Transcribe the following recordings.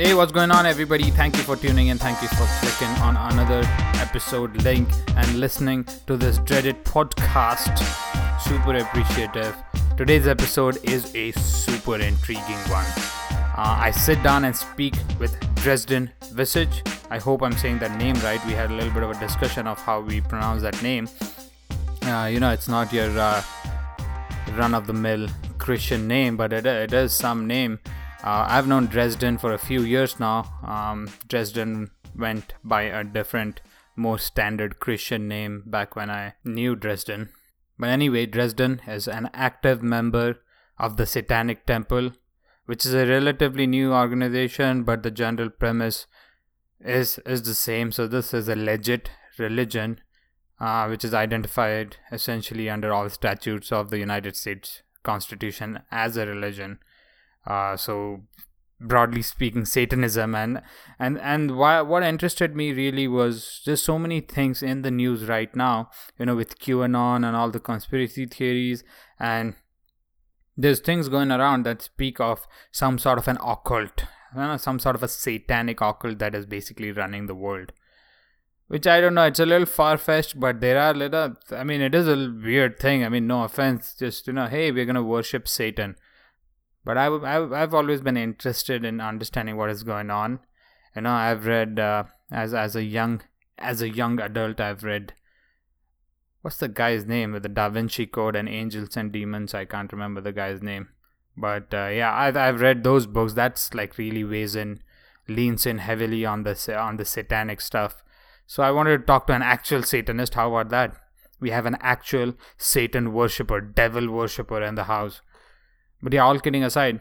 Hey, what's going on, everybody? Thank you for tuning in. Thank you for clicking on another episode link and listening to this dreaded podcast. Super appreciative. Today's episode is a super intriguing one. Uh, I sit down and speak with Dresden Visage. I hope I'm saying that name right. We had a little bit of a discussion of how we pronounce that name. Uh, you know, it's not your uh, run of the mill Christian name, but it, it is some name. Uh, I've known Dresden for a few years now. Um, Dresden went by a different, more standard Christian name back when I knew Dresden. But anyway, Dresden is an active member of the Satanic Temple, which is a relatively new organization, but the general premise is is the same. So this is a legit religion, uh, which is identified essentially under all statutes of the United States Constitution as a religion. Uh, so broadly speaking satanism. And and and why, what interested me really was just so many things in the news right now you know with qanon and all the conspiracy theories. And there's things going around that speak of some sort of an occult you know, some sort of a satanic occult that is basically running the world. Which i don't know it's a little far-fetched but there are little i mean it is a weird thing. I mean no offense just you know hey we're gonna worship satan but I, I, I've always been interested in understanding what is going on. You know, I've read uh, as as a young as a young adult, I've read what's the guy's name with the Da Vinci Code and Angels and Demons. I can't remember the guy's name, but uh, yeah, I've I've read those books. That's like really weighs in, leans in heavily on the on the satanic stuff. So I wanted to talk to an actual Satanist. How about that? We have an actual Satan worshipper, devil worshipper in the house but yeah, all kidding aside,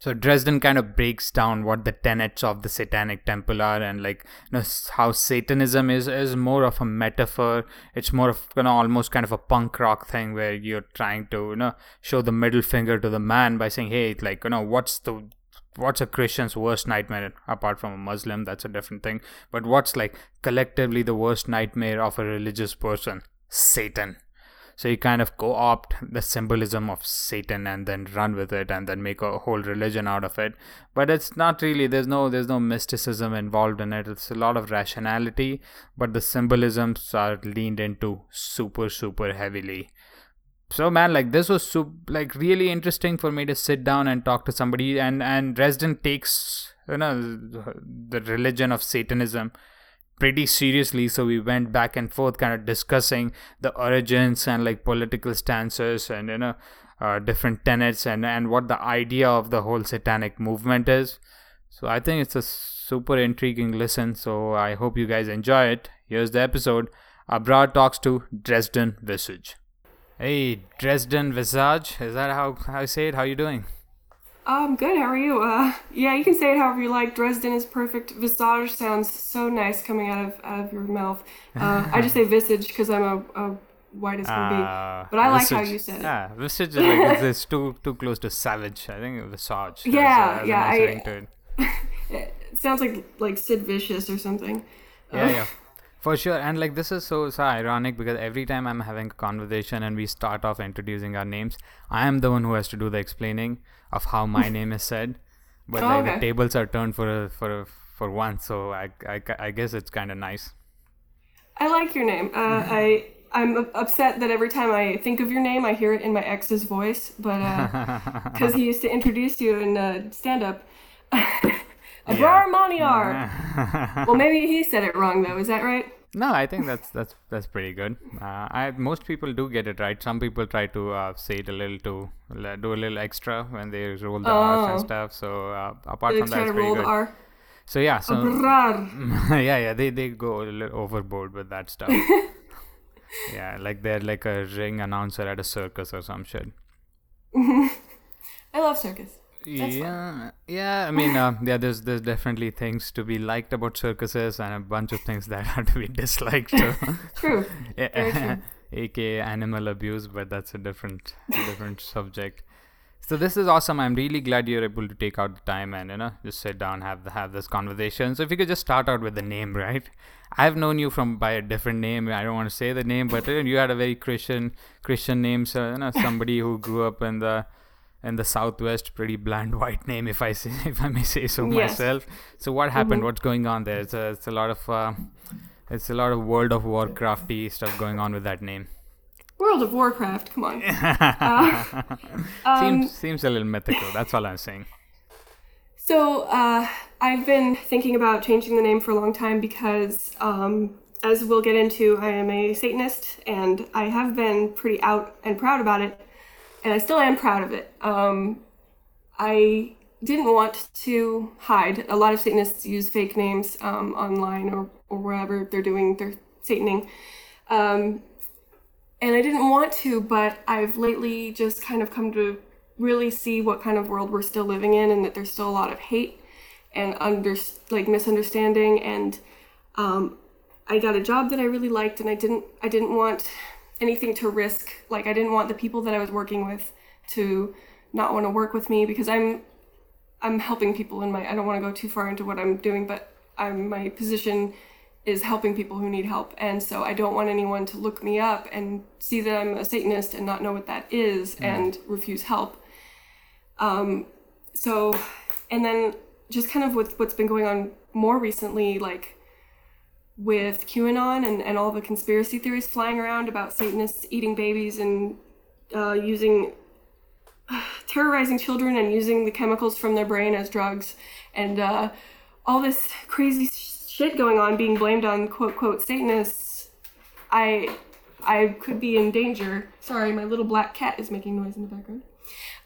so Dresden kind of breaks down what the tenets of the Satanic Temple are, and like you know how Satanism is is more of a metaphor. It's more of you know almost kind of a punk rock thing where you're trying to you know show the middle finger to the man by saying, hey, like you know what's the what's a Christian's worst nightmare apart from a Muslim? That's a different thing. But what's like collectively the worst nightmare of a religious person? Satan. So you kind of co opt the symbolism of Satan and then run with it and then make a whole religion out of it. But it's not really there's no there's no mysticism involved in it. It's a lot of rationality, but the symbolisms are leaned into super, super heavily so man like this was so like really interesting for me to sit down and talk to somebody and and Dresden takes you know the religion of satanism pretty seriously so we went back and forth kind of discussing the origins and like political stances and you know uh, different tenets and and what the idea of the whole satanic movement is. So i think it's a super intriguing listen so i hope you guys enjoy it. Here's the episode. Abrar talks to dresden visage. Hey dresden visage is that how i say it? How you doing I'm good. How are you? Uh, yeah, you can say it however you like. Dresden is perfect. Visage sounds so nice coming out of out of your mouth. Uh, I just say visage because I'm a, a white as can be. Uh, but I visage, like how you said it. Yeah, visage is like it's too too close to savage. I think visage. Yeah, yeah. I, it. it sounds like like Sid Vicious or something. Yeah, yeah. For sure, and like this is so so ironic because every time I'm having a conversation and we start off introducing our names, I am the one who has to do the explaining of how my name is said, but oh, like okay. the tables are turned for a, for a, for once, so I, I, I guess it's kind of nice. I like your name. Uh, I I'm upset that every time I think of your name, I hear it in my ex's voice, but because uh, he used to introduce you in uh, stand up. Abrar Maniar. well, maybe he said it wrong though. Is that right? No, I think that's that's that's pretty good. Uh, I most people do get it right. Some people try to uh, say it a little to do a little extra when they roll the oh. R's and stuff. So uh, apart they from that, it's pretty good. R. So yeah, so yeah, yeah, they they go a little overboard with that stuff. yeah, like they're like a ring announcer at a circus or some shit. I love circus yeah, yeah. I mean, uh, yeah. There's there's definitely things to be liked about circuses, and a bunch of things that are to be disliked. true. true. aka animal abuse, but that's a different different subject. So this is awesome. I'm really glad you're able to take out the time and you know just sit down have the, have this conversation. So if you could just start out with the name, right? I've known you from by a different name. I don't want to say the name, but you had a very Christian Christian name. So you know somebody who grew up in the in the southwest pretty bland white name if i say if i may say so Yes. myself so what happened Mhm. what's going on there it's a, it's a lot of uh, it's a lot of world of warcrafty stuff going on with that name World of Warcraft, come on. Uh, um, seems seems a little mythical that's all i'm saying So, uh, I've been thinking about changing the name for a long time because, um, as we'll get into, I am a Satanist and I have been pretty out and proud about it, and I still am proud of it. Um, I didn't want to hide. A lot of Satanists use fake names um, online or, or wherever they're doing their Sataning. Um, and I didn't want to, but I've lately just kind of come to really see what kind of world we're still living in and that there's still a lot of hate and under like misunderstanding and um, I got a job that I really liked and I didn't I didn't want anything to risk like I didn't want the people that I was working with to not want to work with me because I'm I'm helping people in my I don't want to go too far into what I'm doing but I'm my position is helping people who need help. And so I don't want anyone to look me up and see that I'm a satanist and not know what that is and refuse help. Um, so, and then just kind of with what's been going on more recently, like with QAnon and, and all the conspiracy theories flying around about Satanists eating babies and uh, using, terrorizing children and using the chemicals from their brain as drugs and uh, all this crazy shit going on being blamed on quote, quote, Satanists. I, I could be in danger. Sorry, my little black cat is making noise in the background.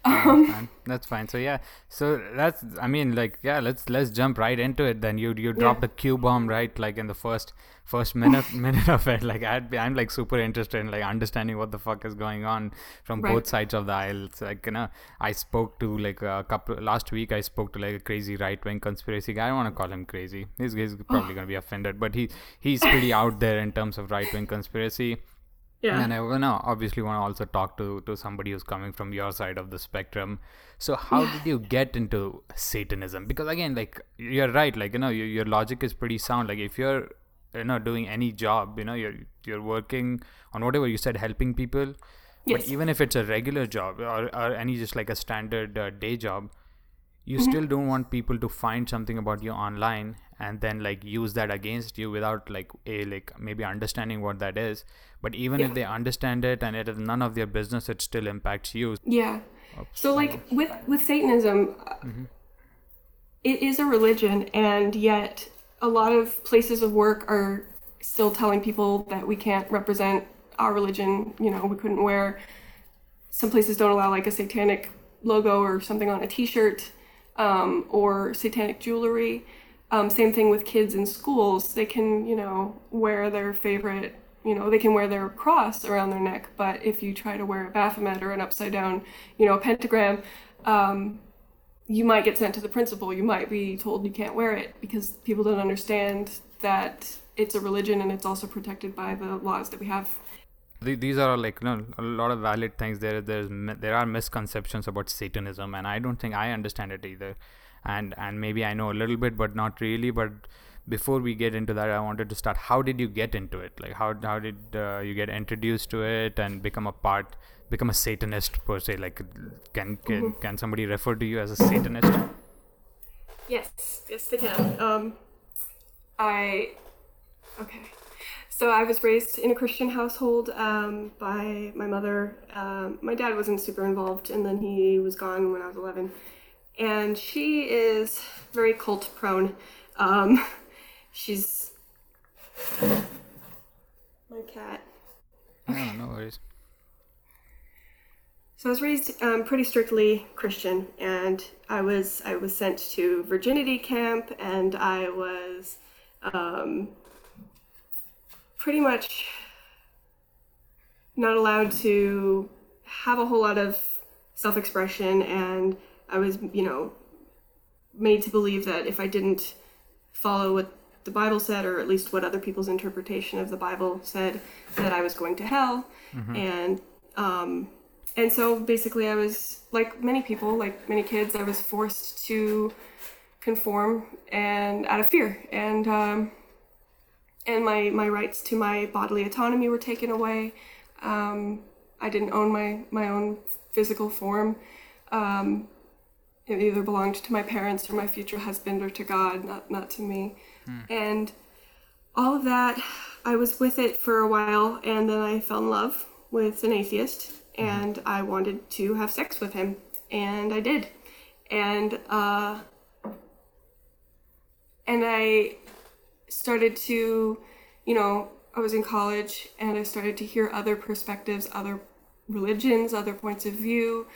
Um, fine. That's fine. So yeah, so that's I mean like yeah, let's let's jump right into it. Then you you dropped a Q bomb right like in the first first minute minute of it. Like I'd be, I'm like super interested in like understanding what the fuck is going on from Right. both sides of the aisle. It's like you know I spoke to like a couple last week. I spoke to like a crazy right wing conspiracy guy. I don't want to call him crazy. He's, he's probably gonna be offended, but he he's pretty out there in terms of right wing conspiracy. Yeah. And I wanna obviously want to also talk to to somebody who's coming from your side of the spectrum. So how did you get into Satanism? Because again, like you're right, like you know, your, your logic is pretty sound. Like if you're you know doing any job, you know, you're you're working on whatever you said, helping people. But Yes. even if it's a regular job or, or any just like a standard uh, day job, you still don't want people to find something about you online and then like use that against you without like a like maybe understanding what that is but even if they understand it and it is none of their business it still impacts you Yeah. So like with with Satanism, uh it is a religion, and yet a lot of places of work are still telling people that we can't represent our religion. You know, we couldn't wear. Some places don't allow like a satanic logo or something on a T-shirt, um, or satanic jewelry. Um, same thing with kids in schools. They can, you know, wear their favorite, you know, they can wear their cross around their neck. But if you try to wear a Baphomet or an upside down, you know, pentagram, um, you might get sent to the principal. You might be told you can't wear it because people don't understand that it's a religion and it's also protected by the laws that we have. The- these are like you know, a lot of valid things. There there's there are misconceptions about satanism and i don't think i understand it either. And and maybe i know a little bit but not really. But before we get into that i wanted to start how did you get into it? Like how how did uh, you get introduced to it and become a part become a satanist per se? Like can can, can somebody refer to you as a satanist? Yes, yes, they can. Um, I okay. So I was raised in a Christian household um, by my mother. Um, my dad wasn't super involved, and then he was gone when I was eleven. And she is very cult prone. Um, she's my cat. no no worries So I was raised um, pretty strictly Christian, and I was I was sent to virginity camp, and I was um, pretty much not allowed to have a whole lot of self-expression, and I was you know made to believe that if I didn't follow what the Bible said, or at least what other people's interpretation of the Bible said, that I was going to hell, and um, and so basically i was like many people like many kids i was forced to conform and out of fear. And um, and my my rights to my bodily autonomy were taken away. Um, i didn't own my my own physical form. Um, it either belonged to my parents or my future husband or to God, not not to me. And all of that, I was with it for a while, and then I fell in love with an atheist, and I wanted to have sex with him, and I did, and uh, and I started to, you know, I was in college, and I started to hear other perspectives, other religions, other points of view,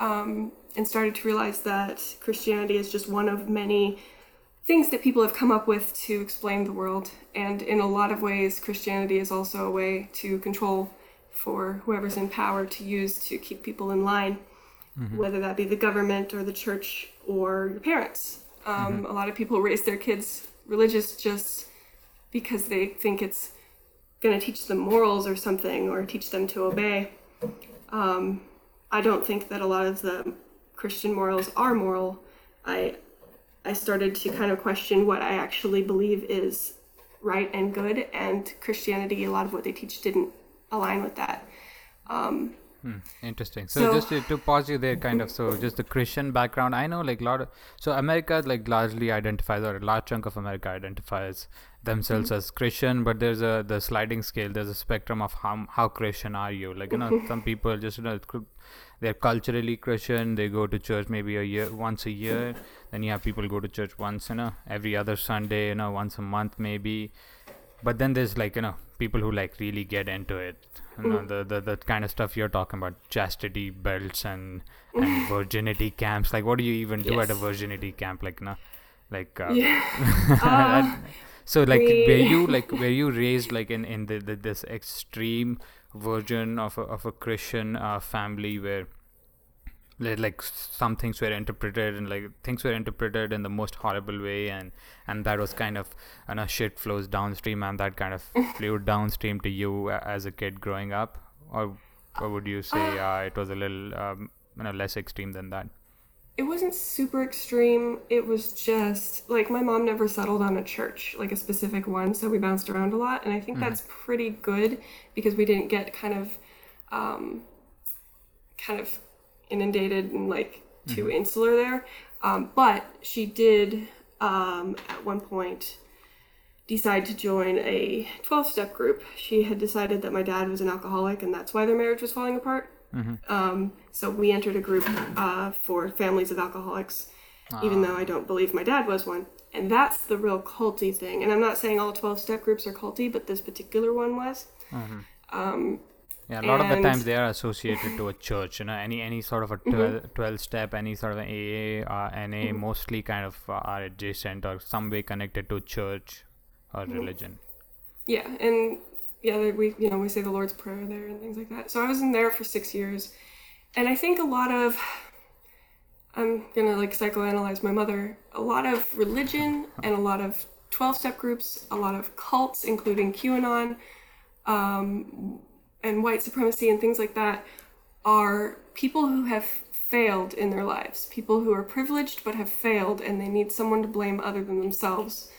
um, and started to realize that Christianity is just one of many things that people have come up with to explain the world. And in a lot of ways, Christianity is also a way to control for whoever's in power to use to keep people in line, whether that be the government or the church or your parents. Um, A lot of people raise their kids religious just because they think it's going to teach them morals or something or teach them to obey. Um, I don't think that a lot of the Christian morals are moral. I I started to kind of question what I actually believe is right and good, and Christianity, a lot of what they teach didn't align with that. Um, Hmm, interesting. So, So- just to, to pause you there, kind of. So just the Christian background. I know, like, a lot of. So America, like, largely identifies, or a large chunk of America identifies themselves as Christian, but there's a the sliding scale. There's a spectrum of how how Christian are you? Like, you know, some people just you know they're culturally Christian. They go to church maybe a year once a year. Then you have people go to church once, you know, every other Sunday, you know, once a month maybe but then there's like you know people who like really get into it. You know the, the the kind of stuff you're talking about chastity belts and and virginity camps. Like what do you even do at a virginity camp? Like no like uh, yeah. Uh, so like we- were you like were you raised like in in the, the this extreme version of a, of a christian uh, family where like some things were interpreted and like things were interpreted in the most horrible way and and that was kind of and a shit flows downstream and that kind of flew downstream to you as a kid growing up. Or or would you say uh, it was a little um, you know less extreme than that? It wasn't super extreme. It was just like my mom never settled on a church, like a specific one, so we bounced around a lot, and I think that's pretty good because we didn't get kind of, um, kind of inundated and like too insular there. Um, but she did um, at one point decide to join a 12 step group. She had decided that my dad was an alcoholic and that's why their marriage was falling apart. Um, so we entered a group uh, for families of alcoholics, even though I don't believe my dad was one. And that's the real culty thing. And I'm not saying all 12 step groups are culty, but this particular one was. Um, Yeah, a lot of the times they are associated to a church. You know, any any sort of a 12, 12 step, any sort of an AA, uh, NA, mostly kind of uh, are adjacent or some way connected to church or religion. Yeah, and yeah, we you know we say the Lord's Prayer there and things like that. So I was in there for six years, and I think a lot of I'm gonna like psychoanalyze my mother. A lot of religion and a lot of twelve step groups, a lot of cults, including QAnon, um, and white supremacy and things like that, are people who have failed in their lives. People who are privileged but have failed, and they need someone to blame other than themselves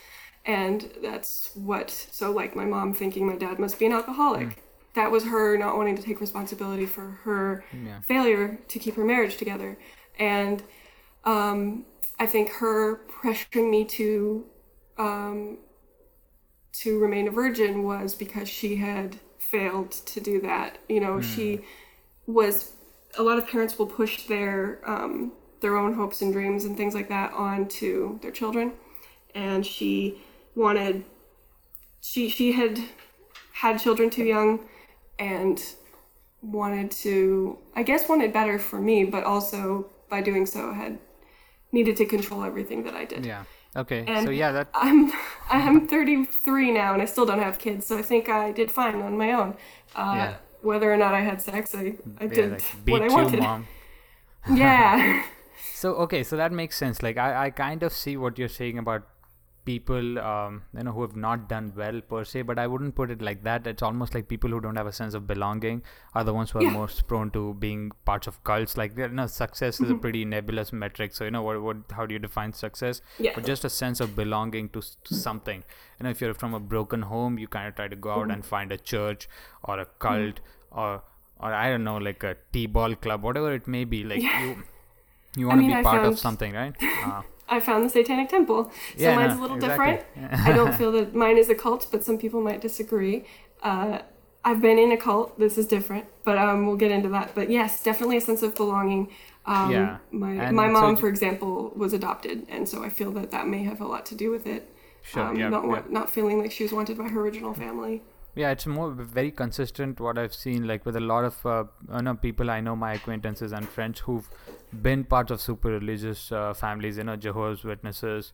and that's what so like my mom thinking my dad must be an alcoholic that was her not wanting to take responsibility for her Yeah. failure to keep her marriage together and um, i think her pressuring me to um, to remain a virgin was because she had failed to do that. You know she was a lot of parents will push their um, their own hopes and dreams and things like that onto their children. And she wanted she she had had children too young and wanted to i guess wanted better for me but also by doing so had needed to control everything that i did. Yeah. Okay. And- so yeah, that i'm i'm 33 now and i still don't have kids so i think i did fine on my own uh, Yeah. whether or not i had sex i, I yeah, did like what i wanted mom. yeah So okay, so that makes sense. Like I, I kind of see what you're saying about people, um, you know, who have not done well per se, but I wouldn't put it like that. It's almost like people who don't have a sense of belonging are the ones who are Yeah. most prone to being parts of cults. Like, you know, success is a pretty nebulous metric. So you know, what, what, how do you define success? Yeah. But just a sense of belonging to, to something. You know, if you're from a broken home, you kind of try to go out and find a church or a cult or or I don't know, like a t-ball club, whatever it may be. Like Yeah. you You want mean, to be I part of something, right? Uh, I found the Satanic Temple. So Yeah, mine's no, a little exactly. different. I don't feel that mine is a cult, but some people might disagree. Uh, I've been in a cult. This is different, but um, we'll get into that. But yes, definitely a sense of belonging. Um, Yeah, My and my mom, d- for example, was adopted, and so I feel that that may have a lot to do with it. sure. um, yeah. not yeah. not feeling like she was wanted by her original family. Yeah, it's more very consistent. What I've seen, like with a lot of uh, you know people I know, my acquaintances and friends who've been part of super religious uh, families, you know, Jehovah's Witnesses,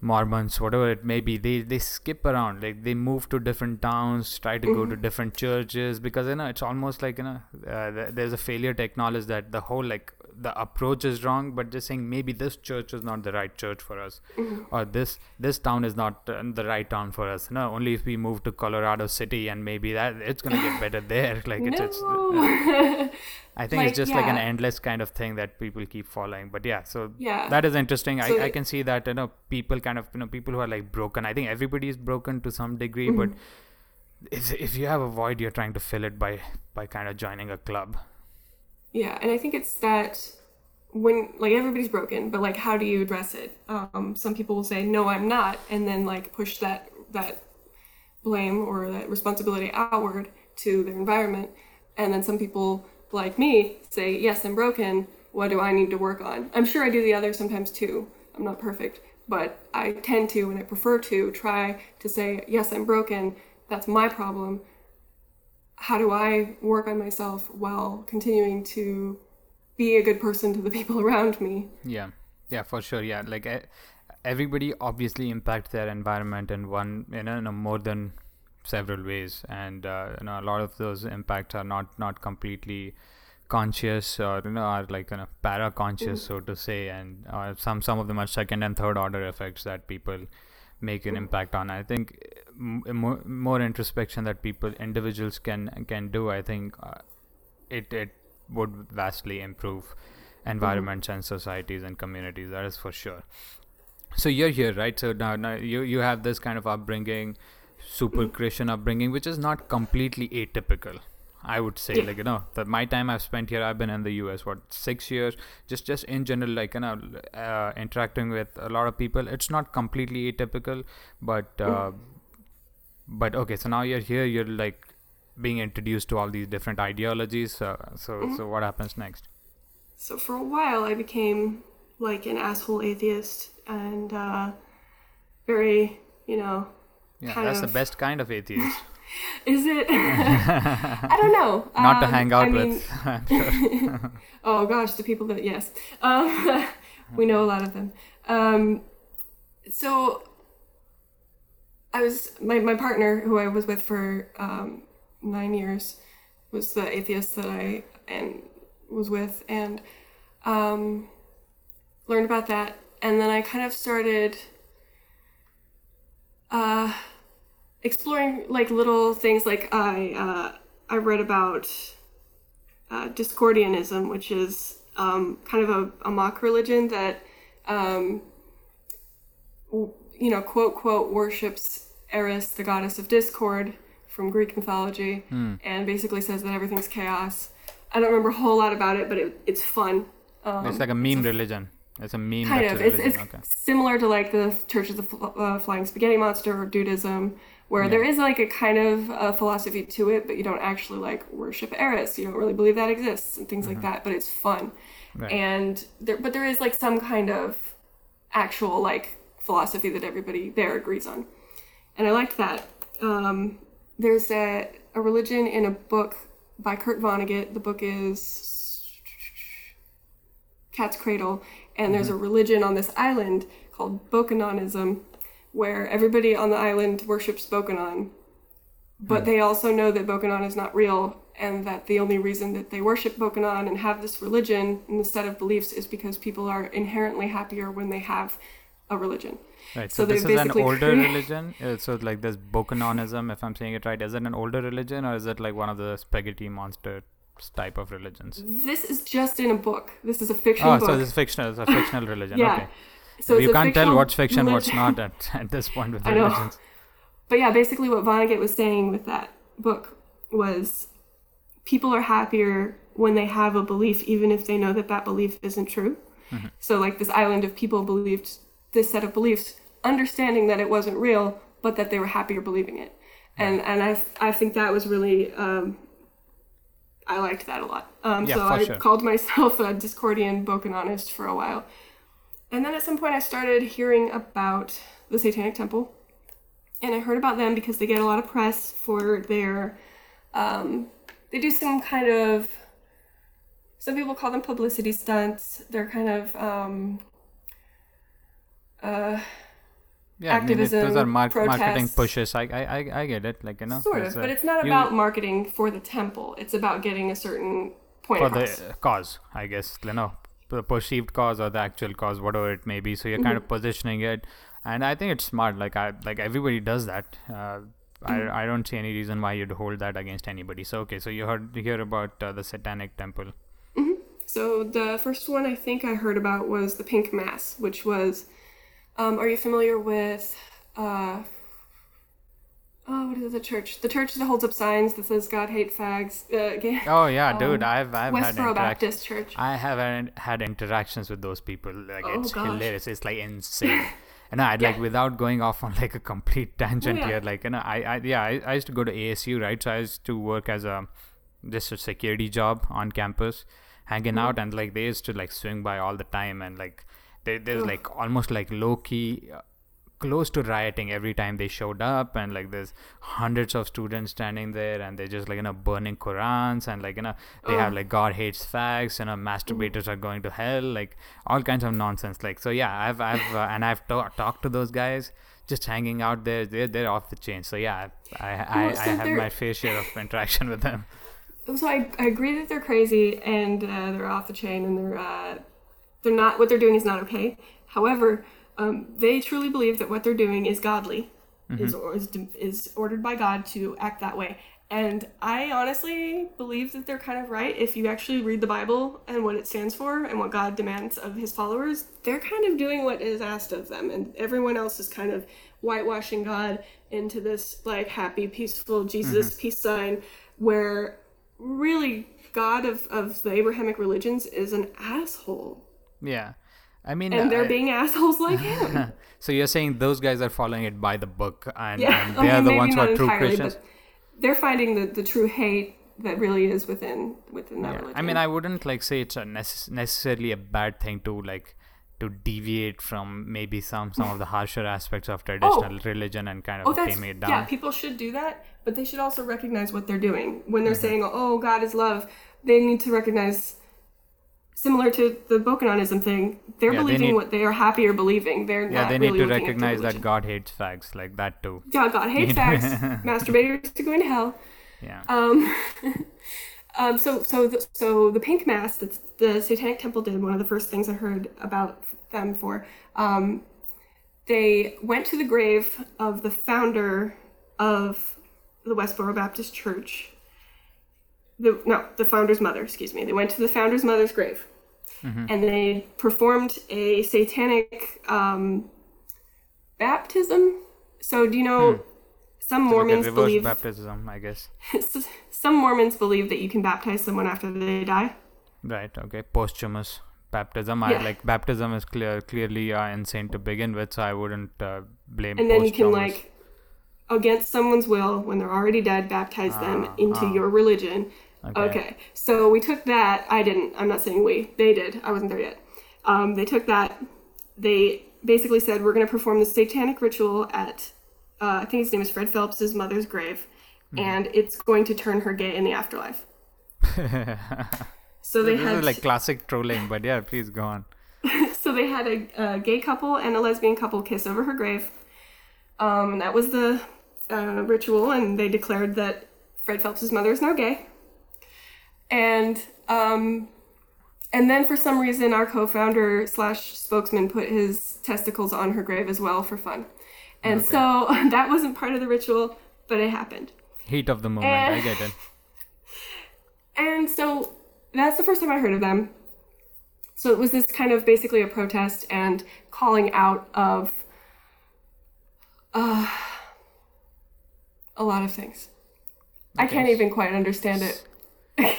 Mormons, whatever it may be. They they skip around, like they move to different towns, try to go to different churches because you know it's almost like you know uh, there's a failure to acknowledge that the whole like the approach is wrong, but just saying maybe this church is not the right church for us or this this town is not uh, the right town for us. No only if we move to colorado city and maybe that it's gonna get better there. Like it's, it's no. i think Like, it's just like an endless kind of thing that people keep following but yeah so Yeah. that is interesting. So I, I can see that you know people kind of you know people who are like broken. I think everybody is broken to some degree Mm-hmm. but if, if you have a void you're trying to fill it by by kind of joining a club Yeah, and I think it's that when like everybody's broken, but like how do you address it? Um, some people will say no, I'm not, and then like push that that blame or that responsibility outward to their environment, and then some people like me say yes, I'm broken. What do I need to work on? I'm sure I do the other sometimes too. I'm not perfect, but I tend to and I prefer to try to say yes, I'm broken. That's my problem how do I work on myself while continuing to be a good person to the people around me? Yeah, yeah, for sure. Yeah, like everybody obviously impacts their environment in one, you know, in a more than several ways, and uh, you know, a lot of those impacts are not not completely conscious or you know are like kind of para conscious so to say and uh, some some of them are second and third order effects that people make an impact on. I think m- more, more introspection that people individuals can can do i think uh, it it would vastly improve environments and societies and communities that is for sure. So you're here right? So now, now you you have this kind of upbringing super christian upbringing which is not completely atypical i would say Yeah. like you know that my time i've spent here i've been in the us what six years? Just just in general like you know uh, interacting with a lot of people. It's not completely atypical but uh, but okay so now you're here you're like being introduced to all these different ideologies uh, so so what happens next? So for a while, I became like an asshole atheist and uh, very, you know, yeah Kind that's of. the best kind of atheist is it? I don't know. not to Um, hang out I mean, with. Oh gosh, the people that yes, um, we know a lot of them. Um, so I was my my partner who I was with for um, nine years was the atheist that I and was with and um, learned about that and then I kind of started uh, exploring like little things like I uh, I read about uh, Discordianism, which is um, kind of a, a mock religion that, um, w- you know, quote, quote, worships Eris, the goddess of discord from Greek mythology, and basically says that everything's chaos. I don't remember a whole lot about it, but it, it's fun. Um, it's like a meme religion. It's a meme kind of. a it's, religion. It's okay. similar to like the church of the Fl- uh, flying spaghetti monster or dudism where Yeah. there is like a kind of uh, philosophy to it but you don't actually like worship eris. You don't really believe that exists and things like that but it's fun. Mm-hmm. Right. and there but there is like some kind of actual like philosophy that everybody there agrees on. And i liked that. Um, there's a, a religion in a book by kurt vonnegut. The book is Cat's Cradle, and there's a religion on this island called Bokononism, where everybody on the island worships Bokonon, but they also know that Bokonon is not real, and that the only reason that they worship Bokonon and have this religion and the set of beliefs is because people are inherently happier when they have a religion. Right. So So, this is an older religion. Uh, so like this Bokononism, if I'm saying it right, is it an older religion or is it like one of the spaghetti monster type of religions? This is just in a book. This is a fiction Oh, book. so this is fictional. It's a fictional religion. Yeah. Okay. So you can't tell what's fiction, what's not at, at this point with religions. But yeah, basically what Vonnegut was saying with that book was people are happier when they have a belief, even if they know that that belief isn't true. So, like this island of people believed this set of beliefs, understanding that it wasn't real, but that they were happier believing it. And and I I think that was really um, I liked that a lot. Um, Yeah, so I sure. called myself a Discordian Bokononist for a while. And then at some point I started hearing about the Satanic Temple. And I heard about them because they get a lot of press for their um, they do some kind of some people call them publicity stunts. They're kind of um, uh, Yeah, I mean, those activism, are mar- marketing pushes. I, I, I, I get it. Like you know, sort of, but it's not you- about marketing for the temple. It's about getting a certain point for across. the cause, I guess. You know, perceived cause or the actual cause, whatever it may be. So you're kind of positioning it, and I think it's smart. Like I, like everybody does that. Uh, I, I don't see any reason why you'd hold that against anybody. So okay, so you heard you hear about uh, the Satanic Temple. So the first one I think I heard about was the Pink Mass, which was. Um, are you familiar with? Uh, oh, what is the church? The church that holds up signs that says "God hate fags." Uh, gay- Oh yeah, dude, Um, I've I've had Westboro interac- Baptist Church. I have had, had interactions with those people. Like Oh, it's gosh. hilarious. It's like insane. And I'd like without going off on like a complete tangent yeah. here. Like you know, I, I yeah, I, I used to go to ASU, right? So I used to work as a just a security job on campus, hanging out, and like they used to like swing by all the time, and like they, there's Ugh. like almost like low key. Close to rioting every time they showed up and like there's hundreds of students standing there and they're just like you know burning qurans and like you know they have like god hates fags you know masturbators are going to hell like all kinds of nonsense. Like so yeah i've i've uh, and i've ta- talked to those guys just hanging out there. They're, they're off the chain. So yeah i i, Well, so I have my fair share of interaction with them. So I, I agree that they're crazy and uh, they're off the chain and they're uh, they're not what they're doing is not okay. However, um, they truly believe that what they're doing is godly, is, or is is ordered by God to act that way. And I honestly believe that they're kind of right. If you actually read the Bible and what it stands for and what God demands of His followers, they're kind of doing what is asked of them, and everyone else is kind of whitewashing God into this like happy, peaceful Jesus peace sign, where really God of, of the Abrahamic religions is an asshole. yeah i mean And they're I- being assholes like him. so you're saying those guys are following it by the book and, yeah, and they are mean, the ones who are true christians they're finding the, the true hate that really is within within that Yeah. religion. I mean, I wouldn't like say it's a necess- necessarily a bad thing to like to deviate from maybe some some of the harsher aspects of traditional religion and kind Oh, of that's tame it down. yeah. People should do that, but they should also recognize what they're doing when they're Mm-hmm. saying, "Oh, God is love." They need to recognize, similar to the Bokononism thing, they're Yeah, they believing need- what they are happier believing. They're yeah, not they really need to at the recognize that. God hates fags, like that too. Yeah, God hates facts. Masturbators to go into hell. Yeah. Um, um, so so the, so the pink mass that the Satanic Temple did. One of the first things I heard about them for. Um, they went to the grave of the founder of the Westboro Baptist Church. The no, the founder's mother. Excuse me. They went to the founder's mother's grave, and they performed a satanic um, baptism. So do you know? Some So like Mormons believe baptism, I guess. some Mormons believe that you can baptize someone after they die. Right. Okay. Posthumous baptism. I Yeah. like baptism is clear clearly uh, insane to begin with, so I wouldn't uh, blame. And then you can like against someone's will when they're already dead baptize them Ah, into ah. your religion. Okay. Okay. So we took that. I didn't. I'm not saying we. They did. I wasn't there yet. Um, they took that. They basically said we're going to perform the satanic ritual at uh, I think his name is Fred Phelps's mother's grave, Hmm. and it's going to turn her gay in the afterlife. So they this had like classic trolling, but yeah, please go on. so they had a, a gay couple and a lesbian couple kiss over her grave. Um, that was the uh, ritual, and they declared that Fred Phelps's mother is now gay. And um, and then for some reason, our co-founder slash spokesman put his testicles on her grave as well for fun. And so that wasn't part of the ritual, but it happened. Heat of the moment. I Eh. get it. And so that's the first time I heard of them. So it was this kind of basically a protest and calling out of uh, a lot of things. I can't even quite understand it.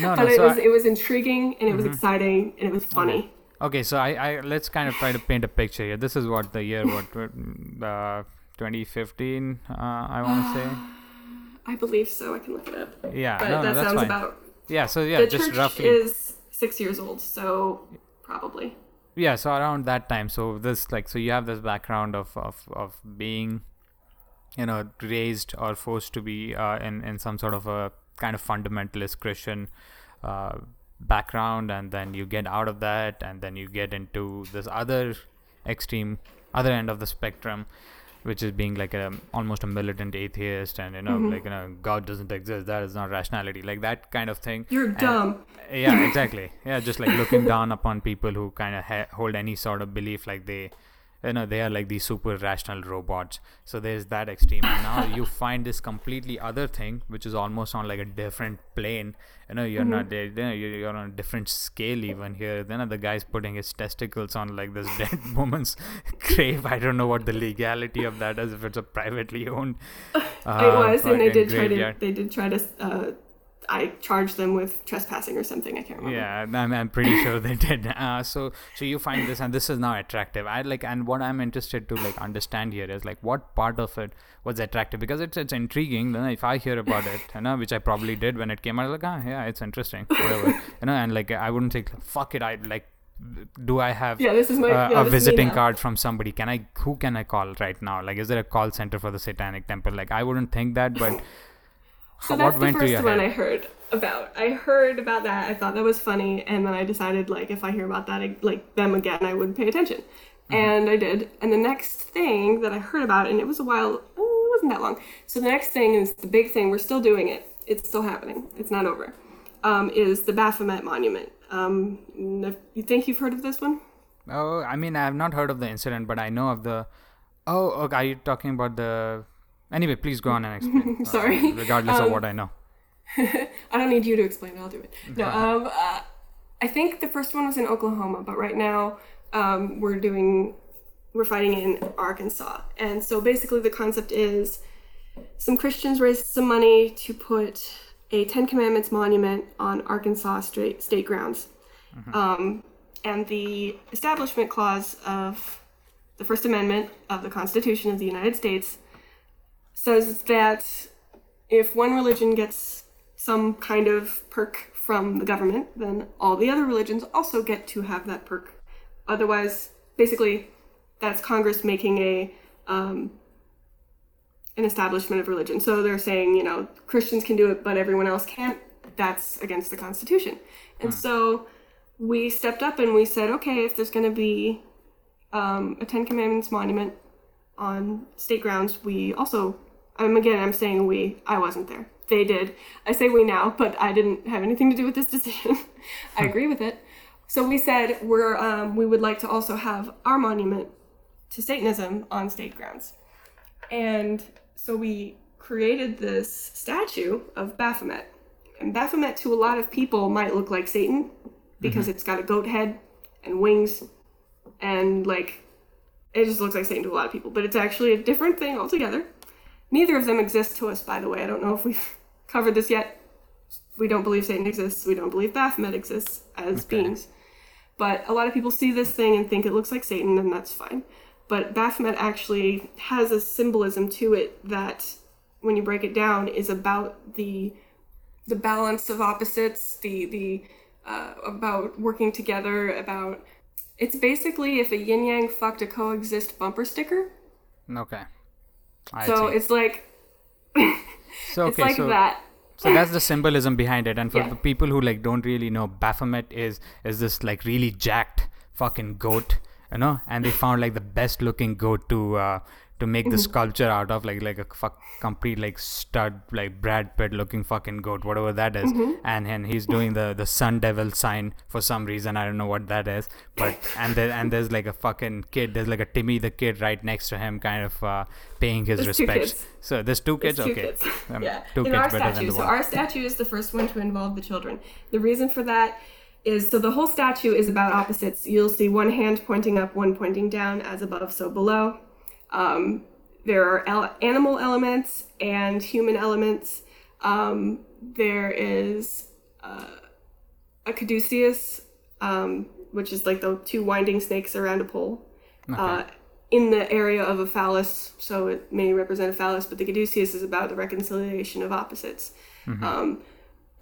No, but no. it So was I- it was intriguing and it was exciting and it was funny. Okay, so I, I let's kind of try to paint a picture here. This is what the year what uh, 2015 uh, I want to say. I believe so. I can look it up. Yeah, But no, that sounds fine. about. yeah, so yeah, the just church roughly. is six years old, so probably. yeah, so around that time. So this like so you have this background of of of being, you know, raised or forced to be uh, in in some sort of a kind of fundamentalist Christian. Uh, background and then you get out of that and then you get into this other extreme other end of the spectrum which is being like a almost a militant atheist and you know Mhm. like you know god doesn't exist that is not rationality like that kind of thing You're And- dumb. yeah exactly yeah just like looking down upon people who kind of ha- hold any sort of belief like they you know they are like these super rational robots. So there's that extreme. And now you find this completely other thing which is almost on like a different plane. You know you're not there you know, you're, on a different scale even here. Then the guy's putting his testicles on like this dead woman's grave. I don't know what the legality of that is if it's a privately owned uh, it was, and they fucking did try to. They did try to. I charged them with trespassing or something. I can't remember. Yeah, I'm, I'm pretty sure they did. Uh, so so you find this, and this is now attractive. I like, and what I'm interested to like understand here is like what part of it was attractive because it's it's intriguing. Then if I hear about it, you know, which I probably did when it came out, like, ah, yeah, it's interesting, whatever, you know, and like I wouldn't think, fuck it, I like, do I have Yeah, this is my uh, yeah, a visiting card from somebody? Can I who can I call right now? Like, is there a call center for the Satanic Temple? Like, I wouldn't think that, but So that's the first one I heard about. I heard about that. I thought that was funny, and then I decided like if I hear about that like them again, I would pay attention, Mm-hmm. and I did. And the next thing that I heard about, and it was a while, oh, it wasn't that long. So the next thing is the big thing. We're still doing it. It's still happening. It's not over. Um, is the Baphomet Monument? Um, you think you've heard of this one? Oh, I mean, I have not heard of the incident, but I know of the. Oh, okay. Are you talking about the? Anyway, please go on and explain. uh, Sorry. regardless of Um, what I know. I don't need you to explain. I'll do it. No, um, uh, I think the first one was in Oklahoma, but right now um, we're doing we're fighting in Arkansas, and so basically the concept is some Christians raised some money to put a Ten Commandments monument on Arkansas state state grounds, um, and the Establishment Clause of the First Amendment of the Constitution of the United States says that if one religion gets some kind of perk from the government, then all the other religions also get to have that perk. Otherwise, basically, that's Congress making a um, an establishment of religion. So they're saying, you know, Christians can do it, but everyone else can't. That's against the Constitution. And so we stepped up and we said, okay, if there's going to be um, a Ten Commandments monument on state grounds, we also, I'm again, I'm saying we, I wasn't there. They did. I say we now, but I didn't have anything to do with this decision. I agree with it. So we said we're, um, we would like to also have our monument to Satanism on state grounds. And so we created this statue of Baphomet. And Baphomet to a lot of people might look like Satan because it's got a goat head and wings and like it just looks like Satan to a lot of people, but it's actually a different thing altogether. Neither of them exist to us, by the way. I don't know if we've covered this yet. We don't believe Satan exists. We don't believe Baphomet exists as Okay. beings. But a lot of people see this thing and think it looks like Satan, and that's fine. But Baphomet actually has a symbolism to it that, when you break it down, is about the the balance of opposites, the the uh, about working together, about it's basically if a yin yang fucked a coexist bumper sticker. Okay. I so see. it's like so it's like so that. so that's the symbolism behind it and for Yeah. the people who like don't really know baphomet is is this like really jacked fucking goat you know and they found like the best looking goat to uh to make the sculpture out of like like a fuck complete like stud like brad pitt looking fucking goat whatever that is. and and he's doing the the sun devil sign for some reason i don't know what that is but and there and there's like a fucking kid there's like a timmy the kid right next to him kind of uh paying his There's respects so there's two kids It's two okay kids. Um, yeah. two In kids our better than statue. the So one our statue is the first one to involve the children. The reason for that is so the whole statue is about opposites. You'll see one hand pointing up, one pointing down, as above, so below. Um, there are el- animal elements and human elements. Um, there is uh, a caduceus, um, which is like the two winding snakes around a pole, uh, in the area of a phallus. So it may represent a phallus, but the caduceus is about the reconciliation of opposites. Um,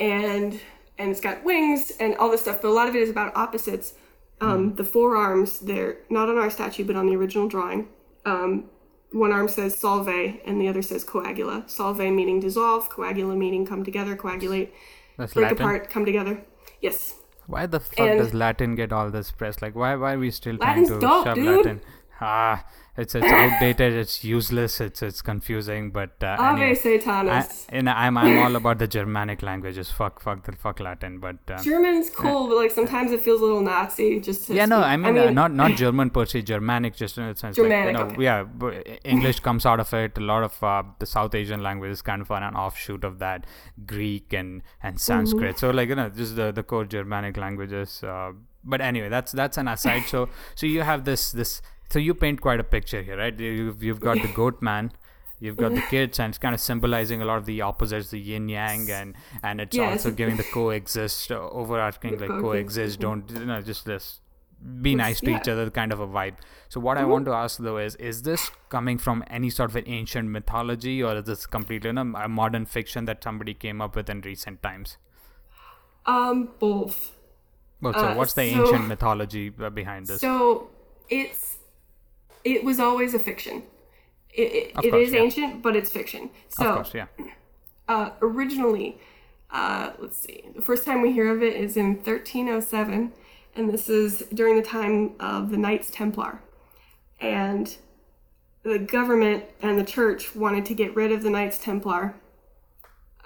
and and it's got wings and all this stuff, but a lot of it is about opposites. Um, The forearms, they're not on our statue, but on the original drawing. Um, one arm says solve and the other says coagula. Solve meaning dissolve, coagula meaning come together, coagulate, That's break Latin. apart, come together. Yes. Why the fuck And- does Latin get all this press? Like, why why are we still Latin's trying to dope, shove dude. Latin? Ah, it's it's outdated. It's useless. It's it's confusing. But uh, Ave anyway, I, and I'm I'm all about the Germanic languages. Fuck fuck the fuck Latin. But uh, German's cool, but like sometimes it feels a little Nazi. Just to yeah, no, speak- I mean, uh, not not German per se, Germanic, just in a sense. Germanic, like, you know, okay. Yeah, English comes out of it. A lot of uh, the South Asian languages kind of are an offshoot of that, Greek and and Sanskrit. So like you know, just the the core Germanic languages. Uh, but anyway, that's that's an aside. so so you have this this. So you paint quite a picture here, right? You've you've got the goat man. You've got the kids, and it's kind of symbolizing a lot of the opposites, the yin yang, and and it's Yes. also giving the coexist, uh, overarching like coexist. Don't you know just this be nice to each other kind of a vibe so what i want to ask though is is this coming from any sort of an ancient mythology or is this completely you know, a modern fiction that somebody came up with in recent times Um, both. well, so Uh, what's the so- ancient mythology uh, behind this So it's it was always a fiction. It, it, course, is yeah. ancient, but it's fiction. So of course yeah uh, originally, uh, let's see, the first time we hear of it is in 1307, and this is during the time of the Knights Templar. And the government and the church wanted to get rid of the Knights Templar.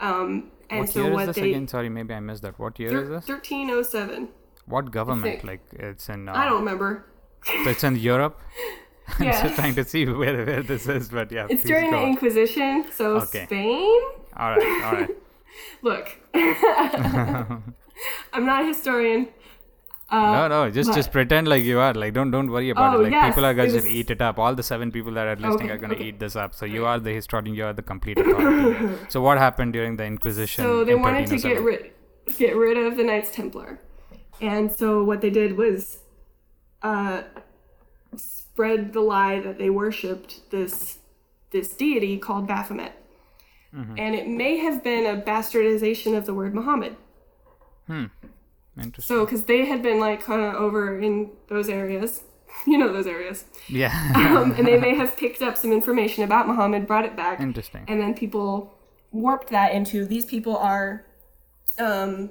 Um, and what so year what is this they. again sorry maybe i missed that what year thir- is this 1307. what government like it's in uh, I don't remember. so it's in europe i'm Yeah. just trying to see where, where this is but yeah It's during go the. Inquisition, so Okay. Spain. all right all right Look, I'm not a historian. no, no, just just pretend like you are. Like don't don't worry about Oh, it. Like yes, people are going to was- eat it up. All the seven people that are listening Okay, are going to okay. eat this up. So you are the historian. You are the complete authority. so what happened during the Inquisition? So they in wanted to get rid get rid of the Knights Templar, and so what they did was uh, spread the lie that they worshipped this this deity called Baphomet, Mm-hmm. and it may have been a bastardization of the word Muhammad. Hmm. Interesting. So because they had been like kind of over in those areas, you know those areas, yeah, um, and they may have picked up some information about Muhammad, brought it back, interesting. and then people warped that into these people are um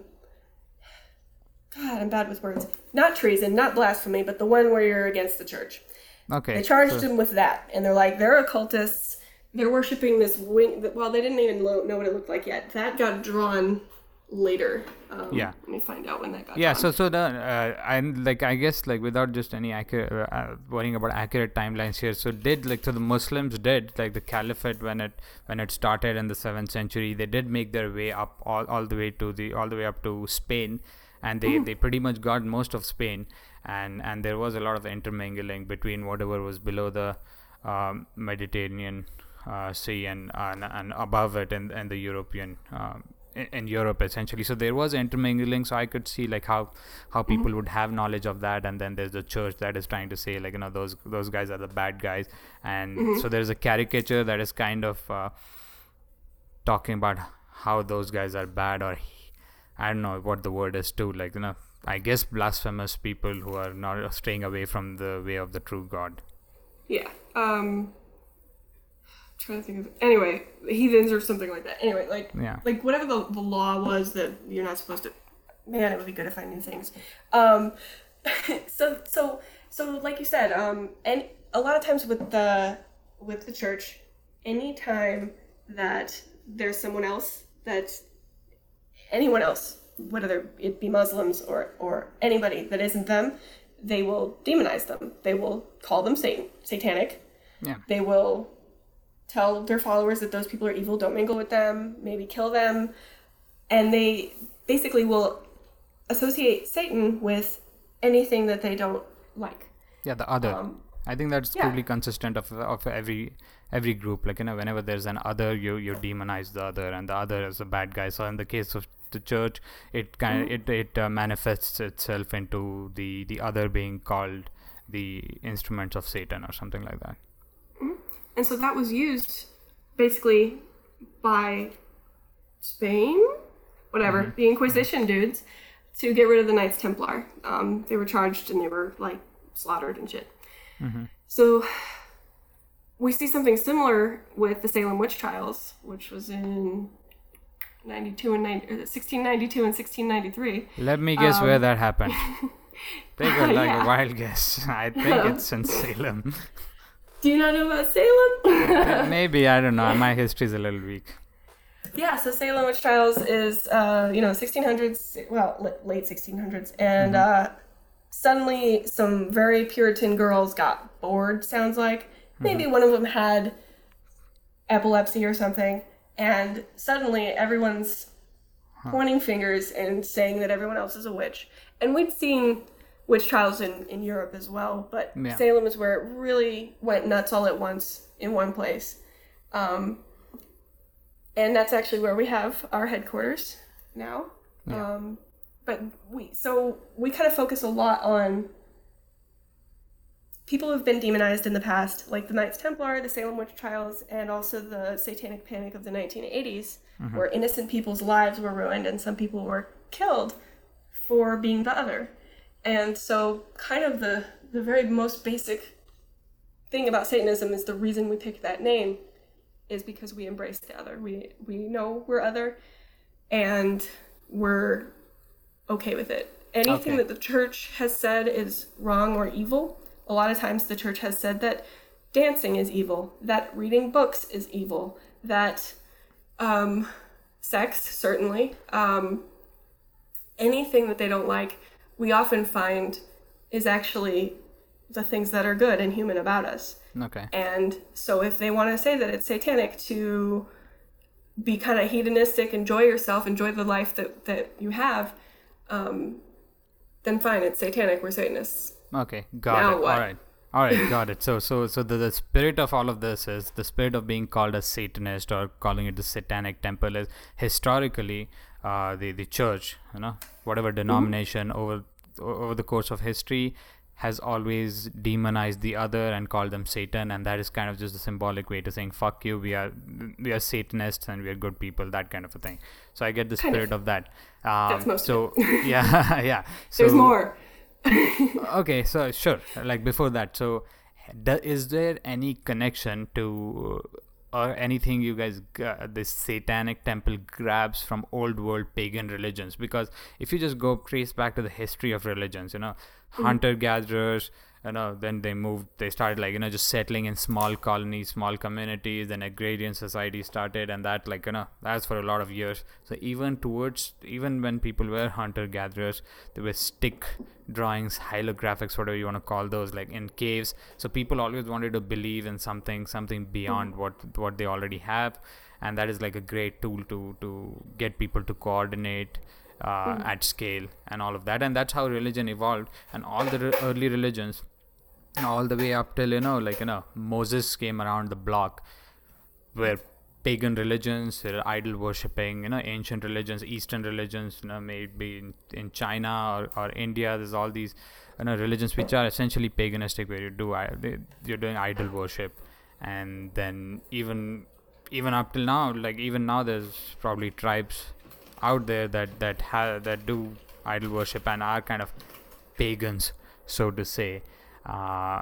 god i'm bad with words not treason not blasphemy but the one where you're against the church Okay. they charged so- him with that and they're like they're occultists they're worshiping this wing well they didn't even know what it looked like yet that got drawn later um, Yeah. let me find out when that got yeah drawn. so so the uh, and like i guess like without just any accurate uh, worrying about accurate timelines here so did like so the muslims did like the caliphate when it when it started in the 7th century they did make their way up all, all the way to the all the way up to spain and they they pretty much got most of spain and and there was a lot of intermingling between whatever was below the um, mediterranean uh, sea and, and and above it and and the european um, in, in Europe essentially. So there was intermingling. So I could see like how how people would have knowledge of that, and then there's the church that is trying to say like you know those those guys are the bad guys, and so there's a caricature that is kind of uh, talking about how those guys are bad or I don't know what the word is too. Like you know, I guess blasphemous people who are not staying away from the way of the true God. yeah um trying to think of anyway heathens or something like that anyway like Yeah. like whatever the, the law was that you're not supposed to man it would be good if i knew things um so so so like you said um and a lot of times with the with the church anytime that there's someone else that anyone else whether it be muslims or or anybody that isn't them they will demonize them they will call them satan satanic Yeah. they will tell their followers that those people are evil, don't mingle with them, maybe kill them. And they basically will associate Satan with anything that they don't like. Yeah, the other. Um, I think that's yeah. consistent of of every every group. Like you know, whenever there's an other, you you demonize the other, and the other is a bad guy. So in the case of the church, it kind of hmm. it it uh, manifests itself into the the other being called the instruments of Satan or something like that. Hmm. And so that was used basically by Spain, whatever, mm-hmm. the Inquisition mm-hmm. dudes, to get rid of the Knights Templar. Um, they were charged and they were like slaughtered and shit. Mm-hmm. So we see something similar with the Salem witch trials, which was in 92 and 90, 1692 and 1693. Let me guess where that happened. Take a, like Yeah. a wild guess. I think it's in Salem. Do you not know about Salem? Maybe I don't know. My history is a little weak. Yeah, so Salem witch trials is, uh, you know, 1600s, well, late 1600s, and uh, suddenly some very Puritan girls got bored. Sounds like maybe one of them had epilepsy or something, and suddenly everyone's pointing fingers and saying that everyone else is a witch. And we'd seen witch trials in, in Europe as well, but Yeah. Salem is where it really went nuts all at once in one place. Um, and that's actually where we have our headquarters now. Um, but we so we kind of focus a lot on people who've been demonized in the past, like the Knights Templar, the Salem witch trials, and also the Satanic Panic of the 1980s, mm-hmm. where innocent people's lives were ruined and some people were killed for being the other. And so, kind of the the very most basic thing about Satanism is the reason we picked that name is because we embrace the other. We we know we're other, and we're okay with it. Anything Okay. that the church has said is wrong or evil. A lot of times, the church has said that dancing is evil, that reading books is evil, that um, sex certainly, um, anything that they don't like, we often find is actually the things that are good and human about us. Okay. And so if they want to say that it's satanic to be kind of hedonistic, enjoy yourself, enjoy the life that, that you have, um, then fine, it's satanic. We're Satanists. Okay, got Now it. what? All right. All right, got it. So, so, so the, the spirit of all of this is the spirit of being called a Satanist or calling it the Satanic Temple is historically uh, the the church, you know, whatever denomination over over the course of history has always demonized the other and called them Satan, and that is kind of just a symbolic way to saying "fuck you." We are we are Satanists and we are good people, that kind of a thing. So I get the Kind spirit of, that. Um, That's most of so yeah, yeah. So, There's more. Okay so sure like before that so do, is there any connection to or anything you guys uh, this satanic temple grabs from old world pagan religions? Because if you just go trace back to the history of religions you know hunter gatherers you know then they moved they started like you know just settling in small colonies small communities then agrarian society started and that like you know that's for a lot of years. So even towards even when people were hunter gatherers there were stick drawings holographics whatever you want to call those like in caves. So people always wanted to believe in something something beyond what what they already have. And that is like a great tool to to get people to coordinate uh, at scale and all of that. And that's how religion evolved. And all the re- early religions all the way up till you know like you know moses came around the block where pagan religions idol worshipping you know ancient religions eastern religions you know maybe in, in china or, or india there's all these you know religions which are essentially paganistic where you do you're doing idol worship. And then even even up till now like even now there's probably tribes out there that that have that do idol worship and are kind of pagans so to say uh,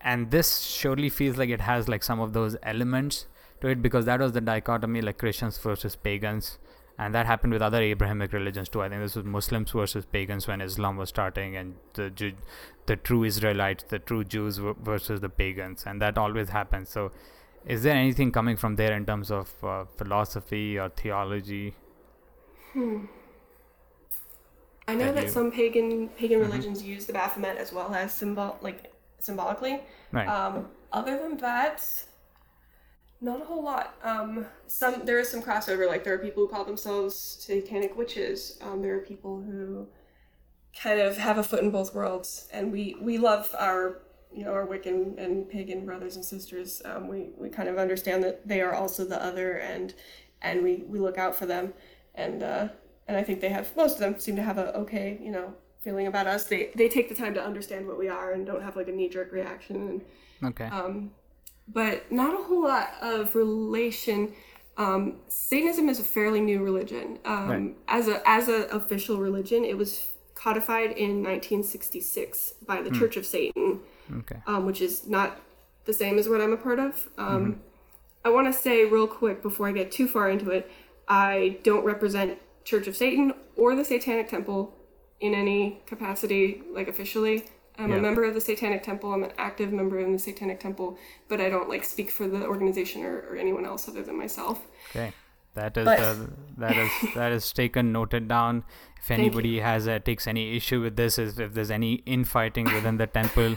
and this surely feels like it has like some of those elements to it because that was the dichotomy like christians versus pagans. And that happened with other abrahamic religions too. I think this was muslims versus pagans when islam was starting and the the true israelites the true jews versus the pagans. And that always happens. So is there anything coming from there in terms of uh, philosophy or theology I know that that you- some pagan pagan religions use the Baphomet as well as symbol like symbolically. right Um, other than that, not a whole lot. Um, some there is some crossover. Like there are people who call themselves satanic witches. Um, there are people who kind of have a foot in both worlds, and we we love our you know our Wiccan and pagan brothers and sisters. Um, we we kind of understand that they are also the other, and and we we look out for them, and uh, and I think they have most of them seem to have a okay, you know, feeling about us. They they take the time to understand what we are and don't have like a knee jerk reaction. And, Okay. um, but not a whole lot of relation. Um, Satanism is a fairly new religion. Um, Right. As a as a official religion, it was codified in 1966 by the Church of Satan, okay. um, which is not the same as what I'm a part of. Um, I want to say real quick before I get too far into it, I don't represent Church of Satan or the Satanic Temple in any capacity, like officially. I'm Yeah. a member of the Satanic Temple. I'm an active member in the Satanic Temple, but I don't like speak for the organization or, or anyone else other than myself. Okay. That is But- uh, that is that is taken noted down. If anybody has uh, takes any issue with this, is if there's any infighting within the temple,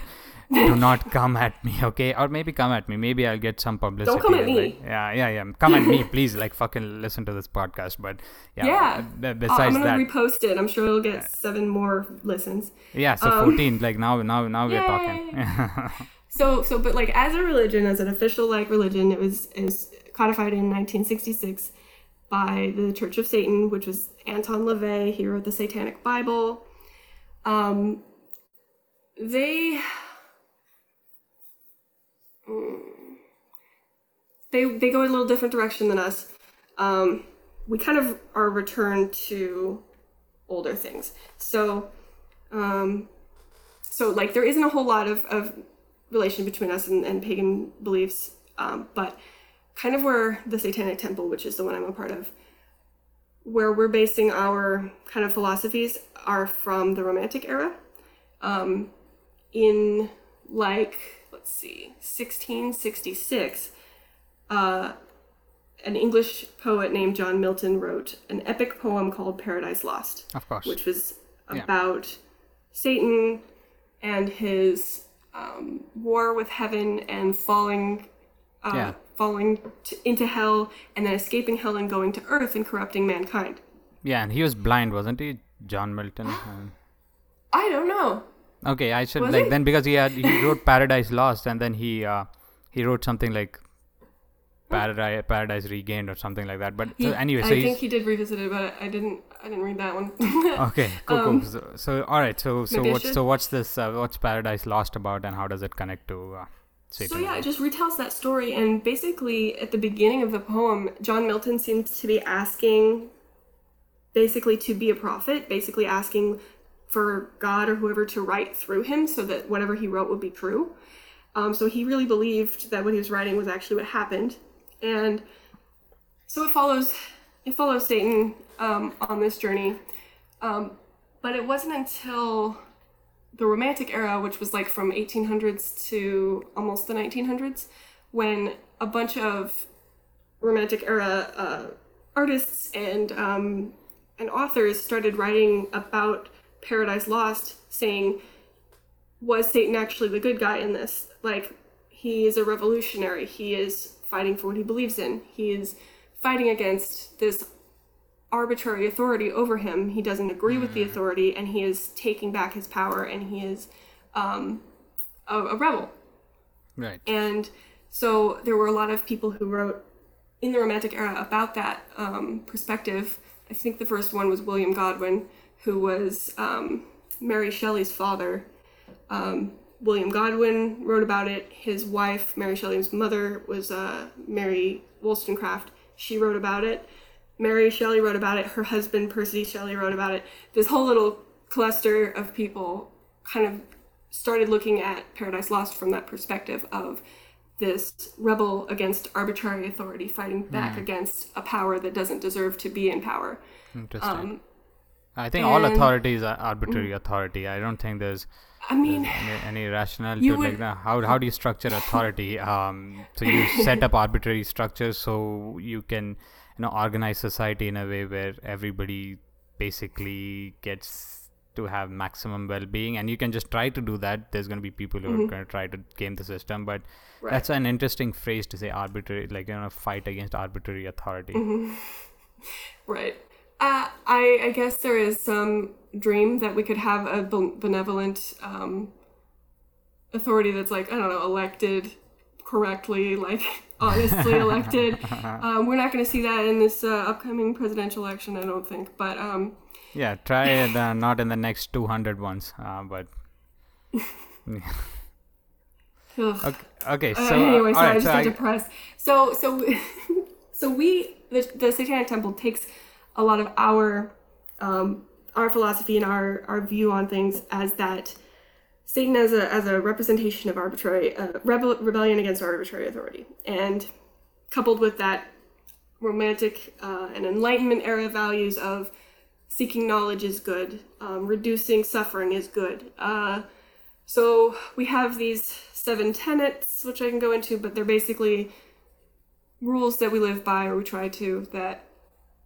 do not come at me, okay? Or maybe come at me. Maybe I'll get some publicity. Don't come at me. like- yeah, yeah, yeah. Come at me, please. Like fucking listen to this podcast. But yeah. Yeah. b- Uh, besides I'm gonna that, repost it. I'm sure it'll get seven more listens. yeah. So um, 14. Like now, now, now we're talking. So so but like as a religion, as an official like religion, it was is codified in 1966 by the Church of Satan, which was Anton LaVey. He wrote the Satanic Bible. Um, they they they go a little different direction than us. Um, we kind of are returned to older things. So um, so like there isn't a whole lot of, of relation between us and, and pagan beliefs um, but kind of where the satanic temple which is the one i'm a part of where we're basing our kind of philosophies are from the romantic era um, in like let's see 1666 uh, an english poet named john milton wrote an epic poem called paradise lost of course. which was Yeah. about Satan and his um, war with heaven and falling, uh, Yeah. falling t- into hell, and then escaping hell and going to earth and corrupting mankind. yeah, and he was blind, wasn't he, John Milton? Um, I don't know. Okay, I should Was like he? then because he had he wrote Paradise Lost and then he uh he wrote something like Paradise Paradise Regained or something like that. But so anyway, so I think he did revisit it, but I didn't. I didn't read that one. okay. Cool, um, cool. So, so all right. So so what's so what's this? Uh, what's Paradise Lost about, and how does it connect to uh, Satan? So yeah, it just retells that story, and basically at the beginning of the poem, John Milton seems to be asking, basically to be a prophet, basically asking for God or whoever to write through him, so that whatever he wrote would be true. Um, so he really believed that what he was writing was actually what happened, and so it follows it follows Satan um, on this journey. Um, but it wasn't until the Romantic era, which was like from 1800s to almost the 1900s, when a bunch of Romantic era uh, artists and um, and authors started writing about Paradise Lost, saying, "Was Satan actually the good guy in this? Like, he is a revolutionary. He is fighting for what he believes in. He is fighting against this." arbitrary authority over him. He doesn't agree with the authority, and he is taking back his power, and he is um, a, a rebel. right. And so there were a lot of people who wrote in the Romantic era about that um, perspective. I think the first one was William Godwin, who was um, Mary Shelley's father. Um, William Godwin wrote about it. His wife, Mary Shelley's mother, was uh, Mary Wollstonecraft. She wrote about it. Mary Shelley wrote about it. Her husband, Percy Shelley, wrote about it. This whole little cluster of people kind of started looking at Paradise Lost from that perspective of this rebel against arbitrary authority fighting back against a power that doesn't deserve to be in power. Interesting. Um, I think all and- authorities are arbitrary authority. I don't think there's I mean, any, any rationale to like that. How how do you structure authority? Um, so you set up arbitrary structures so you can you know organize society in a way where everybody basically gets to have maximum well-being and you can just try to do that there's going to be people who are going to try to game the system but Mm-hmm. Right. that's an interesting phrase to say arbitrary like you know fight against arbitrary authority Mm-hmm. right. Uh, I, I guess there is some dream that we could have a benevolent um, authority that's like, I don't know, elected correctly, like honestly elected. Um, we're not going to see that in this uh, upcoming presidential election, I don't think. But um, yeah, try it uh, not in the next 200 ones, uh, but. Okay, okay Uh, so anyway, uh, sorry, alright, I just so got I- depressed. So, so, so we, the, the Satanic Temple takes a lot of our, um, our philosophy and our, our view on things as that Satan as a, as a representation of arbitrary, uh, rebel, rebellion against arbitrary authority. And coupled with that romantic uh, and enlightenment era values of seeking knowledge is good, um, reducing suffering is good, uh, so we have these seven tenets, which I can go into, but they're basically rules that we live by, or we try to, that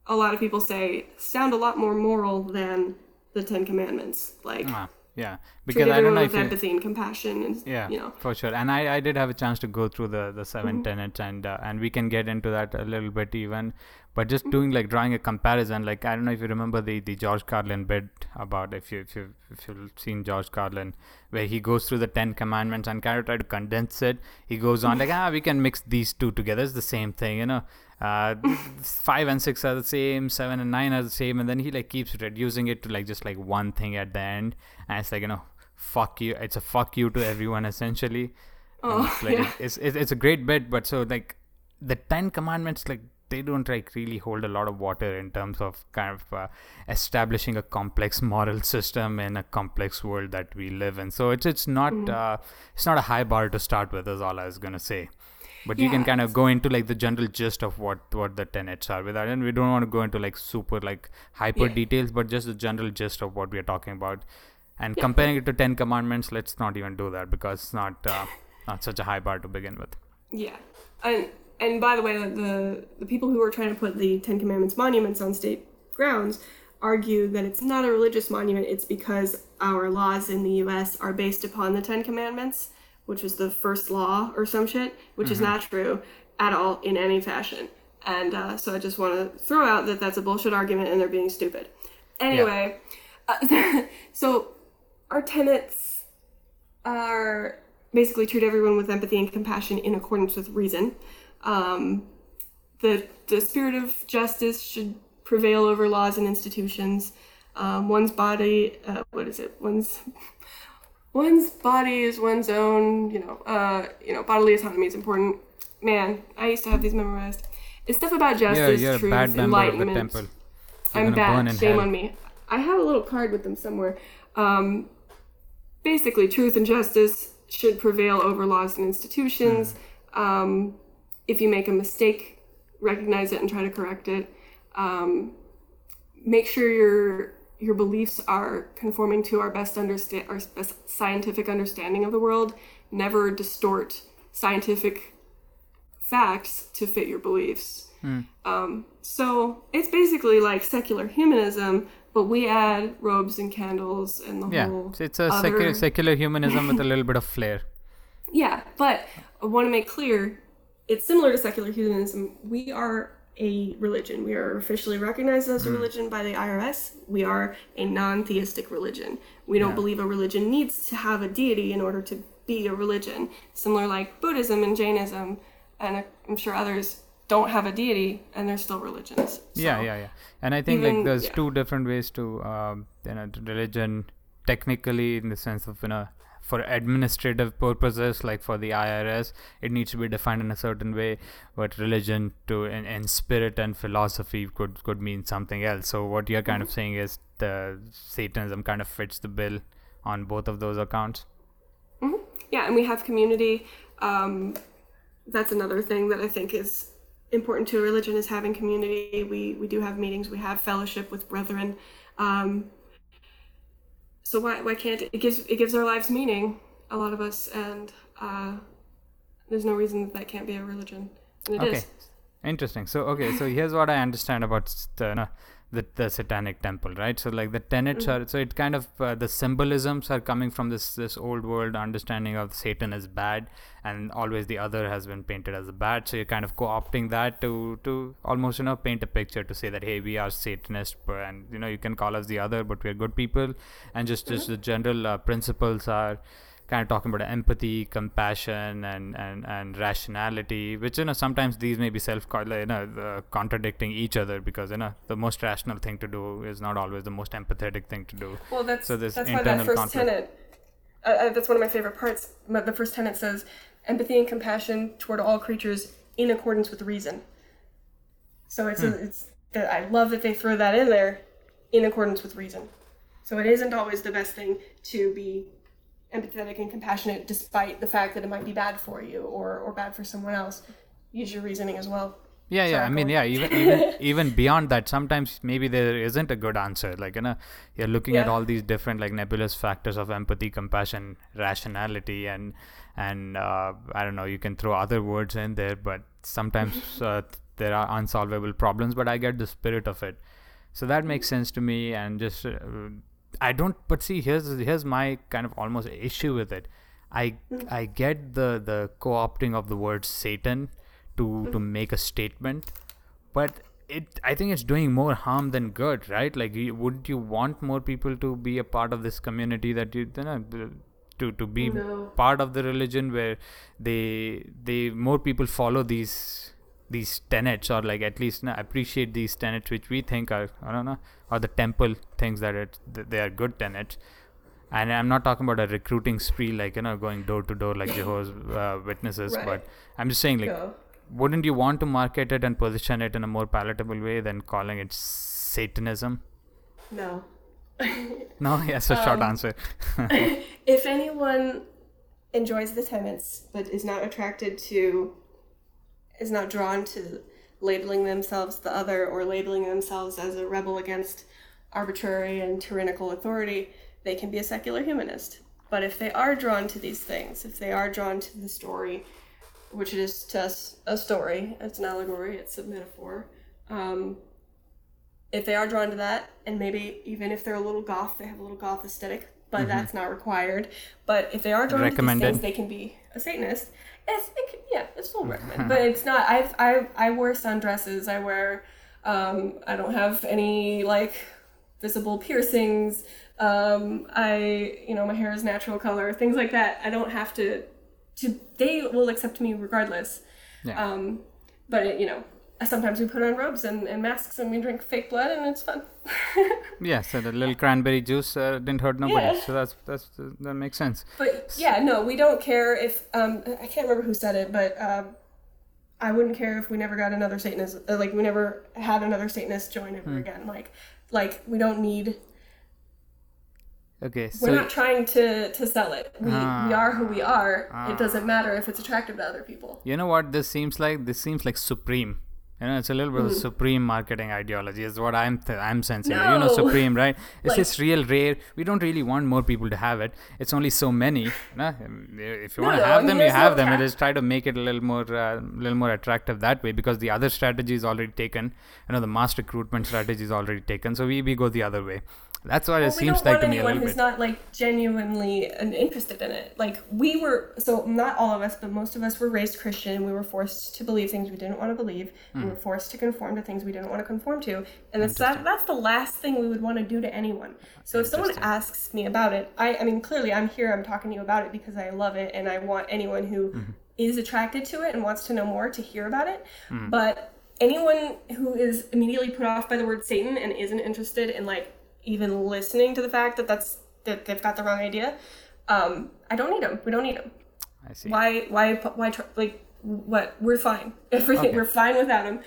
a lot of people say sound a lot more moral than the Ten Commandments. Like, Ah, yeah, because I don't know if you, empathy and compassion, and, yeah you know. for sure and i i did have a chance to go through the the 7 Mm-hmm. tenets and uh, and we can get into that a little bit even but just Mm-hmm. doing like drawing a comparison like i don't know if you remember the the george carlin bit about if you if you if you've seen george carlin where he goes through the 10 commandments and kind of try to condense it he goes on like ah we can mix these two together it's the same thing you know uh, five and six are the same, seven and nine are the same, and then he like keeps reducing it to like just like one thing at the end, and it's like you know, fuck you. It's a fuck you to everyone essentially. Oh, it's like yeah. it's, it's it's a great bit, but so like the Ten Commandments, like they don't like really hold a lot of water in terms of kind of uh, establishing a complex moral system in a complex world that we live in. So it's it's not Mm. uh, it's not a high bar to start with. Is all I was gonna say. But you can kind of go into like the general gist of what what the tenets are without, and we don't want to go into like super like hyper Yeah. details, but just the general gist of what we are talking about. And Yeah. comparing it to Ten Commandments, let's not even do that because it's not uh, not such a high bar to begin with. Yeah, and and by the way, the the people who are trying to put the Ten Commandments monuments on state grounds argue that it's not a religious monument. It's because our laws in the U.S. are based upon the Ten Commandments, which is the first law or some shit, which is not true at all in any fashion. And uh, so I just want to throw out that that's a bullshit argument and they're being stupid. Anyway, uh, so our tenets are basically treat everyone with empathy and compassion in accordance with reason. Um, the the spirit of justice should prevail over laws and institutions. Um, one's body, uh, what is it? One's one's body is one's own. You know, uh, you know, bodily autonomy is important. Man, I used to have these memorized. It's stuff about Yeah, justice, you're a truth, bad member of the enlightenment. temple. You're I'm bad. Shame on me. I have a little card with them somewhere. Um, basically, truth and justice should prevail over laws and institutions. Hmm. Um, if you make a mistake, recognize it and try to correct it. Um, make sure your your beliefs are conforming to our best understand our best scientific understanding of the world. Never distort scientific facts to fit your beliefs. Um, so it's basically like secular humanism, but we add robes and candles and the Yeah, whole. it's a other- secular, secular humanism with a little bit of flair. Yeah, but I want to make clear it's similar to secular humanism. We are a religion. We are officially recognized as a religion by the IRS. We are a non theistic religion. We don't Yeah. believe a religion needs to have a deity in order to be a religion. Similar like Buddhism and Jainism, and I'm sure others don't have a deity and they're still religions. yeah, So- yeah, yeah. And I think like there's yeah. two different ways to um, you know to religion technically in the sense of you know for administrative purposes like for the IRS it needs to be defined in a certain way but religion to in, in spirit and philosophy could could mean something else so what you're kind of Mm-hmm. saying is the satanism kind of fits the bill on both of those accounts Yeah, and we have community. Um, that's another thing that I think is important to a religion is having community. We we do have meetings. We have fellowship with brethren. Um, so why why can't it, it gives it gives our lives meaning? A lot of us, and uh, there's no reason that that can't be a religion. And it is. okay interesting so okay so here's what i understand about the, the the satanic temple right so like the tenets Mm-hmm. are so it kind of uh, the symbolisms are coming from this this old world understanding of satan is bad and always the other has been painted as bad so you're kind of co-opting that to to almost you know paint a picture to say that hey we are satanist and you know you can call us the other but we're good people and just just Mm-hmm. the general uh, principles are kind of talking about empathy, compassion, and and and rationality, which you know sometimes these may be self you know uh, contradicting each other because you know the most rational thing to do is not always the most empathetic thing to do. Well, that's so that's why that first conflict. tenet. Uh, uh, that's one of my favorite parts. The first tenet says empathy and compassion toward all creatures in accordance with reason. So it's hmm. a, it's that I love that they throw that in there in accordance with reason. So it isn't always the best thing to be empathetic and compassionate despite the fact that it might be bad for you or, or bad for someone else. Use your reasoning as well. Yeah, yeah. I mean, yeah. Even even even beyond that, sometimes maybe there isn't a good answer. Like you know, you're looking yeah. at all these different like nebulous factors of empathy, compassion, rationality, and and uh, I don't know. You can throw other words in there, but sometimes uh, there are unsolvable problems. But I get the spirit of it, so that makes sense to me. And just uh, I don't. But see, here's here's my kind of almost issue with it. I hmm. I get the the co-opting of the word Satan to hmm. to make a statement, but it I think it's doing more harm than good, right? Like, wouldn't you want more people to be a part of this community that you, you know, to to be no. part of the religion where they they more people follow these these tenets or like at least appreciate these tenets which we think are I don't know or the temple things that it that they are good tenets. And I'm not talking about a recruiting spree like you know going door to door like Jehovah's uh, Witnesses right. but I'm just saying like wouldn't you want to market it and position it in a more palatable way than calling it Satanism? No. No? Yes a short um, answer. If anyone enjoys the tenets but is not attracted to is not drawn to labeling themselves the other or labeling themselves as a rebel against arbitrary and tyrannical authority, they can be a secular humanist. But if they are drawn to these things, if they are drawn to the story, which is to us a story, it's an allegory, it's a metaphor. Um, if they are drawn to that, and maybe even if they're a little goth, they have a little goth aesthetic, but mm-hmm. that's not required. But if they are drawn to these things, they can be a Satanist. It's, it, yeah, it's full recommend, but it's not. I've I I wear sundresses. I wear. Um, I don't have any like visible piercings. Um, I you know my hair is natural color. Things like that. I don't have to. To they will accept me regardless. Yeah. Um, but it, you know sometimes we put on robes and, and masks and we drink fake blood and it's fun. yeah, so the little cranberry juice uh, didn't hurt nobody, yeah. so that's that's that makes sense. But yeah, no, we don't care if um I can't remember who said it, but um, I wouldn't care if we never got another Satanist, uh, like we never had another Satanist join ever hmm. again. Like like we don't need. Okay, so we're not trying to to sell it. We we are who we are. It doesn't matter if it's attractive to other people. You know what this seems like? This seems like Supreme you know, it's a little bit mm. of supreme marketing ideology is what I'm th- I'm sensing. No. You know, supreme, right? It's like, just real rare. We don't really want more people to have it. It's only so many. You know? If you no, want to have I mean, them, you have no them. Tra- just try to make it a little more, uh, little more attractive that way because the other strategy is already taken. You know, the mass recruitment strategy is already taken. So we, we go the other way. That's what well, it seems like to me a little who's bit. not like genuinely interested in it. Like we were, so not all of us, but most of us were raised Christian. We were forced to believe things we didn't want to believe. Mm. We hmm. were forced to conform to things we didn't want to conform to, and that's that, that's the last thing we would want to do to anyone. So if someone asks me about it, I I mean clearly I'm here. I'm talking to you about it because I love it, and I want anyone who mm-hmm. is attracted to it and wants to know more to hear about it. Mm. But anyone who is immediately put off by the word Satan and isn't interested in like even listening to the fact that that's that they've got the wrong idea. Um, I don't need them. We don't need them. I see. Why? Why? Why? Tr- like what? We're fine. Everything. Okay. We're fine without them.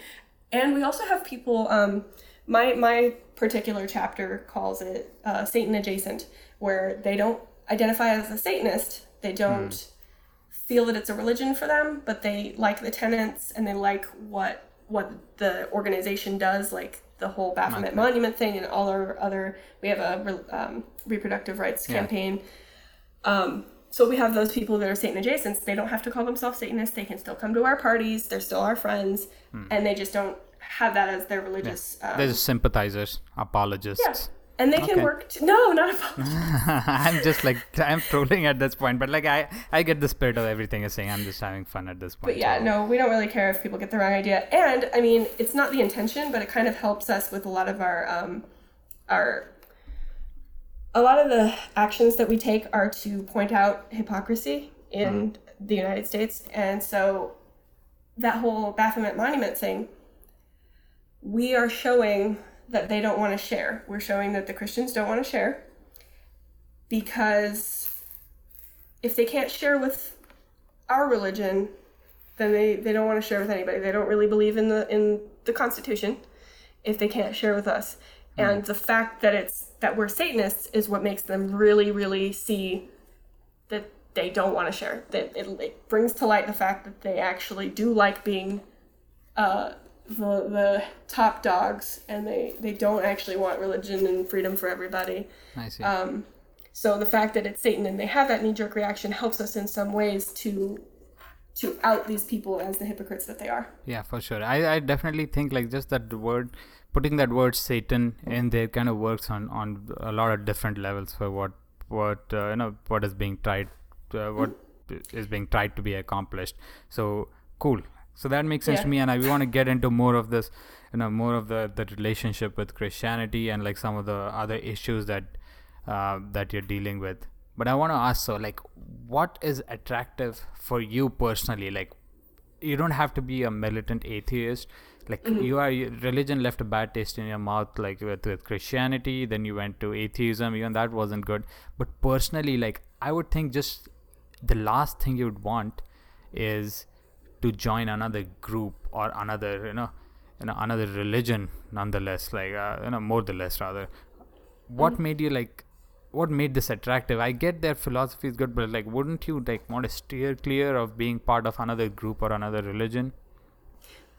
And we also have people. Um, my my particular chapter calls it uh, Satan adjacent, where they don't identify as a Satanist. They don't mm. feel that it's a religion for them, but they like the tenets and they like what what the organization does, like the whole Baphomet Monument thing and all our other. We have a um, reproductive rights campaign. Yeah. Um, so we have those people that are Satan adjacent. They don't have to call themselves Satanists. They can still come to our parties. They're still our friends, hmm. and they just don't have that as their religious. Yeah. Um, They're sympathizers, apologists. Yeah and they can work t- no not i'm just like i'm trolling at this point but like i i get the spirit of everything you're saying. I'm just having fun at this point but yeah so. no we don't really care if people get the wrong idea. And i mean it's not the intention but it kind of helps us with a lot of our um our a lot of the actions that we take are to point out hypocrisy in the United States. And so that whole Baphomet Monument thing, we are showing that they don't want to share. We're showing that the Christians don't want to share because if they can't share with our religion, then they, they don't want to share with anybody. They don't really believe in the in the Constitution if they can't share with us. And the fact that it's that we're Satanists is what makes them really, really see that they don't want to share. That it, it brings to light the fact that they actually do like being uh, the the top dogs, and they they don't actually want religion and freedom for everybody. I see. Um, so the fact that it's Satan and they have that knee jerk reaction helps us in some ways to to out these people as the hypocrites that they are. Yeah, for sure. I, I definitely think like just that word, putting that word Satan in there kind of works on on a lot of different levels for what what uh, you know what is being tried, uh, what is being tried to be accomplished. So cool. So that makes sense Yeah. to me, and I we want to get into more of this, you know, more of the the relationship with Christianity and like some of the other issues that uh, that you're dealing with. But I want to ask, so like, what is attractive for you personally? Like, you don't have to be a militant atheist like you are religion left a bad taste in your mouth like with, with christianity then you went to atheism even that wasn't good but personally like i would think just the last thing you would want is to join another group or another you know you know another religion nonetheless like uh, you know more the less rather what made you like what made this attractive i get their philosophy is good but like wouldn't you like want to steer clear of being part of another group or another religion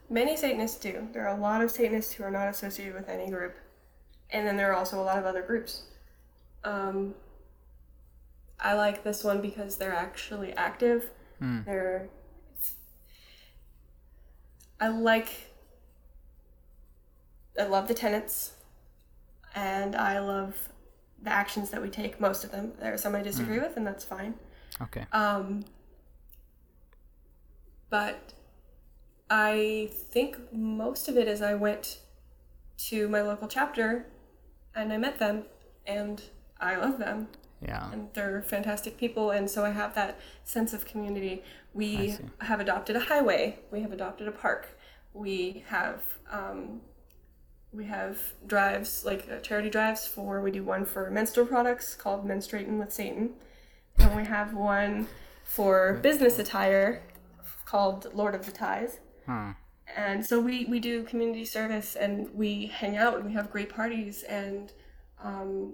Many Satanists do. There are a lot of Satanists who are not associated with any group. And then there are also a lot of other groups. Um, I like this one because they're actually active. They're. I like. I love the tenets, and I love the actions that we take. Most of them. There are some I disagree with, and that's fine. okay Um, but I think most of it is I went to my local chapter and I met them and I love them yeah and they're fantastic people and so I have that sense of community. We have adopted a highway, we have adopted a park, we have um, we have drives like uh, charity drives for we do one for menstrual products called menstruating with Satan, and we have one for business attire called Lord of the Ties. Hmm. And so we, we do community service and we hang out and we have great parties and um,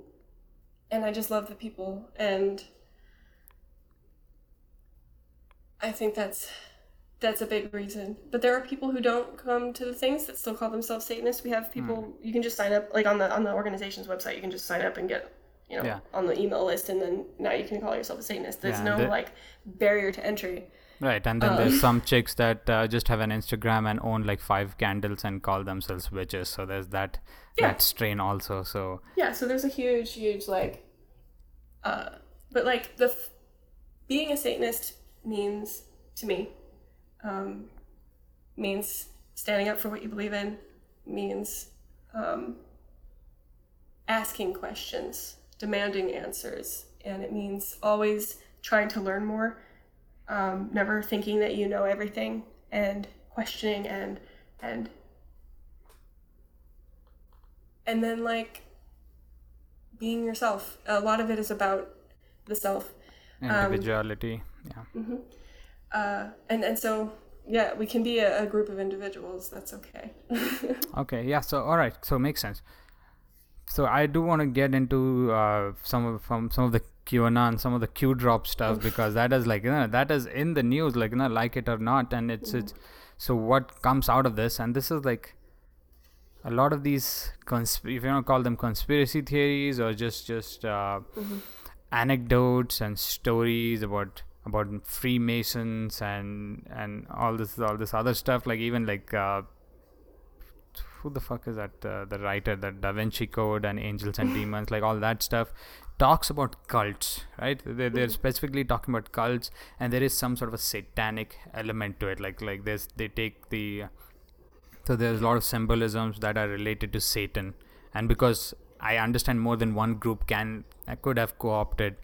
and I just love the people and I think that's that's a big reason. But there are people who don't come to the things that still call themselves Satanists. We have people you can just sign up like on the on the organization's website. You can just sign up and get you know Yeah. on the email list, and then now you can call yourself a Satanist. There's Yeah, no the- like barrier to entry. right and then there's some chicks that uh, just have an instagram and own like five candles and call themselves witches so there's that Yeah. that strain also so Yeah, so there's a huge, huge like, uh, but like the f- being a Satanist means to me, um, means standing up for what you believe in, means um, asking questions, demanding answers, and it means always trying to learn more, um, never thinking that you know everything, and questioning and and and then like being yourself. A lot of it is about the self. individuality yeah Uh, and and so yeah, we can be a, a group of individuals. That's okay. okay yeah so all right so makes sense so i do want to get into uh, some of from some of the qanon some of the q drop stuff because that is like you know, that is in the news like you know like it or not and it's it's so what comes out of this and this is like a lot of these consp- if you want to call them conspiracy theories or just just uh, anecdotes and stories about about freemasons and and all this all this other stuff like even like uh, who the fuck is that uh, the writer that da vinci code and angels and demons like all that stuff talks about cults right? They, they're specifically talking about cults and there is some sort of a satanic element to it like like there's they take the so there's a lot of symbolisms that are related to satan and because I understand more than one group can I could have co-opted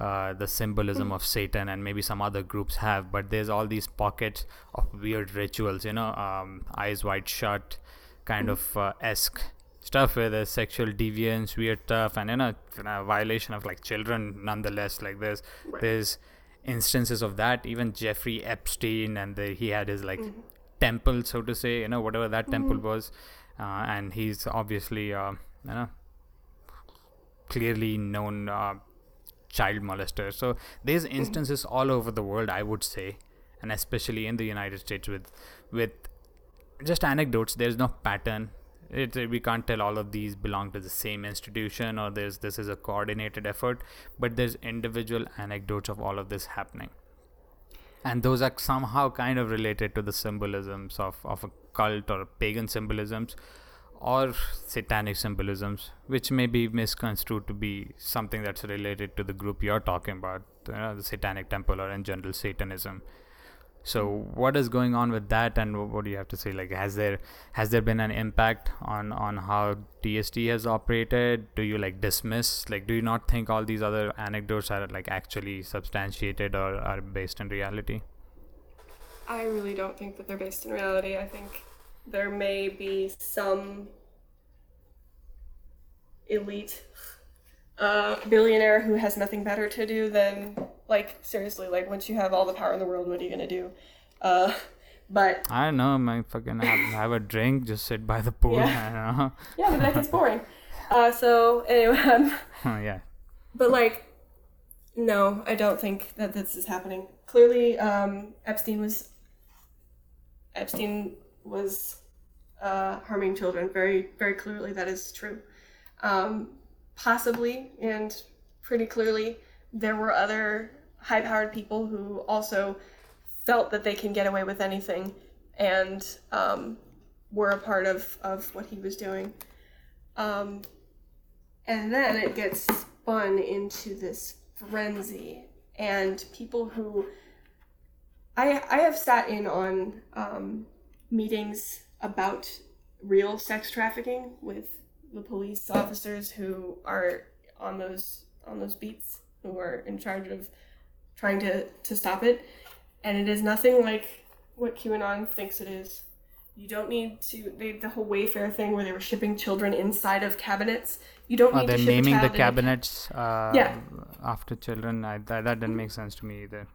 uh, the symbolism of Satan, and maybe some other groups have. But there's all these pockets of weird rituals, you know, um, eyes wide shut, kind of uh, esque stuff where there's sexual deviance, weird stuff, and you know, violation of like children. Nonetheless, like there's right. there's instances of that. Even Jeffrey Epstein, and the, he had his like mm-hmm. Temple, so to say, you know, whatever that mm-hmm. temple was, uh, and he's obviously, uh, you know, clearly known uh, child molester. So there's mm-hmm. instances all over the world, I would say, and especially in the United States with with just anecdotes. There's no pattern. It, we can't tell all of these belong to the same institution or there's this is a coordinated effort, but there's individual anecdotes of all of this happening. And those are somehow kind of related to the symbolisms of, of a cult or pagan symbolisms or satanic symbolisms, which may be misconstrued to be something that's related to the group you're talking about, you know, the Satanic Temple or in general Satanism. So, what is going on with that, and what do you have to say? Like, has there has there been an impact on on how TST has operated? Do you like dismiss? Like, do you not think all these other anecdotes are like actually substantiated or are based in reality? I really don't think that they're based in reality. I think there may be some elite uh, billionaire who has nothing better to do than like seriously like once you have all the power in the world what are you gonna do uh, but i don't know i fucking have, have a drink just sit by the pool yeah. i don't know yeah but that gets boring uh, so anyway um, oh, yeah but like no i don't think that this is happening clearly um, epstein was epstein was uh, harming children. Very, very clearly, that is true. Um, possibly, and pretty clearly, there were other high powered people who also felt that they can get away with anything and um, were a part of, of what he was doing. Um, and then it gets spun into this frenzy, and people who I, I have sat in on um, meetings about real sex trafficking with the police officers who are on those on those beats who are in charge of trying to, to stop it. And it is nothing like what QAnon thinks it is. You don't need to they, the whole Wayfair thing where they were shipping children inside of cabinets. You don't oh, need they're to ship naming the cabinets uh, yeah. after children. I, that, that didn't make sense to me either.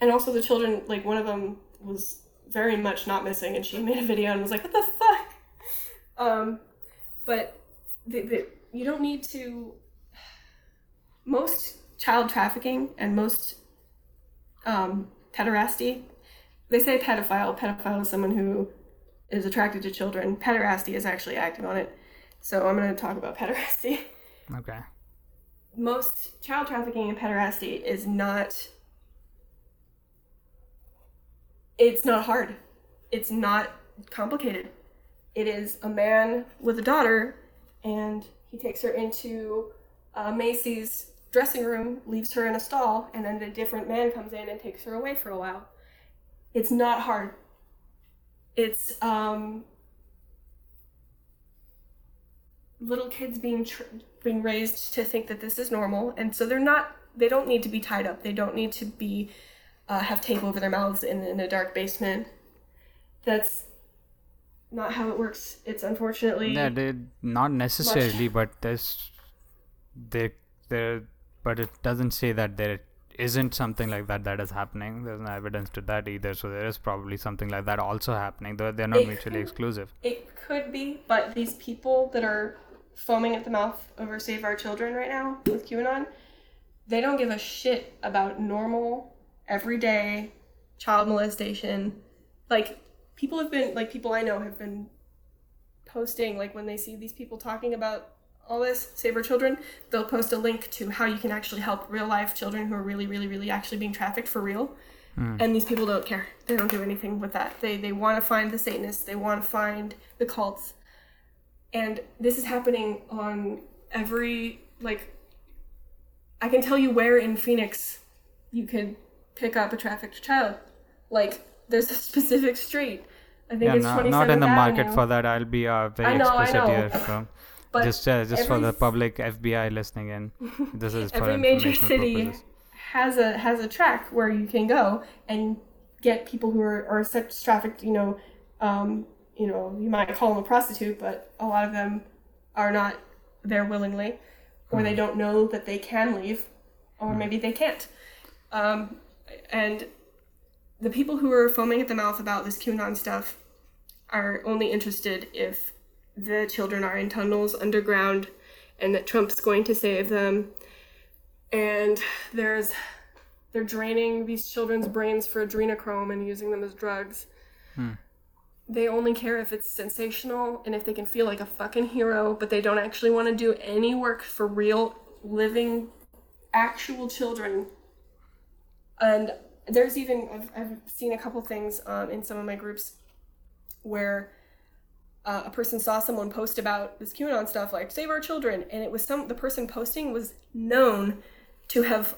And also the children, like one of them was very much not missing, and she made a video and was like, "What the fuck." Um, but the, the, you don't need to. Most child trafficking and most um, pederasty, they say pedophile. Pedophile is someone who is attracted to children. Pederasty is actually acting on it. So I'm going to talk about pederasty. Okay. Most child trafficking and pederasty is not it's not hard. It's not complicated. It is a man with a daughter, and he takes her into uh, Macy's dressing room, leaves her in a stall, and then a different man comes in and takes her away for a while. It's not hard. It's um, little kids being tr- being raised to think that this is normal, and so they're not. They don't need to be tied up. They don't need to be uh, have tape over their mouths in, in a dark basement. That's not how it works. It's unfortunately they, not necessarily, much. but there's there there, but it doesn't say that there isn't something like that that is happening. There's no evidence to that either. So there is probably something like that also happening. Though they're not it mutually could, exclusive. It could be, but these people that are foaming at the mouth over Save Our Children right now with QAnon, they don't give a shit about normal everyday child molestation. Like people have been like people I know have been posting like when they see these people talking about all this save our children they'll post a link to how you can actually help real life children who are really really really actually being trafficked for real mm. and these people don't care they don't do anything with that they they want to find the satanists they want to find the cults and this is happening on every like i can tell you where in phoenix you could pick up a trafficked child. Like there's a specific street. I think yeah, it's not, not in the Avenue. market for that. I'll be uh, very know, explicit here. So But just uh, just for the public FBI listening in, this is for every major city purposes. has a has a track where you can go and get people who are, are sex trafficked. You know, um, you know, you might call them a prostitute, but a lot of them are not there willingly, or they don't know that they can leave, or maybe they can't. Um, and the people who are foaming at the mouth about this QAnon stuff are only interested if the children are in tunnels underground and that Trump's going to save them. And there's they're draining these children's brains for adrenochrome and using them as drugs. They only care if it's sensational and if they can feel like a fucking hero, but they don't actually want to do any work for real living actual children. And there's even I've, I've seen a couple things um, in some of my groups where uh, a person saw someone post about this QAnon stuff, like save our children, and it was some the person posting was known to have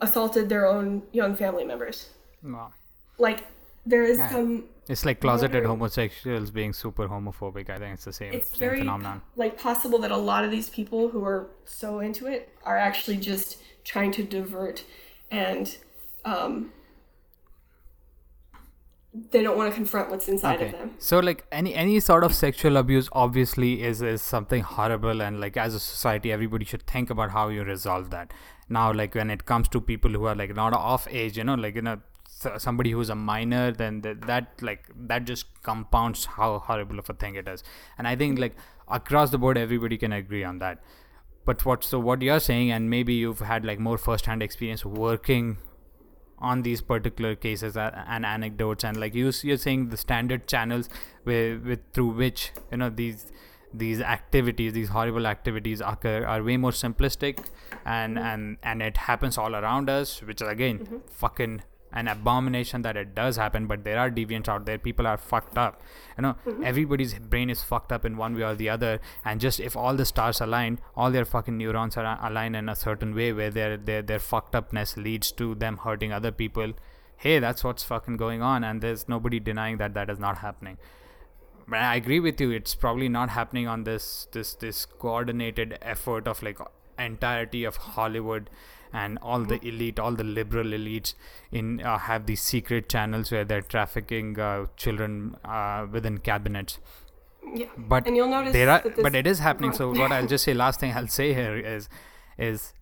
assaulted their own young family members. Wow. Like there is some It's like closeted homosexuals being super homophobic. I think it's the same, it's same very phenomenon. like possible that a lot of these people who are so into it are actually just trying to divert and um, they don't want to confront what's inside of them. So like any any sort of sexual abuse obviously is is something horrible and like as a society everybody should think about how you resolve that. Now like when it comes to people who are like not off age, you know, like you know somebody who's a minor then that, that like that just compounds how horrible of a thing it is. And I think like across the board everybody can agree on that. But what so what you're saying and maybe you've had like more first hand experience working on these particular cases uh, and anecdotes and like you you're saying the standard channels with, with through which you know these these activities these horrible activities occur are way more simplistic and mm-hmm. and and it happens all around us which is again mm-hmm. fucking an abomination that it does happen but there are deviants out there. People are fucked up. You know mm-hmm. everybody's brain is fucked up in one way or the other. And just if all the stars align all their fucking neurons are aligned in a certain way where their their their fucked upness leads to them hurting other people. Hey that's what's fucking going on and there's nobody denying that that is not happening. But I agree with you. It's probably not happening on this this this coordinated effort of like entirety of Hollywood and all the elite, all the liberal elites in uh, have these secret channels where they're trafficking uh, children uh, within cabinets. Yeah. But And you'll notice there are, that this- but it is happening. So what I'll just say, last thing I'll say here is, is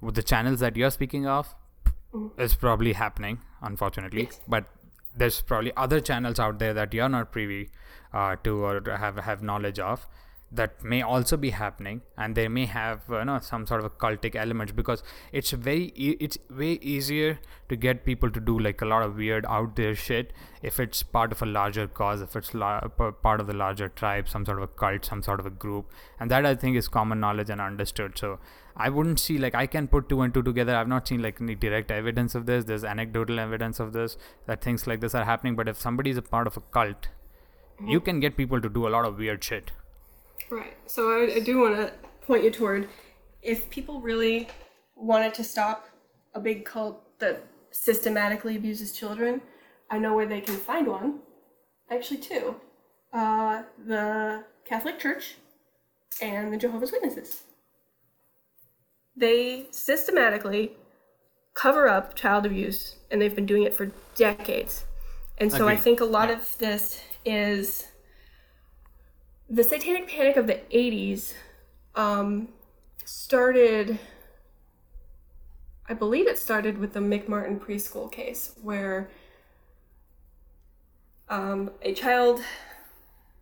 with the channels that you're speaking of, is probably happening, unfortunately. Yes. But there's probably other channels out there that you're not privy uh, to or have have knowledge of that may also be happening and they may have you know some sort of a cultic element because it's very e- it's way easier to get people to do like a lot of weird out there shit if it's part of a larger cause if it's la- part of the larger tribe some sort of a cult some sort of a group. And that i think is common knowledge and understood. So i wouldn't see like i can put two and two together. I've not seen like any direct evidence of this. There's anecdotal evidence of this that things like this are happening. But if somebody is a part of a cult you mm. can get people to do a lot of weird shit Right. So I, I do want to point you toward if people really wanted to stop a big cult that systematically abuses children, I know where they can find one. Actually, two. Uh, the Catholic Church and the Jehovah's Witnesses. They systematically cover up child abuse, and they've been doing it for decades. And so I think a lot Yeah. of this is the satanic panic of the 80s um, started i believe it started with the mcmartin preschool case where um, a child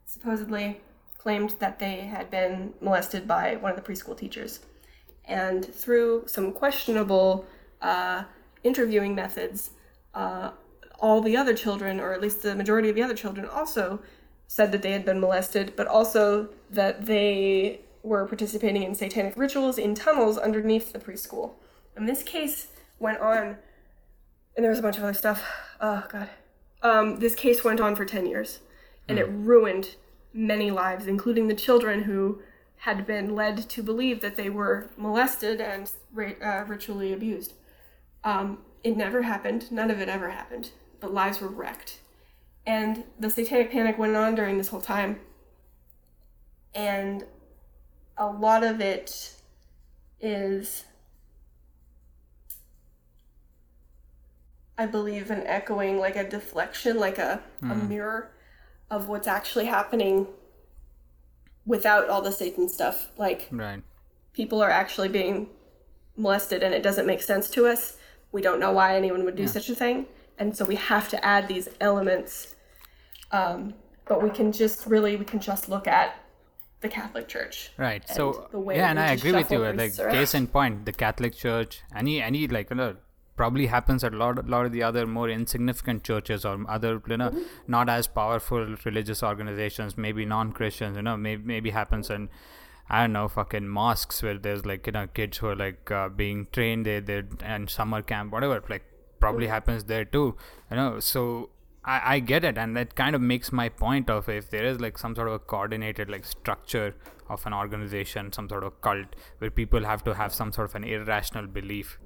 supposedly claimed that they had been molested by one of the preschool teachers. And through some questionable uh, interviewing methods uh, all the other children or at least the majority of the other children also said that they had been molested, but also that they were participating in satanic rituals in tunnels underneath the preschool. And this case went on, and there was a bunch of other stuff. Oh, God. Um, this case went on for 10 years, and it ruined many lives, including the children who had been led to believe that they were molested and uh, ritually abused. Um, it never happened. None of it ever happened. But lives were wrecked and the satanic panic went on during this whole time and a lot of it is I believe an echoing like a deflection, like a, a hmm. mirror of what's actually happening without all the Satan stuff. Like Right. people are actually being molested and it doesn't make sense to us. We don't know why anyone would do such a thing. And so we have to add these elements. Um, but we can just really, we can just look at the Catholic Church. Right. So the way yeah, and I agree with you. Like are- case in point, the Catholic Church, any any like you know probably happens at a lot, lot of the other more insignificant churches or other you know not as powerful religious organizations, maybe non-Christians. You know, maybe maybe happens in I don't know, fucking mosques where there's like you know kids who are like uh, being trained they they and summer camp whatever like probably happens there too. You know, so I, I get it, and that kind of makes my point of if there is like some sort of a coordinated like structure of an organization, some sort of cult where people have to have some sort of an irrational belief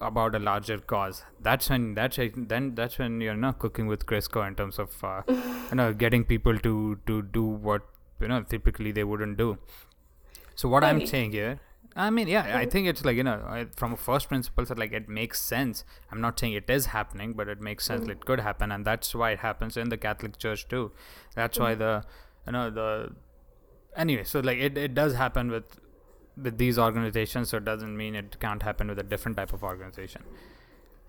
about a larger cause. That's when that's then that's when you're not cooking with Crisco in terms of uh, you know getting people to to do what you know typically they wouldn't do. So what I'm saying here, I mean, yeah, I think it's like you know, from a first principles, like it makes sense. I'm not saying it is happening, but it makes sense. It could happen, and that's why it happens in the Catholic Church too. That's why the, you know, the, anyway. So like it, it does happen with, with these organizations. So it doesn't mean it can't happen with a different type of organization.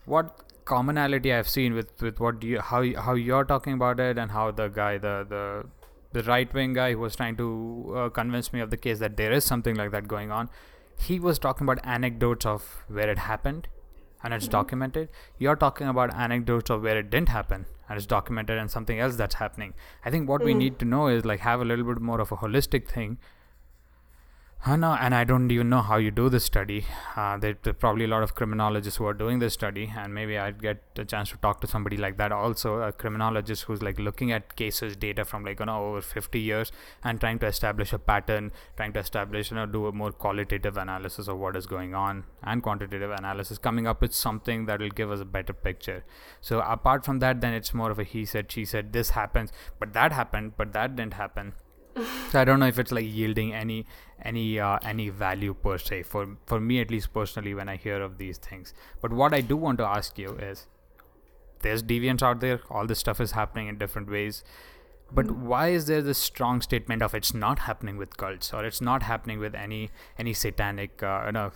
What commonality I've seen with with what you how how you're talking about it and how the guy the the the right wing guy who was trying to uh, convince me of the case that there is something like that going on he was talking about anecdotes of where it happened and it's mm-hmm. documented. You're talking about anecdotes of where it didn't happen and it's documented and something else that's happening. I think what we mm-hmm. need to know is like have a little bit more of a holistic thing uh, no, and I don't even know how you do this study. Uh, there, there probably a lot of criminologists who are doing this study, and maybe I'd get a chance to talk to somebody like that also, a criminologist who's like looking at cases data from like you know over 50 years and trying to establish a pattern, trying to establish you know do a more qualitative analysis of what is going on and quantitative analysis, coming up with something that will give us a better picture. So apart from that, then it's more of a he said, she said, this happens, but that happened, but that didn't happen so I don't know if it's like yielding any any uh, any value per se for for me at least personally when I hear of these things. But what I do want to ask you is, there's deviants out there. All this stuff is happening in different ways. But why is there this strong statement of it's not happening with cults or it's not happening with any any satanic uh, you know,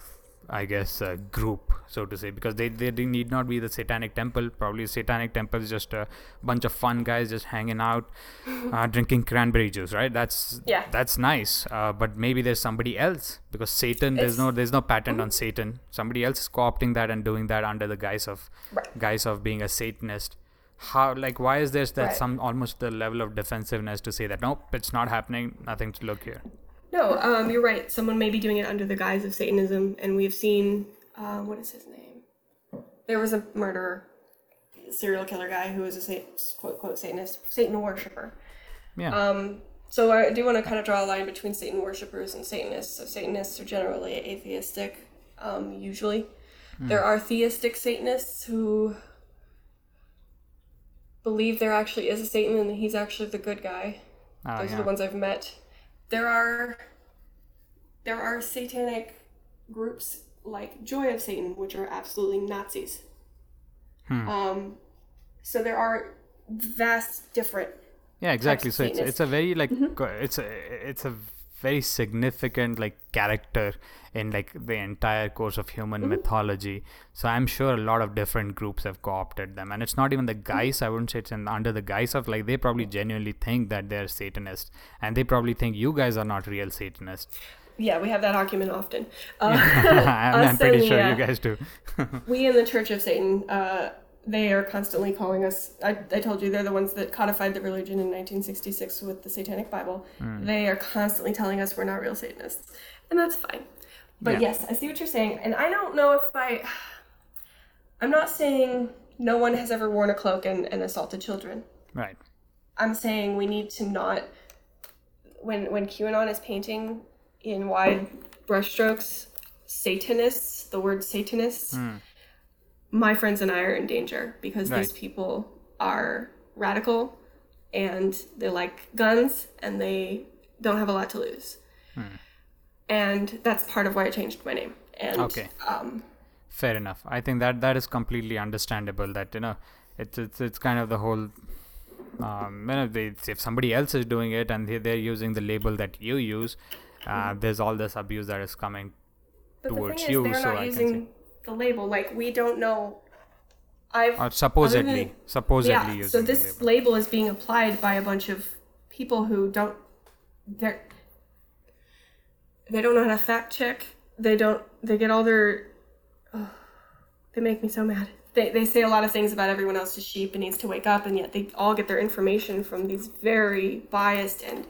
I guess uh, group so to say because they, they need not be the satanic temple probably satanic temple is just a bunch of fun guys just hanging out uh, drinking cranberry juice right that's Yeah. that's nice uh, but maybe there's somebody else because Satan there's no there's no patent on Satan somebody else is co-opting that and doing that under the guise of Right. guise of being a Satanist how like why is there that Right. some almost the level of defensiveness to say that nope it's not happening nothing to look here No, um, you're right. Someone may be doing it under the guise of Satanism, and we've seen uh, what is his name? There was a murderer, serial killer guy who was a sat- quote quote Satanist, Satan worshiper. yeah Um, so I do want to kind of draw a line between Satan worshippers and Satanists. So Satanists are generally atheistic, um, usually. There are theistic Satanists who believe there actually is a Satan and he's actually the good guy. Oh, Those yeah. are the ones I've met. There are there are satanic groups like Joy of Satan, which are absolutely Nazis. Hmm. Um, so there are vast different yeah exactly so it's, it's a very like Mm-hmm. it's a it's a very significant like character in like the entire course of human Mm-hmm. mythology. So i'm sure a lot of different groups have co-opted them. And it's not even the Mm-hmm. guise i wouldn't say it's in, under the guise of like they probably genuinely think that they're satanists. And they probably think you guys are not real satanists. Yeah, we have that argument often. Uh, I'm, I'm pretty and sure the, you guys do. We in the Church of Satan, uh, they are constantly calling us. I, I told you they're the ones that codified the religion in 1966 with the Satanic Bible. Hmm. They are constantly telling us we're not real Satanists, and that's fine. But Yeah. yes, I see what you're saying, and I don't know if I. I'm not saying no one has ever worn a cloak and, and assaulted children. right I'm saying we need to not when when QAnon is painting in wide brushstrokes Satanists, the word Satanists, my friends and I are in danger because these people are radical and they like guns and they don't have a lot to lose. and that's part of why I changed my name. And Okay. um, Fair enough. I think that that is completely understandable. That you know, it's it's it's kind of the whole. Um, you know, they, if somebody else is doing it and they, they're using the label that you use, uh, there's all this abuse that is coming but towards the thing you. they're so not I can using see. The label. Like we don't know. I've Or supposedly, than- supposedly yeah. So this label. label is being applied by a bunch of people who don't. They're. They don't know how to fact check. They don't. They get all their. Oh, they make me so mad. They, they say a lot of things about everyone else's sheep and needs to wake up, and yet they all get their information from these very biased and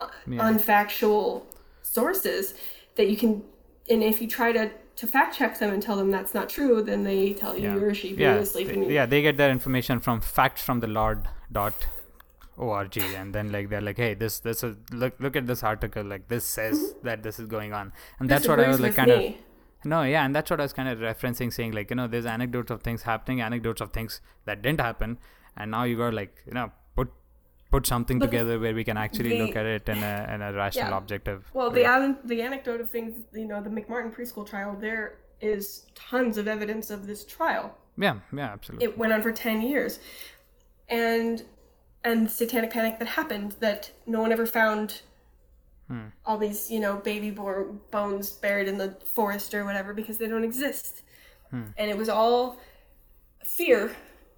uh, Yeah. unfactual sources that you can. And if you try to to fact check them and tell them that's not true, then they tell you yeah. you're a sheep, yeah, you're asleep, they, yeah, they get their information from facts from the Lord and then like they're like hey this this is look look at this article like this says mm-hmm. that this is going on and that's what i was like kind with of. No, yeah, and that's what I was kind of referencing, saying like you know, there's anecdotes of things happening, anecdotes of things that didn't happen, and now you got like you know put something But the- together where we can actually the- look at it in a in a rational, Yeah. objective. Well, the an- the anecdote of things, you know, the McMartin preschool trial, there is tons of evidence of this trial. yeah, yeah, absolutely. It went on for ten years, and and satanic panic that happened that no one ever found Hmm. all these you know baby bor- bones buried in the forest or whatever because they don't exist, Hmm. and it was all fear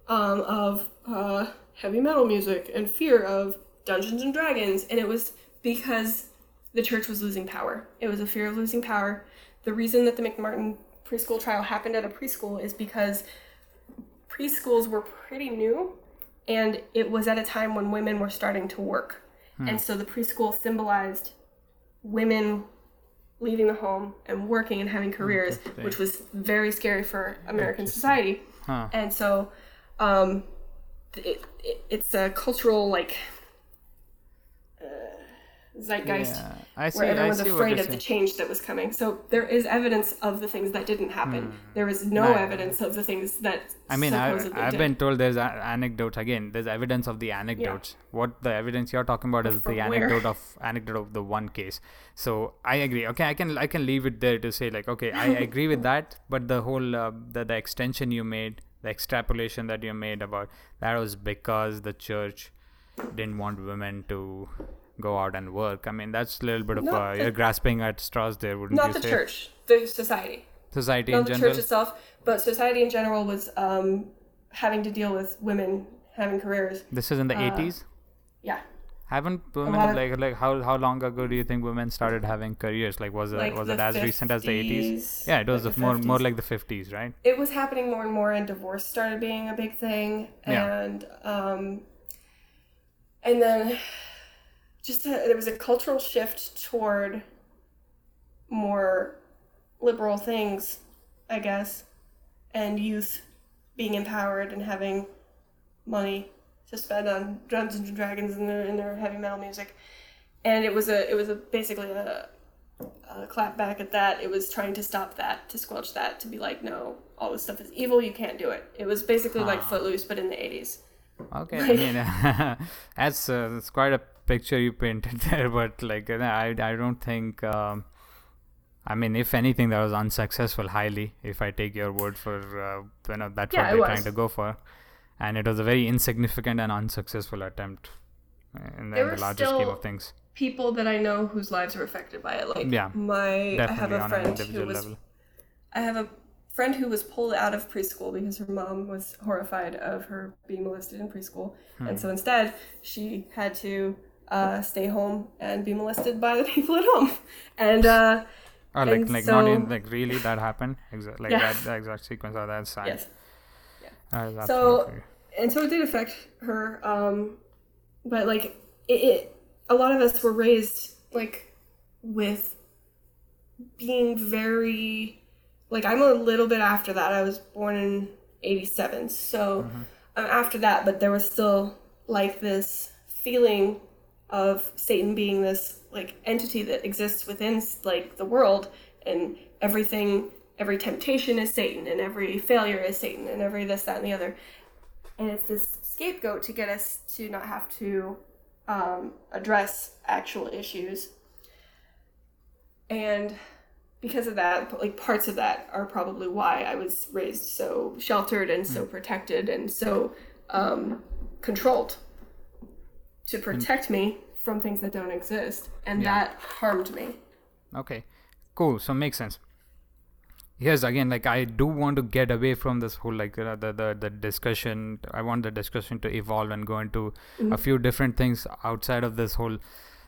um, of uh, heavy metal music and fear of Dungeons and Dragons, and it was because the church was losing power. It was a fear of losing power. The reason that the McMartin preschool trial happened at a preschool is because preschools were pretty new, and it was at a time when women were starting to work, and so the preschool symbolized women leaving the home and working and having careers, which was very scary for American society. Huh. And so, um, it, it, it's a cultural like uh, zeitgeist Yeah, I see. where everyone was afraid of the change that was coming. So there is evidence of the things that didn't happen. There is no evidence of the things that Hmm. I mean, I, did. been told there's a- anecdotes again. There's evidence of the anecdotes. What the evidence you're talking about is From the where? anecdote of anecdote of the one case. So I agree. Okay, I can I can leave it there to say like, okay, I agree with that. But the whole uh, the the extension you made, the extrapolation that you made about that was because the church didn't want women to go out and work. I mean, that's a little bit of Not uh, the- you're grasping at straws there, wouldn't not you Not the say? church, the society. Society Not in the church itself, but society in general was um, having to deal with women having careers. This is in the uh, 80s. Yeah, Haven't women of- like like how how long ago do you think women started having careers? Like was it Like was it as recent as the 80s? Yeah, it was like more more like the 50s, right? it was happening more and more, and divorce started being a big thing, Yeah. and um, and then just a, there was a cultural shift toward more liberal things, I guess, and youth being empowered and having money to spend on Dungeons and Dragons and their, and their heavy metal music, and it was a it was a basically a, a clap back at that. It was trying to stop that, to squelch that, to be like, no, all this stuff is evil. You can't do it. It was basically like Footloose, but in the eighties. Okay, I mean that's uh, that's quite a picture you painted there, but like uh, I I don't think. Um, I mean, if anything, that was unsuccessful highly. If I take your word for, uh, you know, that's Yeah, what they're was. trying to go for, and it was a very insignificant and unsuccessful attempt in the, in the larger scheme of things. People that I know whose lives were affected by it, like Yeah, my, I have a friend who was level. I have a friend who was pulled out of preschool because her mom was horrified of her being molested in preschool. Hmm. And so instead, she had to uh, stay home and be molested by the people at home. And uh, Oh, like And like not so- in like really that happened. Exactly like Yeah. that the exact sequence. Oh, that's sad. yes. Is So- And so it did affect her. Um, but like, it, it, a lot of us were raised like with being very like I'm a little bit after that. I was born in 87. So I'm after that, but there was still like this feeling of Satan being this like entity that exists within like the world and everything every temptation is Satan and every failure is Satan and every this that and the other. And it's this scapegoat to get us to not have to um, address actual issues. and because of that, like parts of that are probably why I was raised so sheltered and so protected and so um, controlled to protect me from things that don't exist, and Yeah. that harmed me. Okay, cool. So makes sense. Yes, again, like I do want to get away from this whole like uh, the the the discussion. I want the discussion to evolve and go into a few different things outside of this whole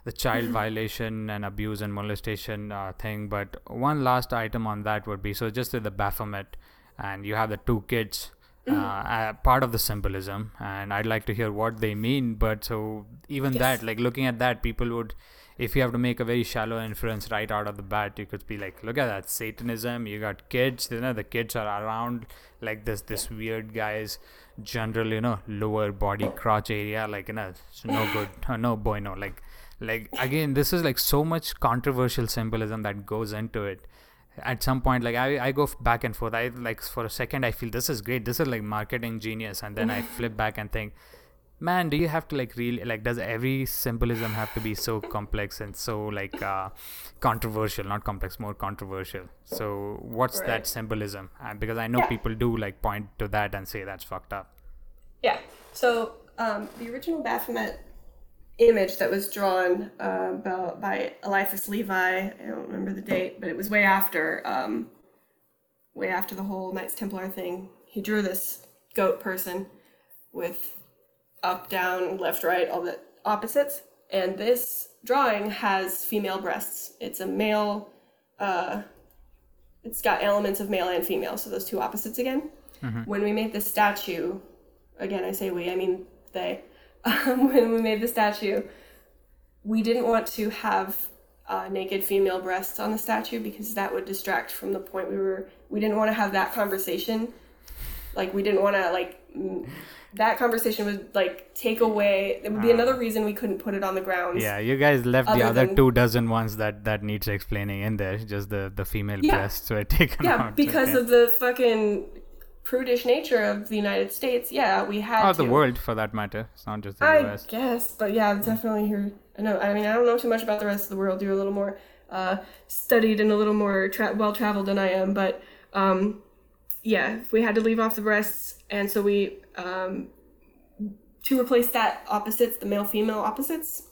the child violation and abuse and molestation uh, thing. But one last item on that would be so just the Baphomet, and you have the two kids. Uh, uh, part of the symbolism, and I'd like to hear what they mean. But so even Yes. that, like looking at that, people would if you have to make a very shallow inference right out of the bat, you could be like, look at that Satanism. You got kids, you know, the kids are around like this this weird guy's general, you know, lower body crotch area, like you know, it's no good, uh, no bueno. Like like again, this is like so much controversial symbolism that goes into it. At some point, like I, I go back and forth. I like for a second I feel this is great. This is like marketing genius, and then I flip back and think, man do you have to like really like does every symbolism have to be so complex and so like uh controversial not complex more controversial so what's Right. that symbolism uh, because i know Yeah. people do like point to that and say that's fucked up Yeah. So um, the original Baphomet image that was drawn uh, by, by Eliphas Levi, I don't remember the date, but it was way after, um, way after the whole Knights Templar thing. He drew this goat person with up, down, left, right, all the opposites. And this drawing has female breasts. It's a male. Uh, it's got elements of male and female, so those two opposites again. When we made the statue, again, I say we, I mean they. Um, when we made the statue, we didn't want to have uh, naked female breasts on the statue because that would distract from the point we were. We didn't want to have that conversation. Like we didn't want to like that conversation would like take away. It would be another reason we couldn't put it on the grounds. yeah you guys left the Other other than- two dozen ones that that needs explaining in there just the the female Yeah. breasts were taken Yeah, out because okay. of the fucking prudish nature of the United States. Yeah, we had or to. the world for that matter it's not just the I us guess, but yeah, definitely here. I know. I mean, I don't know too much about the rest of the world. You're a little more uh, studied and a little more tra- well traveled than I am, but um, yeah, we had to leave off the breasts, and so we um, to replace that opposites, the male female opposites,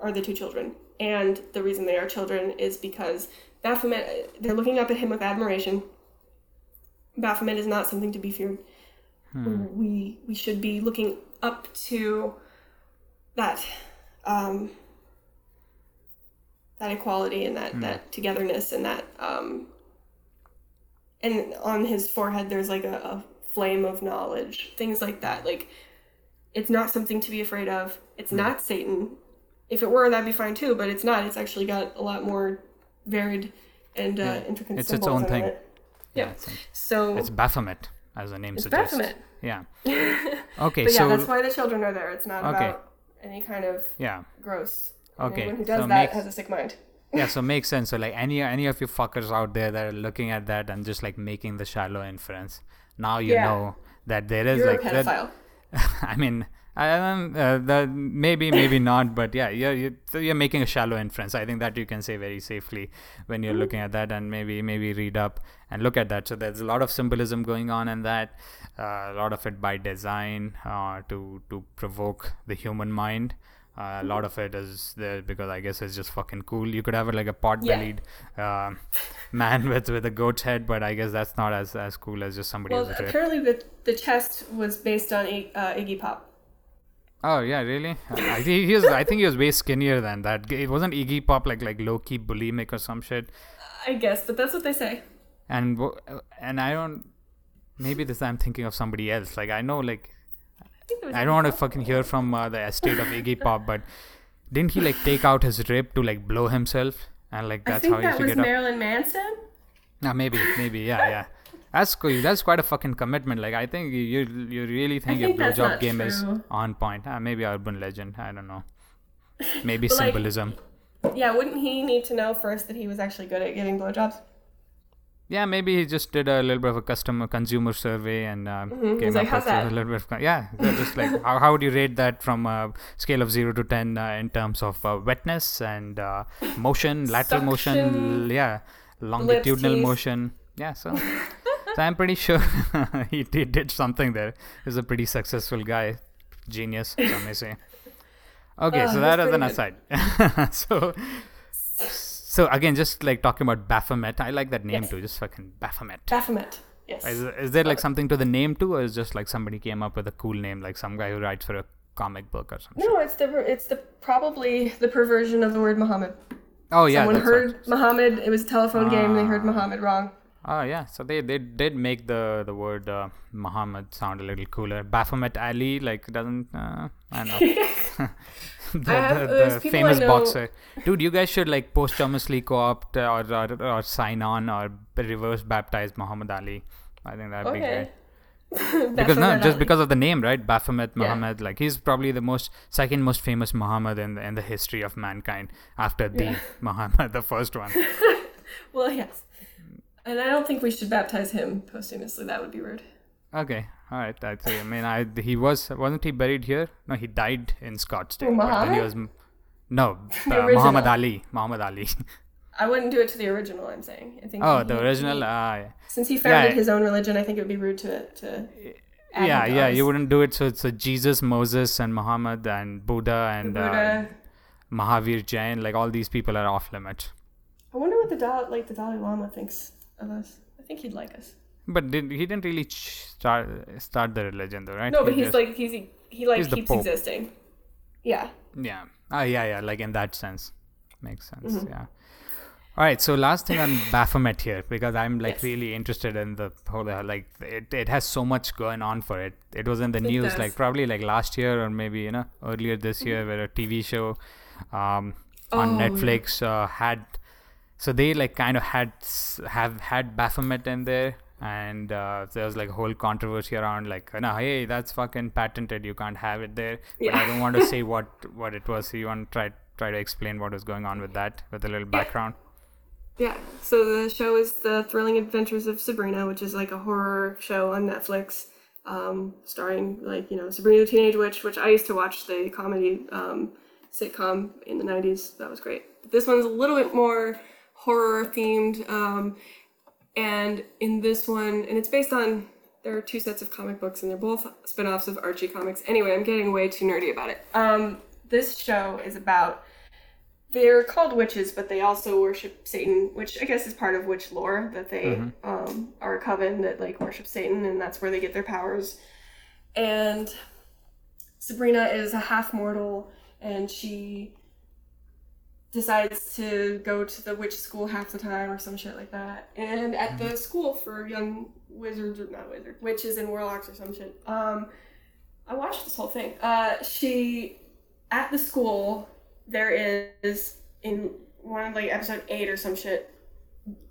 are the two children, and the reason they are children is because Baphomet. They're looking up at him with admiration. Baphomet is not something to be feared we we should be looking up to that um, that equality and that that togetherness and that um, and on his forehead there's like a, a flame of knowledge things like that like it's not something to be afraid of it's not satan if it were that'd be fine too but it's not it's actually got a lot more varied and uh, Yeah. intricate It's its own thing. it. yeah, it's, so it's baphomet as the name it's suggests Baphomet. yeah okay But yeah, so that's why the children are there. It's not Okay. about any kind of yeah gross. Okay, Anyone who does so that makes- has a sick mind. yeah so makes sense so like any any of you fuckers out there that are looking at that and just like making the shallow inference now you Yeah. know that there is You're like a that- i mean I um, uh, the, maybe maybe not but yeah you're, you're you're making a shallow inference. I think that you can say very safely when you're looking at that and maybe maybe read up and look at that. So there's a lot of symbolism going on in that uh, a lot of it by design uh, to to provoke the human mind uh, a lot of it is there because I guess it's just fucking cool. You could have like a pot-bellied um man with with a goat's head, but I guess that's not as as cool as just somebody Well, apparently the the test was based on uh, Iggy Pop. Oh yeah, really? I think he was. I think he was way skinnier than that. It wasn't Iggy Pop like like low key bulimic or some shit. I guess, but that's what they say. And and I don't. Maybe this I'm thinking of somebody else. Like I know like I, think it was I don't want to fucking hear from uh, the estate of Iggy Pop, but didn't he like take out his rib to like blow himself? And like that's how he used that to was get up. Marilyn Manson. Nah, maybe, maybe, yeah, yeah. That's cool. That's quite a fucking commitment. Like, I think you you, you really think, think your blowjob game is on point. Uh, maybe urban legend. I don't know. Maybe But, like- symbolism. Yeah, wouldn't he need to know first that he was actually good at giving blowjobs? Yeah, maybe he just did a little bit of a customer consumer survey and uh, Mhm, came like, up "How's with that?" a little bit of yeah, just like how, how would you rate that from a scale of zero to ten uh, in terms of uh, wetness and uh, motion, lateral motion, yeah, longitudinal motion, yeah. So, so I'm pretty sure he, he did something there. He's a pretty successful guy, genius, some may say. Okay, Oh, so that as an pretty aside. so. So again, just like talking about Baphomet, I like that name Yes. too. Just fucking Baphomet. Baphomet. Yes. Is, is there like something to the name too, or is just like somebody came up with a cool name, like some guy who writes for a comic book or something? No, it's the it's the probably the perversion of the word Muhammad. Oh yeah, Someone heard right. Muhammad. It was a telephone game. They heard Ah. Muhammad wrong. Oh yeah, so they they did make the the word uh, Muhammad sound a little cooler. Baphomet Ali like doesn't uh, I don't know. the, have- the, the famous boxer, dude. You guys should like posthumously co-opt or, or or sign on or reverse baptize Muhammad Ali. I think that'd be great. Okay. because no, just Ali. because of the name, right? Baphomet Yeah. Muhammad, like he's probably the most second most famous Muhammad in the, in the history of mankind after the Yeah. Muhammad, the first one. Well, yes. And I don't think we should baptize him posthumously. That would be rude. Okay, all right. I see. I mean, I he was wasn't he buried here? No, he died in Scottsdale. Who, then he was no uh, Muhammad. Ali. Muhammad Ali. I wouldn't do it to the original. I'm saying. I think. oh, he- the original. he- Ah, yeah. since he founded yeah. his own religion, I think it would be rude to to. add yeah, yeah. You wouldn't do it. So it's a Jesus, Moses, and Muhammad, and Buddha, and uh, Mahavir Jain. Like all these people are off limits. I wonder what the Dalai, like the Dalai Lama thinks of us. I think he'd like us. But did, he didn't really ch- start start the religion though, right? No, but He he's just- like he's he like he's keeps existing. Yeah. yeah, ah, yeah, yeah. Like in that sense, makes sense. Mhm. Yeah. All right. So last thing on Baphomet here, because I'm like Yes. really interested in the whole uh, like it. It has so much going on for it. It was in the It news does. like probably like last year or maybe you know earlier this year, where a TV show um, on Oh, yeah. Netflix uh, had. So they like kind of had have had Baphomet in there. And uh, there was like a whole controversy around like, no, hey, that's fucking patented. You can't have it there. But I don't want to say what what it was. So you want to try try to explain what was going on with that with a little background. Yeah. So the show is the thrilling adventures of Sabrina, which is like a horror show on Netflix, um, starring like you know Sabrina the Teenage Witch, which I used to watch the comedy um, sitcom in the '90s. That was great. But this one's a little bit more horror themed, um, and in this one, and it's based on. There are two sets of comic books, and they're both spin-offs of Archie comics. Anyway, I'm getting way too nerdy about it. Um, this show is about they're called witches, but they also worship Satan, which I guess is part of witch lore that they um, are a coven that like worship Satan, and that's where they get their powers. And Sabrina is a half mortal, and she decides to go to the witch school half the time or some shit like that. And at the school for young wizards or not wizards, witches and warlocks or some shit. Um, I watched this whole thing. Uh, she at the school there is in one of like episode eight or some shit.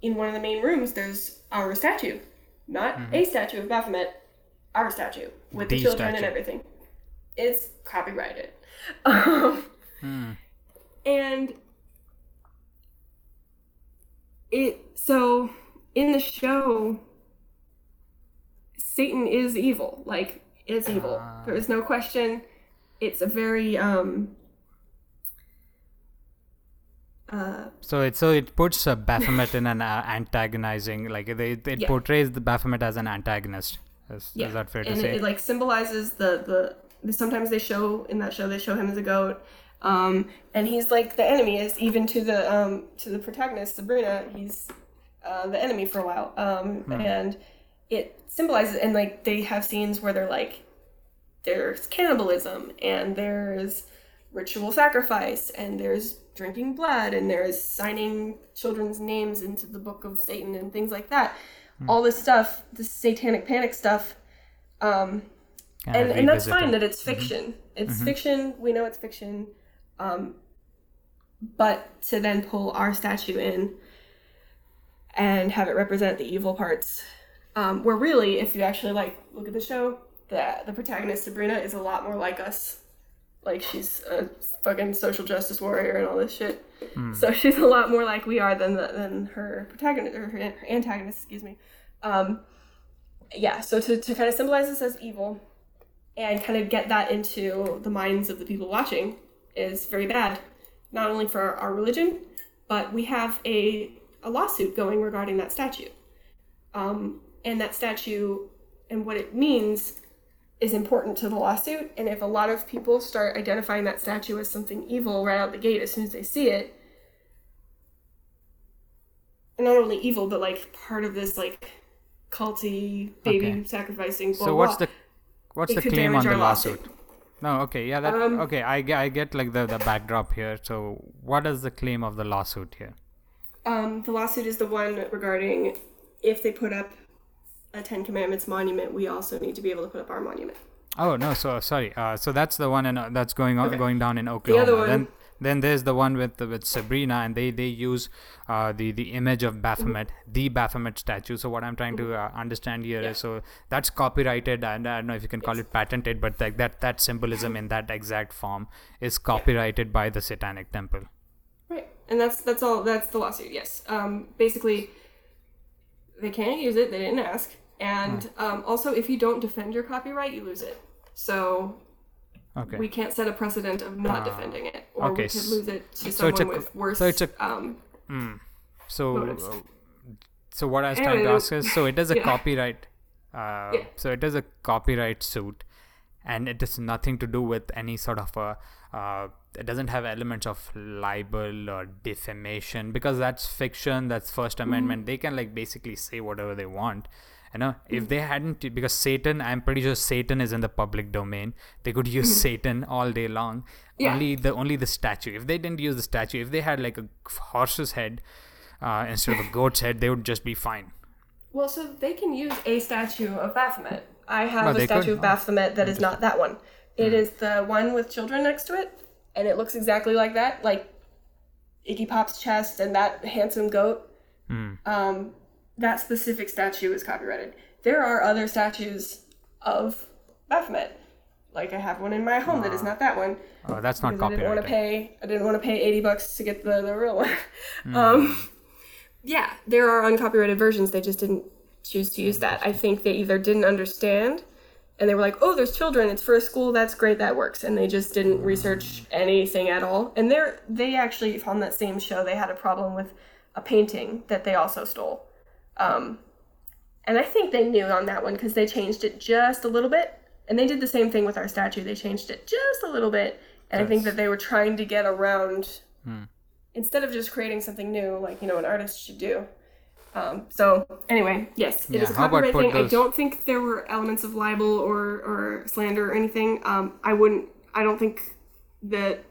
In one of the main rooms, there's our statue, not a statue of Baphomet, our statue with the, The children and everything. It's copyrighted. Um, and it so in the show satan is evil like it's evil Ah. there is no question it's a very um uh So it so it puts uh, Baphomet in an uh, antagonizing like they it Yeah. portrays the Baphomet as an antagonist. Is, yeah is that fair to and say? it, it like symbolizes the the sometimes they show in that show they show him as a goat um and he's like the enemy is even to the um to the protagonist sabrina he's uh, the enemy for a while. Um and it symbolizes and like they have scenes where they're like there's cannibalism and there's ritual sacrifice and there's drinking blood and there's signing children's names into the book of satan and things like that. All this stuff this satanic panic stuff um and, and that's fine it. that it's fiction. It's fiction. We know it's fiction um but to then pull our statue in and have it represent the evil parts um where really if you actually like look at the show the the protagonist sabrina is a lot more like us like she's a fucking social justice warrior and all this shit. So she's a lot more like we are than the, than her protagonist or her, her antagonist, excuse me. Um, yeah, so to, to kind of symbolize this as evil and kind of get that into the minds of the people watching is very bad, not only for our, our religion, but we have a, a lawsuit going regarding that statue. Um, and that statue and what it means is important to the lawsuit. And if a lot of people start identifying that statue as something evil right out the gate as soon as they see it, not only evil, but like part of this like culty baby Okay. sacrificing. Blah, So what's blah. the what's the claim on the lawsuit? lawsuit. No, okay, yeah, that Um, okay. I, I get like the the backdrop here. So what is the claim of the lawsuit here? Um, the lawsuit is the one regarding if they put up a Ten Commandments monument, we also need to be able to put up our monument. Oh no, so sorry. Uh, so that's the one in, uh, that's going on Okay. going down in Oklahoma. The other one- Then then there's the one with with Sabrina, and they they use uh, the the image of Baphomet, the Baphomet statue. So what I'm trying to uh, understand here is Yeah. so that's copyrighted, and I don't know if you can call it patented, but like that that symbolism in that exact form is copyrighted by the Satanic Temple. Right, and that's that's all. That's the lawsuit. Yes. Um, basically, they can't use it. They didn't ask, and um, also if you don't defend your copyright, you lose it. So Okay. we can't set a precedent of not defending it, or okay, we could lose it to so someone a- with worse. so it's a- um, So, motives. uh, so what I was trying to ask is, so it is a Yeah. copyright. Uh, Yeah. So it is a copyright suit, and it has nothing to do with any sort of a. Uh, it doesn't have elements of libel or defamation because that's fiction. That's First Mm-hmm. Amendment. They can like basically say whatever they want. You know, if they hadn't, because Satan, I'm pretty sure Satan is in the public domain. They could use Satan all day long. Yeah. Only the only the statue. If they didn't use the statue, if they had like a horse's head uh, instead of a goat's head, they would just be fine. well, so they can use a statue of Baphomet. I have a statue could? of Baphomet that is not that one. It is the one with children next to it, and it looks exactly like that, like Iggy Pop's chest and that handsome goat. Um, that specific statue is copyrighted. There are other statues of Baphomet. Like I have one in my home that is not that one. Oh, that's not because I didn't want to copyrighted. pay. I didn't want to pay eighty bucks to get the, the real one. Um, yeah, there are uncopyrighted versions. They just didn't choose to use that. I think they either didn't understand, and they were like, "Oh, there's children. It's for a school. That's great. That works." And they just didn't research anything at all. And they're they actually on that same show they had a problem with a painting that they also stole. Um, and I think they knew on that one because they changed it just a little bit. And they did the same thing with our statue. They changed it just a little bit. And I think that they were trying to get around, instead of just creating something new, like, you know, an artist should do. Um, so, anyway, yes, it is a Yeah, how about copyright thing. I don't think there were elements of libel or, or slander or anything. Um, I wouldn't, I don't think that,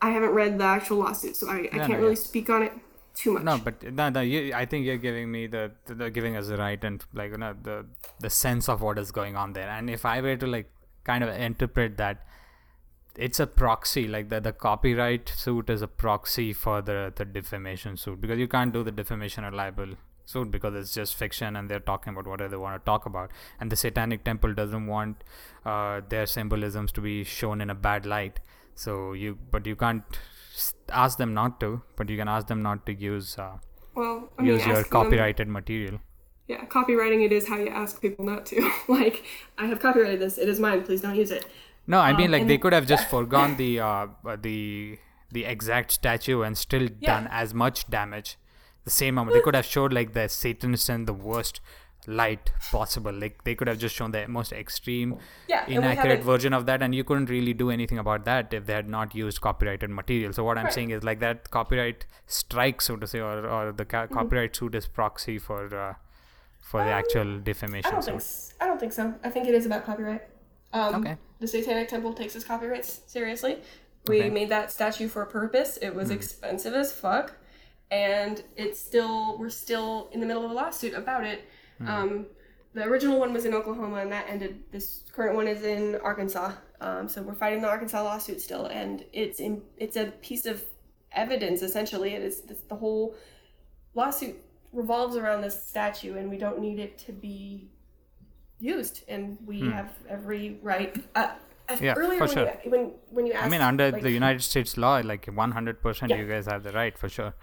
I haven't read the actual lawsuit, so I, I can't no, really yeah. speak on it too much. No, but no, no, you, I think you're giving me the, the, the giving us the right and like you know the the sense of what is going on there. And if I were to like kind of interpret that, it's a proxy. Like the the copyright suit is a proxy for the the defamation suit because you can't do the defamation or libel suit because it's just fiction and they're talking about whatever they want to talk about. And the Satanic Temple doesn't want uh, their symbolisms to be shown in a bad light. So you, but you can't ask them not to. But you can ask them not to use. Uh, well, I mean, use your ask them- copyrighted material. Yeah, copywriting it is how you ask people not to. like, I have copyrighted this. It is mine. Please don't use it. No, I mean Um, like they could have just foregone the uh, the the exact statue and still done as much damage. The same amount. They could have showed like the Satanists and the worst light possible. Like they could have just shown the most extreme, Yeah, inaccurate version of that, and you couldn't really do anything about that if they had not used copyrighted material. So what I'm Right. saying is like that copyright strike, so to say, or or the ca- Mm-hmm. copyright suit is proxy for uh, for the actual defamation. I don't think. s- I don't think so. I think it is about copyright. Um, Okay. The Satanic Temple takes its copyrights seriously. We Okay. made that statue for a purpose. It was expensive as fuck, and it's still we're still in the middle of a lawsuit about it. Um, the original one was in Oklahoma, and that ended. This current one is in Arkansas. Um, so we're fighting the Arkansas lawsuit still, and it's in it's a piece of evidence essentially. It is the whole lawsuit revolves around this statue, and we don't need it to be used, and we have every right. Uh, Yeah, earlier for when, sure. you, when when you asked, I mean, under like, the United States law, like 100%, Yeah. you guys have the right for sure.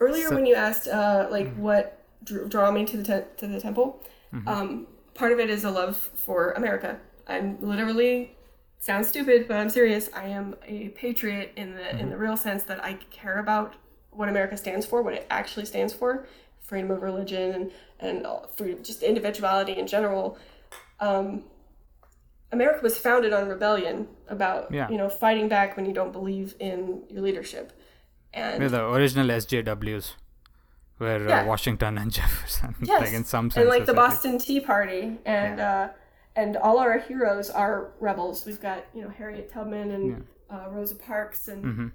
earlier So- when you asked uh, like Mm-hmm. what drew, draw me to the te- to the temple, um, part of it is a love for America. I'm literally sounds stupid, but I'm serious. I am a patriot in the Mm-hmm. in the real sense that I care about what America stands for, what it actually stands for, freedom of religion and and for just individuality in general. Um, America was founded on rebellion about Yeah. you know fighting back when you don't believe in your leadership, and We're the original SJWs, were uh, Washington and Jefferson, Yes. like in some sense. and like the Boston Tea Party, and uh, and all our heroes are rebels. We've got you know Harriet Tubman and uh, Rosa Parks and Mm-hmm.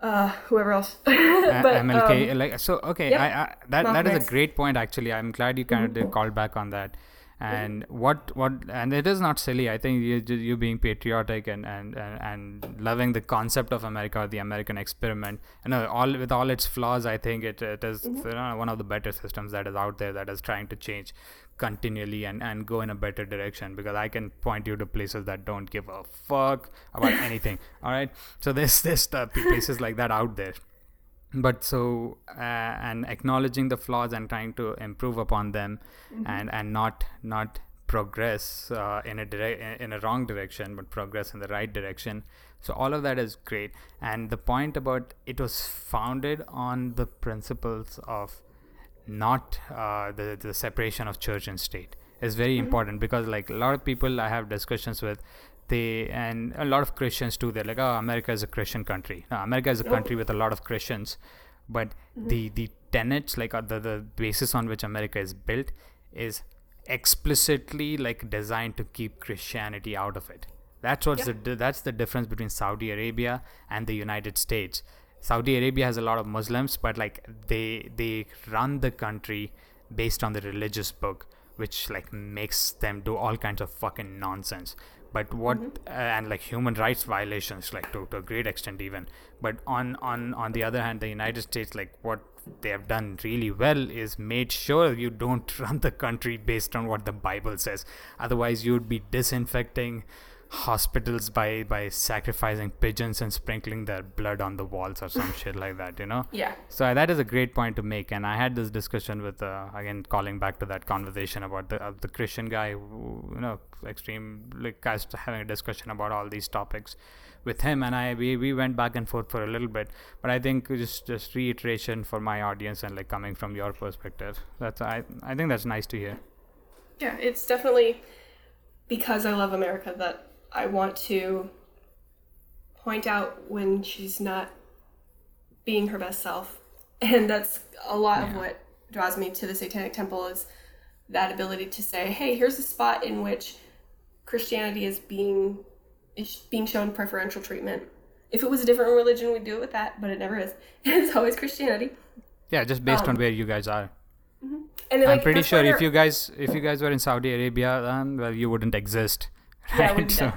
uh, whoever else. Uh, but MLK, um, like so. Okay, yep. I, I that Malcolm that is a great point. Actually, I'm glad you kind of did call back on that. And what what and it is not silly. I think you you being patriotic and, and and loving the concept of America, or the American experiment. You know, all with all its flaws, I think it it is you know, one of the better systems that is out there that is trying to change continually and and go in a better direction. Because I can point you to places that don't give a fuck about anything. All right, so there's there's uh, places like that out there but so uh, and acknowledging the flaws and trying to improve upon them and and not not progress uh, in a dire- in a wrong direction but progress in the right direction. So all of that is great. And the point about it was founded on the principles of not uh, the the separation of church and state. Is very important because like a lot of people I have discussions with they and a lot of Christians too they're like oh America is a Christian country. No, America is a country with a lot of Christians but the the tenets like uh, the the basis on which America is built is explicitly like designed to keep Christianity out of it. That's what's Yeah. the that's the difference between Saudi Arabia and the United States. Saudi Arabia has a lot of Muslims, but like they they run the country based on the religious book, which like makes them do all kinds of fucking nonsense. But what uh, and like human rights violations, like to, to a great extent even. But on on on the other hand, the United States, like what they have done really well is made sure you don't run the country based on what the Bible says. Otherwise, you'd be disinfecting hospitals by by sacrificing pigeons and sprinkling their blood on the walls or some shit like that you know yeah, so that is a great point to make and i had this discussion with uh, again calling back to that conversation about the uh, the christian guy who you know extreme like guys having a discussion about all these topics with him and i we, we went back and forth for a little bit but i think just just reiteration for my audience and like coming from your perspective that's i i think that's nice to hear yeah. It's definitely because I love America that I want to point out when she's not being her best self, and that's a lot of what draws me to the Satanic Temple is that ability to say, "Hey, here's a spot in which Christianity is being is being shown preferential treatment." If it was a different religion, we'd do it with that, but it never is. It's always Christianity. yeah just based on Um, where you guys are And then, I'm pretty sure if you guys if you guys were in Saudi Arabia, then well, you wouldn't exist. Yeah, Right? so,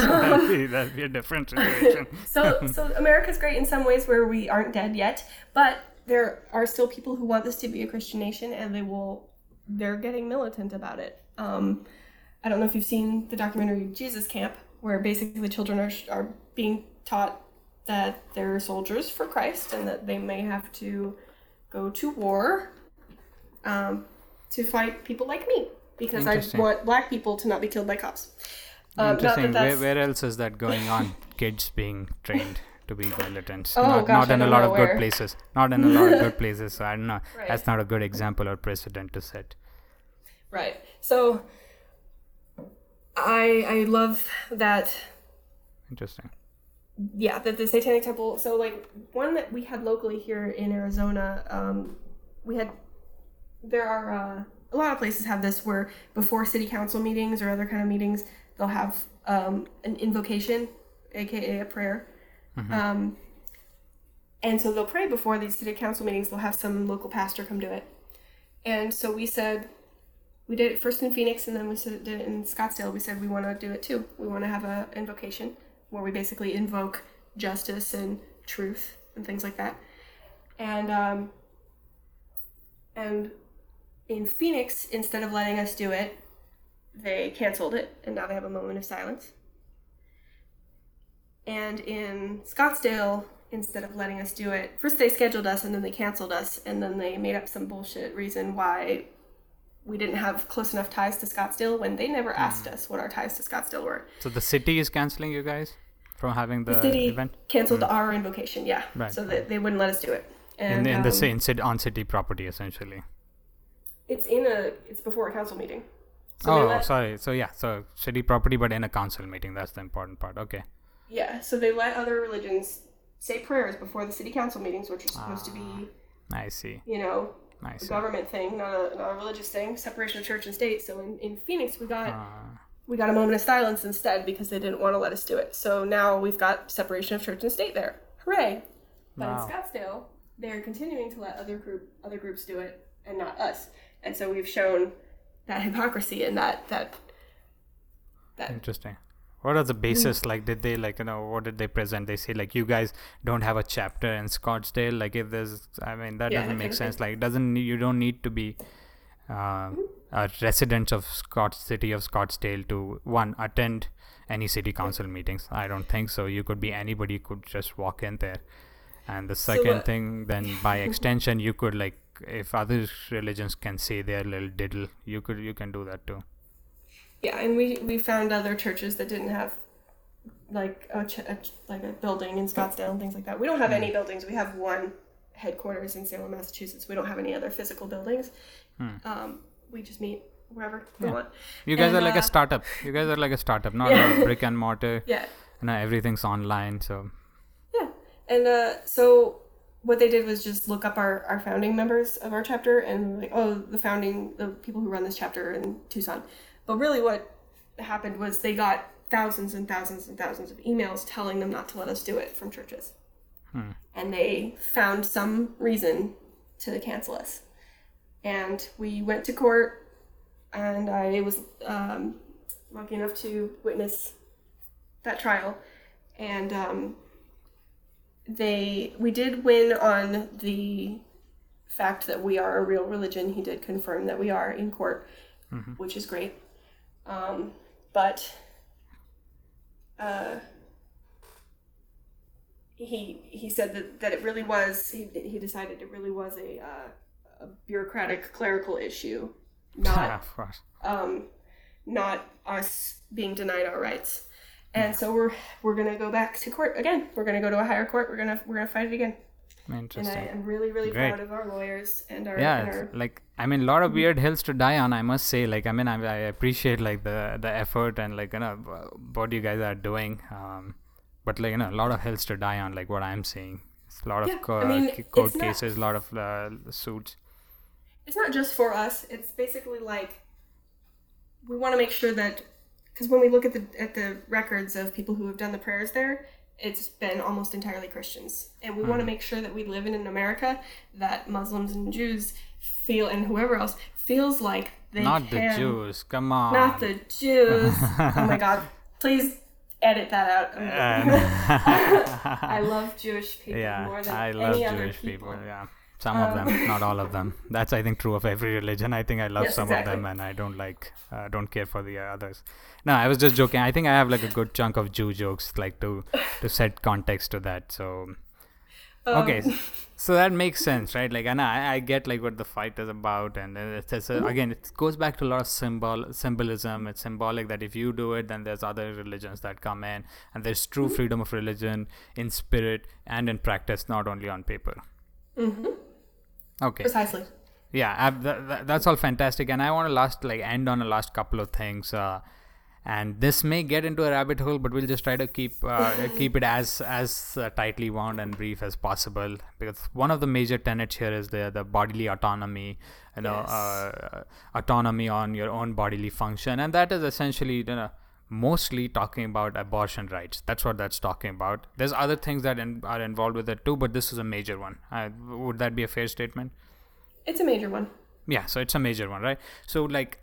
so that'd, be, that'd be a different situation. so so America's great in some ways where we aren't dead yet, but there are still people who want this to be a Christian nation, and they will they're getting militant about it. Um, I don't know if you've seen the documentary Jesus Camp, where basically children are are being taught that they're soldiers for Christ and that they may have to go to war um, to fight people like me because I want black people to not be killed by cops. Um, not that Interesting. Where, where else is that going on? Kids being trained to be militants. Oh, not, gosh, not in a lot of where. good places. Not in a lot of good places. So I don't know. Right. That's not a good example or precedent to set. Right. So I I love that Interesting. yeah, that the Satanic Temple so like one that we had locally here in Arizona, um we had there are uh, a lot of places have this where before city council meetings or other kind of meetings they'll have um, an invocation, aka a prayer. Um, and so they'll pray before these city council meetings. They'll have some local pastor come do it. And so we said, we did it first in Phoenix and then we did it in Scottsdale. We said we want to do it too. We want to have a invocation where we basically invoke justice and truth and things like that. And um, and in Phoenix, instead of letting us do it, they canceled it, and now they have a moment of silence. And in Scottsdale, instead of letting us do it, first they scheduled us and then they canceled us, and then they made up some bullshit reason why we didn't have close enough ties to Scottsdale when they never asked us what our ties to Scottsdale were. So the city is canceling you guys from having the, The city event canceled our invocation, yeah, Right. so that they wouldn't let us do it. And in the um, ci- in city, on city property essentially. It's in a it's before a council meeting. So oh, let, sorry. So yeah, so city property, but in a council meeting. That's the important part. Okay. yeah, so they let other religions say prayers before the city council meetings, which are supposed to be, I see. you know, I a see. government thing, not a, not a religious thing, separation of church and state. So in, in Phoenix, we got Uh, we got a moment of silence instead because they didn't want to let us do it. So now we've got separation of church and state there. Hooray! But Wow. in Scottsdale, they're continuing to let other group other groups do it and not us. And so we've shown that hypocrisy and that that that interesting. What are the basis like? Did they like you know what did they present? They say like you guys don't have a chapter in Scottsdale. Like if there's, I mean that Yeah, doesn't make sense. Like it doesn't you don't need to be uh, a resident of Scott city of Scottsdale to one attend any city council meetings. I don't think so. You could be anybody could just walk in there. And the second uh, thing, then by extension, you could like if other religions can say their little diddle, you could you can do that too. Yeah, and we we found other churches that didn't have like a, ch- a like a building in Scottsdale and things like that. We don't have any buildings. We have one headquarters in Salem, Massachusetts. We don't have any other physical buildings. Um, we just meet wherever we want. You guys And, are like uh, a startup. You guys are like a startup, not Yeah. a brick and mortar. Yeah, know, everything's online. So yeah. And uh, so what they did was just look up our, our founding members of our chapter and like, oh, the founding, the people who run this chapter in Tucson. But really, what happened was they got thousands and thousands and thousands of emails telling them not to let us do it from churches. And they found some reason to cancel us. And we went to court, and I was um, lucky enough to witness that trial. And um, they we did win on the fact that we are a real religion. He did confirm that we are in court, which is great. Um, but uh, he he said that, that it really was he, he decided it really was a, uh, a bureaucratic clerical issue, not course. um, not us being denied our rights. And so we're we're gonna go back to court again. We're gonna go to a higher court. We're gonna we're gonna fight it again. Interesting. And I am really really Great. proud of our lawyers and our, yeah, and our like I mean, a lot of weird hills to die on. I must say, like I mean, I, I appreciate like the the effort and like you know what you guys are doing. Um, but like you know, a lot of hills to die on. Like what I'm seeing, it's a lot Yeah, of co- I mean, court cases, a lot of uh, suits. it's not just for us. It's basically like we want to make sure that because when we look at the at the records of people who have done the prayers there, it's been almost entirely Christians, and we want Hmm. to make sure that we live in an America that Muslims and Jews feel and whoever else feels like they Not the Jews. Come on. Not the Jews. oh my god. Please edit that out. I love Jewish people yeah, more than I love any other Jewish people. people. Yeah, some of them, not all of them. That's I think true of every religion. I think I love Yes, some of them, and I don't like, uh, don't care for the others. No, I was just joking. I think I have like a good chunk of Jew jokes, like to to set context to that. So okay, Um, so that makes sense, right? Like, and I, I get like what the fight is about, and it's, it's Mm-hmm. a, again, it goes back to a lot of symbol symbolism. It's symbolic that if you do it, then there's other religions that come in, and there's true Mm-hmm. freedom of religion in spirit and in practice, not only on paper. Mm-hmm. Okay, Precisely. yeah, th- th- that's all fantastic, and I want to last like end on a last couple of things. Uh, and this may get into a rabbit hole, but we'll just try to keep uh, keep it as as uh, tightly wound and brief as possible. Because one of the major tenets here is the the bodily autonomy, you know, Yes. uh, autonomy on your own bodily function, and that is essentially you know mostly talking about abortion rights. That's what that's talking about. There's other things that in, are involved with it too, but this is a major one. Uh, would that be a fair statement? It's a major one. yeah so it's a major one right so like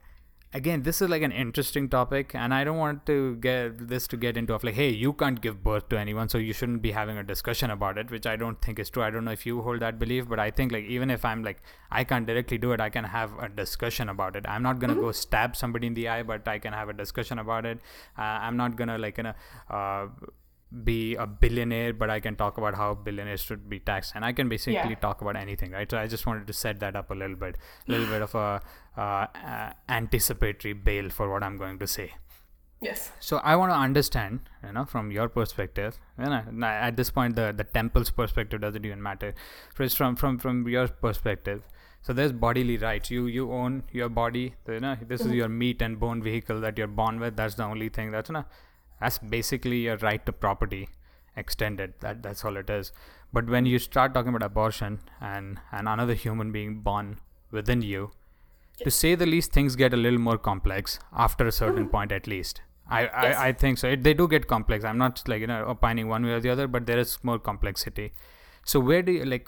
again this is like an interesting topic and i don't want to get this to get into of like hey you can't give birth to anyone so you shouldn't be having a discussion about it which i don't think is true. I don't know if you hold that belief but i think like even if i'm like i can't directly do it i can have a discussion about it. I'm not gonna go stab somebody in the eye but i can have a discussion about it. Uh, i'm not gonna like you know uh, be a billionaire, but I can talk about how billionaires should be taxed, and I can basically Yeah. talk about anything, right? So I just wanted to set that up a little bit, a little bit of a uh, uh, anticipatory bail for what I'm going to say. Yes. So I want to understand, you know, from your perspective. You know, at this point, the the temple's perspective doesn't even matter. First, from from from your perspective, so there's bodily rights. You you own your body. You know, this is your meat and bone vehicle that you're born with. That's the only thing. That's no, that's basically your right to property extended. That that's all it is. But when you start talking about abortion and and another human being born within you, to say the least, things get a little more complex after a certain mm-hmm. point, at least. I. Yes. I, I think so. It, they do get complex. I'm not like you know opining one way or the other, but there is more complexity. So where do you like?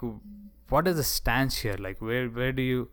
What is the stance here? Like where where do you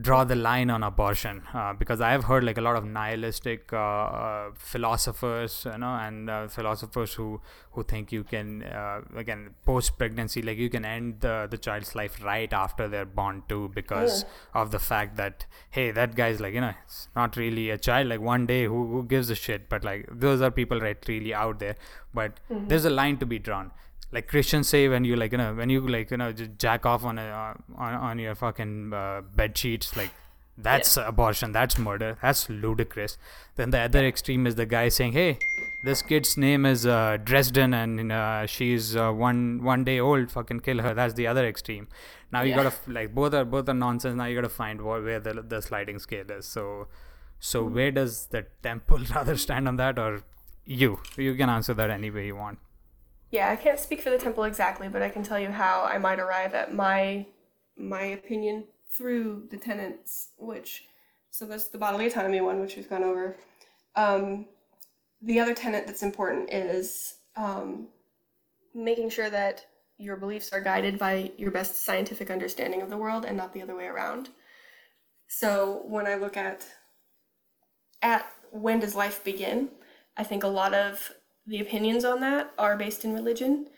draw the line on abortion? Uh, because I have heard like a lot of nihilistic uh, uh, philosophers, you know, and uh, philosophers who who think you can uh, again post pregnancy, like you can end the the child's life right after they're born too, because of the fact that hey, that guy's like you know it's not really a child. Like one day, who who gives a shit? But like those are people right really out there. But there's a line to be drawn like Christians say when you like you know when you like you know just jack off on a on, on your fucking uh, bed sheets like that's abortion that's murder that's ludicrous. Then the other extreme is the guy saying hey this kid's name is uh, Dresden and uh, she's uh, one one day old fucking kill her that's the other extreme. Now you Yeah. gotta like both are both are nonsense now you gotta find wh- where the the sliding scale is. So so where does the temple rather stand on that or you? You can answer that any way you want Yeah, I can't speak for the temple exactly, but I can tell you how I might arrive at my my opinion through the tenets, which so that's the bodily autonomy one, which we've gone over. Um, the other tenet that's important is um, making sure that your beliefs are guided by your best scientific understanding of the world and not the other way around. So when I look at at when does life begin, I think a lot of the opinions on that are based in religion.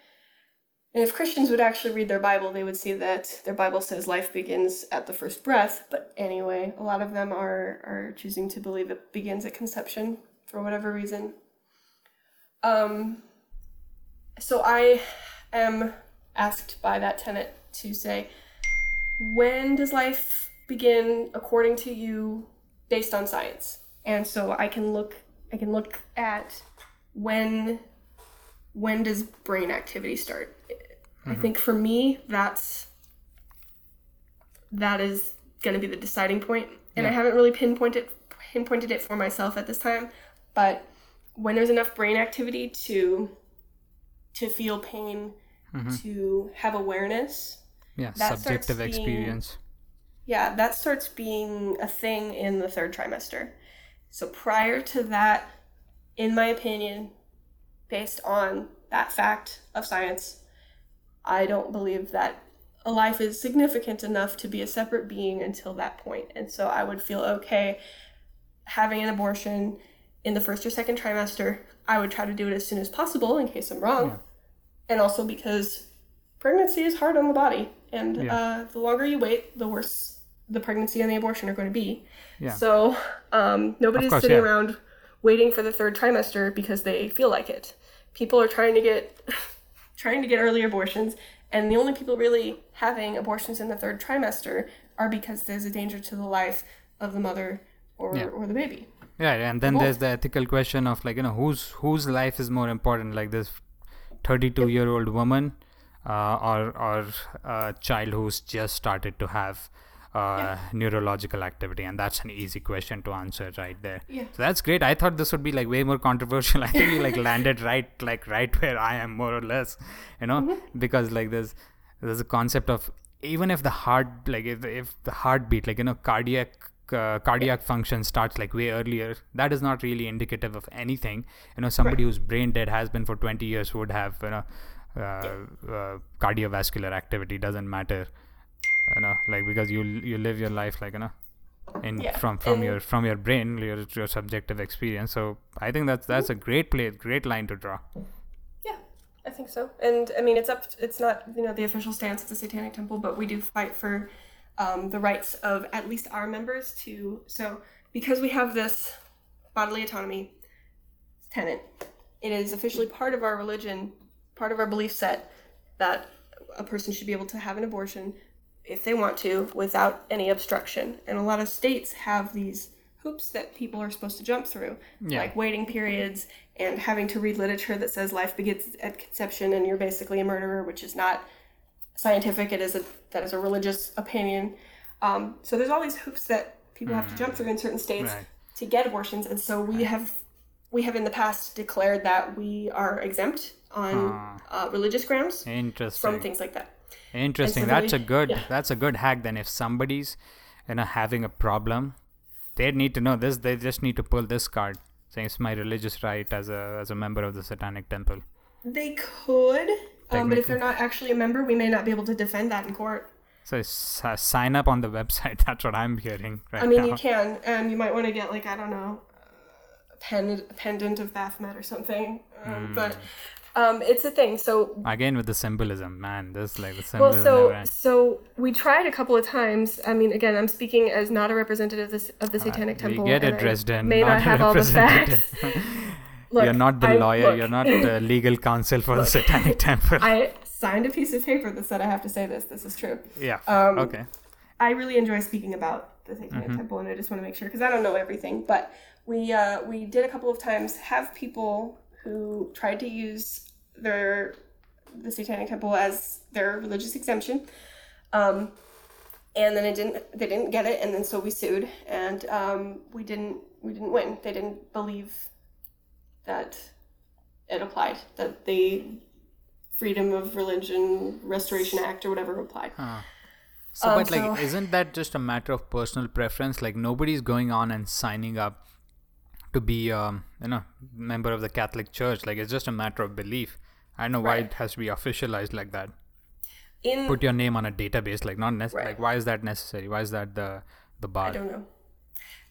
And if Christians would actually read their Bible, they would see that their Bible says life begins at the first breath. But anyway, a lot of them are, are choosing to believe it begins at conception for whatever reason. Um, so I am asked by that tenet to say, when does life begin according to you based on science? And so I can look I can look at when when does brain activity start? I mm-hmm. think for me that's that is going to be the deciding point. And i haven't really pinpointed pinpointed it for myself at this time but when there's enough brain activity to to feel pain mm-hmm. to have awareness yeah That subjective being- experience. Yeah, that starts being a thing in the third trimester. So prior to that, in my opinion, based on that fact of science, I don't believe that a life is significant enough to be a separate being until that point. And so I would feel okay having an abortion in the first or second trimester. I would try to do it as soon as possible in case I'm wrong. And also because pregnancy is hard on the body. And Yeah. uh, the longer you wait, the worse the pregnancy and the abortion are going to be. Yeah. So um, nobody's course, sitting yeah. around waiting for the third trimester because they feel like it. People are trying to get trying to get early abortions, and the only people really having abortions in the third trimester are because there's a danger to the life of the mother or, Yeah. or the baby. Yeah, and then Cool. there's the ethical question of like you know whose whose life is more important, like this 32 year old woman, uh, or or a child who's just started to have uh, neurological activity, and that's an easy question to answer right there. Yeah. So that's great. I thought this would be like way more controversial. I think you like landed right like right where I am more or less, you know, because like there's there's a concept of even if the heart like if if the heartbeat like you know cardiac uh, cardiac function starts like way earlier that is not really indicative of anything you know somebody who's brain dead has been for 20 years would have you know uh, uh, cardiovascular activity doesn't matter you know like because you you live your life like you know in Yeah, from from and- your from your brain your your subjective experience so i think that's that's a great play great line to draw Yeah, I think so. And I mean, it's up. It's not you know the official stance of the Satanic Temple, but we do fight for um, the rights of at least our members to. So because we have this bodily autonomy tenet it is officially part of our religion, part of our belief set that a person should be able to have an abortion if they want to without any obstruction. And a lot of states have these hoops that people are supposed to jump through, Yeah. like waiting periods and having to read literature that says life begins at conception and you're basically a murderer, which is not scientific. It is a that is a religious opinion. Um, so there's all these hoops that people have to jump through in certain states Right. to get abortions, and so we have we have in the past declared that we are exempt on uh, religious grounds from things like that. Interesting. That's a good. yeah. That's a good hack. Then, if somebody's, you know, having a problem, they need to know this. They just need to pull this card, saying it's my religious right as a as a member of the Satanic Temple. They could, um, but if they're not actually a member, we may not be able to defend that in court. So uh, sign up on the website. That's what I'm hearing right I mean, now. you can, and you might want to get like I don't know, a pen, a pendant of Baphomet or something. Um, But um, it's a thing. So Again with the symbolism, man. This like the symbolism. well, so so we tried a couple of times. I mean, again, I'm speaking as not a representative of, this, of the Satanic we Temple. get it, Dresden. May not not have all the facts. Look, you're not the I- lawyer. look, You're not the legal counsel for the Satanic Temple. I signed a piece of paper that said I have to say this. This is true. yeah. um, okay. I really enjoy speaking about the Satanic Mm-hmm. Temple, and I just want to make sure because I don't know everything. But we uh, we did a couple of times have people who tried to use their the Satanic Temple as their religious exemption, um, and then it didn't they didn't get it, and then so we sued, and um, we didn't we didn't win. They didn't believe that it applied that the Freedom of Religion Restoration Act or whatever applied. So, Um, but like, so- isn't that just a matter of personal preference? Like, nobody's going on and signing up to be, um, you know, member of the Catholic Church. Like, it's just a matter of belief. I don't know why Right. it has to be officialized like that. In Put your name on a database, like not necessary. Right. Like, why is that necessary? Why is that the the bar? I don't know.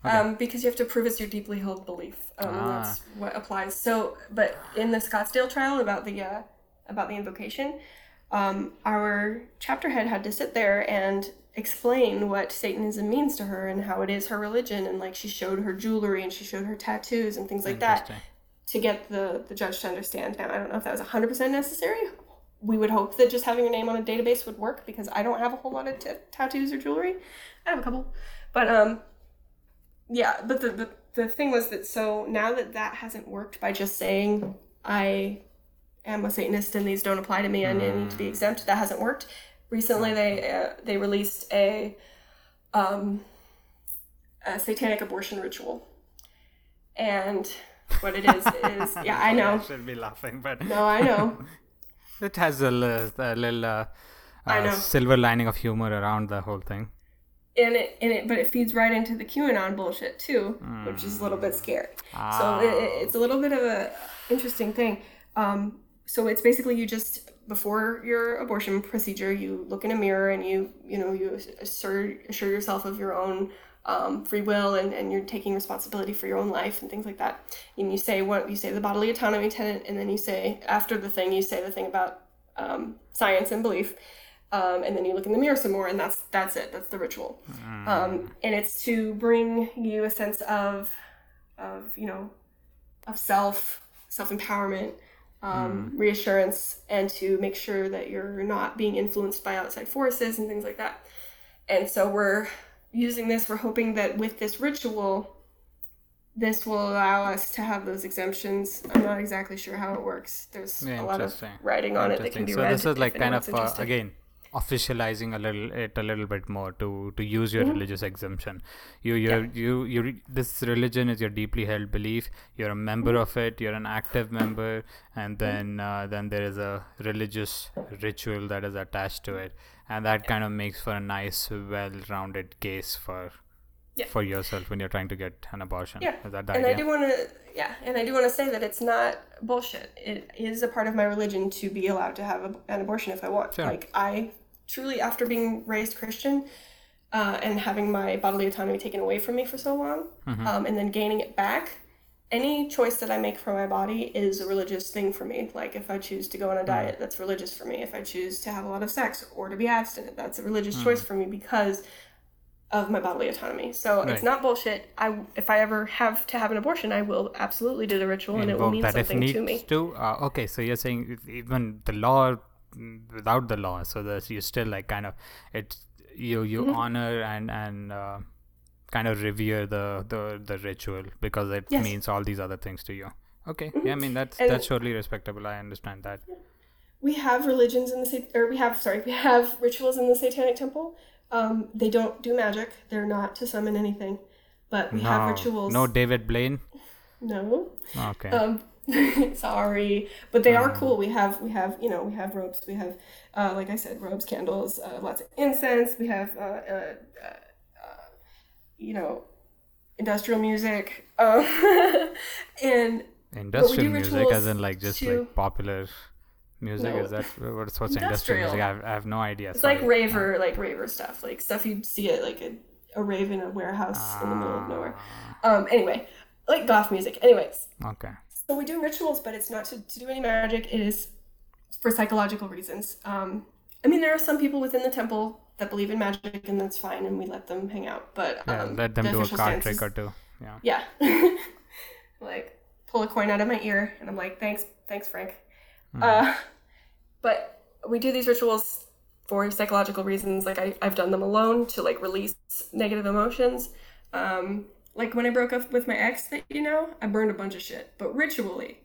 Um, because you have to prove it's your deeply held belief. Um, Ah. That's what applies. So, but in the Scottsdale trial about the uh, about the invocation, um, our chapter head had to sit there and explain what Satanism means to her and how it is her religion, and like she showed her jewelry and she showed her tattoos and things like that. To get the the judge to understand. Now, I don't know if that was hundred percent necessary. We would hope that just having your name on a database would work because I don't have a whole lot of t- tattoos or jewelry. I have a couple, but um, yeah. But the, the the thing was that so now that that hasn't worked by just saying I am a Satanist and these don't apply to me and I need to be exempt, that hasn't worked. Recently, they uh, they released a um a satanic abortion ritual, and what it is is yeah I know should be laughing, but no I know it has a, li- a little uh, uh, silver lining of humor around the whole thing. and it and it but it feeds right into the QAnon bullshit too, which is a little bit scary. So it, it- it's a little bit of a interesting thing. Um, so it's basically you just before your abortion procedure, you look in a mirror and you you know you assure assure yourself of your own um, free will and, and you're taking responsibility for your own life and things like that. And you say what you say the bodily autonomy tenet, and then you say after the thing you say the thing about um, science and belief. Um, and then you look in the mirror some more, and that's that's it. That's the ritual, um, and it's to bring you a sense of, of you know, of self, self empowerment, um, reassurance, and to make sure that you're not being influenced by outside forces and things like that. And so we're using this. We're hoping that with this ritual, this will allow us to have those exemptions. I'm not exactly sure how it works. There's Yeah, a lot of writing on it that can be so read. this is like kind of uh, again officializing a little it a little bit more to to use your Mm-hmm. religious exemption you you you you this religion is your deeply held belief you're a member Mm-hmm. of it you're an active member and then uh, then there is a religious ritual that is attached to it and that kind of makes for a nice well-rounded case for Yeah. for yourself when you're trying to get an abortion Yeah, is that the and I do want to, yeah, and I do want to say that it's not bullshit. It is a part of my religion to be allowed to have a, an abortion if I want. Sure. Like I truly, after being raised Christian, uh, and having my bodily autonomy taken away from me for so long, Mm-hmm. um, and then gaining it back, any choice that I make for my body is a religious thing for me. Like if I choose to go on a Mm. diet, that's religious for me. If I choose to have a lot of sex or to be abstinent, that's a religious Mm. choice for me because of my bodily autonomy. So Right. it's not bullshit. I if I ever have to have an abortion, I will absolutely do the ritual, and it will mean that if something needs to me. to. Uh, okay, so you're saying even the law, without the law, so that you still like kind of it's you you Mm-hmm. honor and and uh, kind of revere the the the ritual because it Yes. means all these other things to you. Okay, yeah, I mean that's And- that's totally respectable. I understand that. we have religions in the sat- or we have sorry we have rituals in the satanic temple. Um, they don't do magic. They're not to summon anything. But we have rituals. No David Blaine. no. Okay, um, sorry. But they Mm. are cool. We have we have you know we have robes we have uh, like i said robes candles uh, lots of incense. We have uh, uh, uh, you know industrial music um, and industrial music, as in like just to- like popular music. No. Is that what's what's industrial, Industrial. music? I have, I have no idea. It's like sorry. raver, like raver stuff, like stuff you'd see at like a, a rave in a warehouse in the middle of nowhere. Um, anyway, like goth music. Anyways, Ah, Okay. so we do rituals, but it's not to, to do any magic. It is for psychological reasons. Um, I mean, there are some people within the temple that believe in magic, and that's fine, and we let them hang out. But Yeah, um, let them the do a card trick is- or two. Yeah. yeah, like pull a coin out of my ear, and I'm like, thanks, thanks, Frank. Hmm. Uh, but we do these rituals for psychological reasons. Like I, I've done them alone to like release negative emotions. Um, like when I broke up with my ex, that you know, I burned a bunch of shit, but ritually.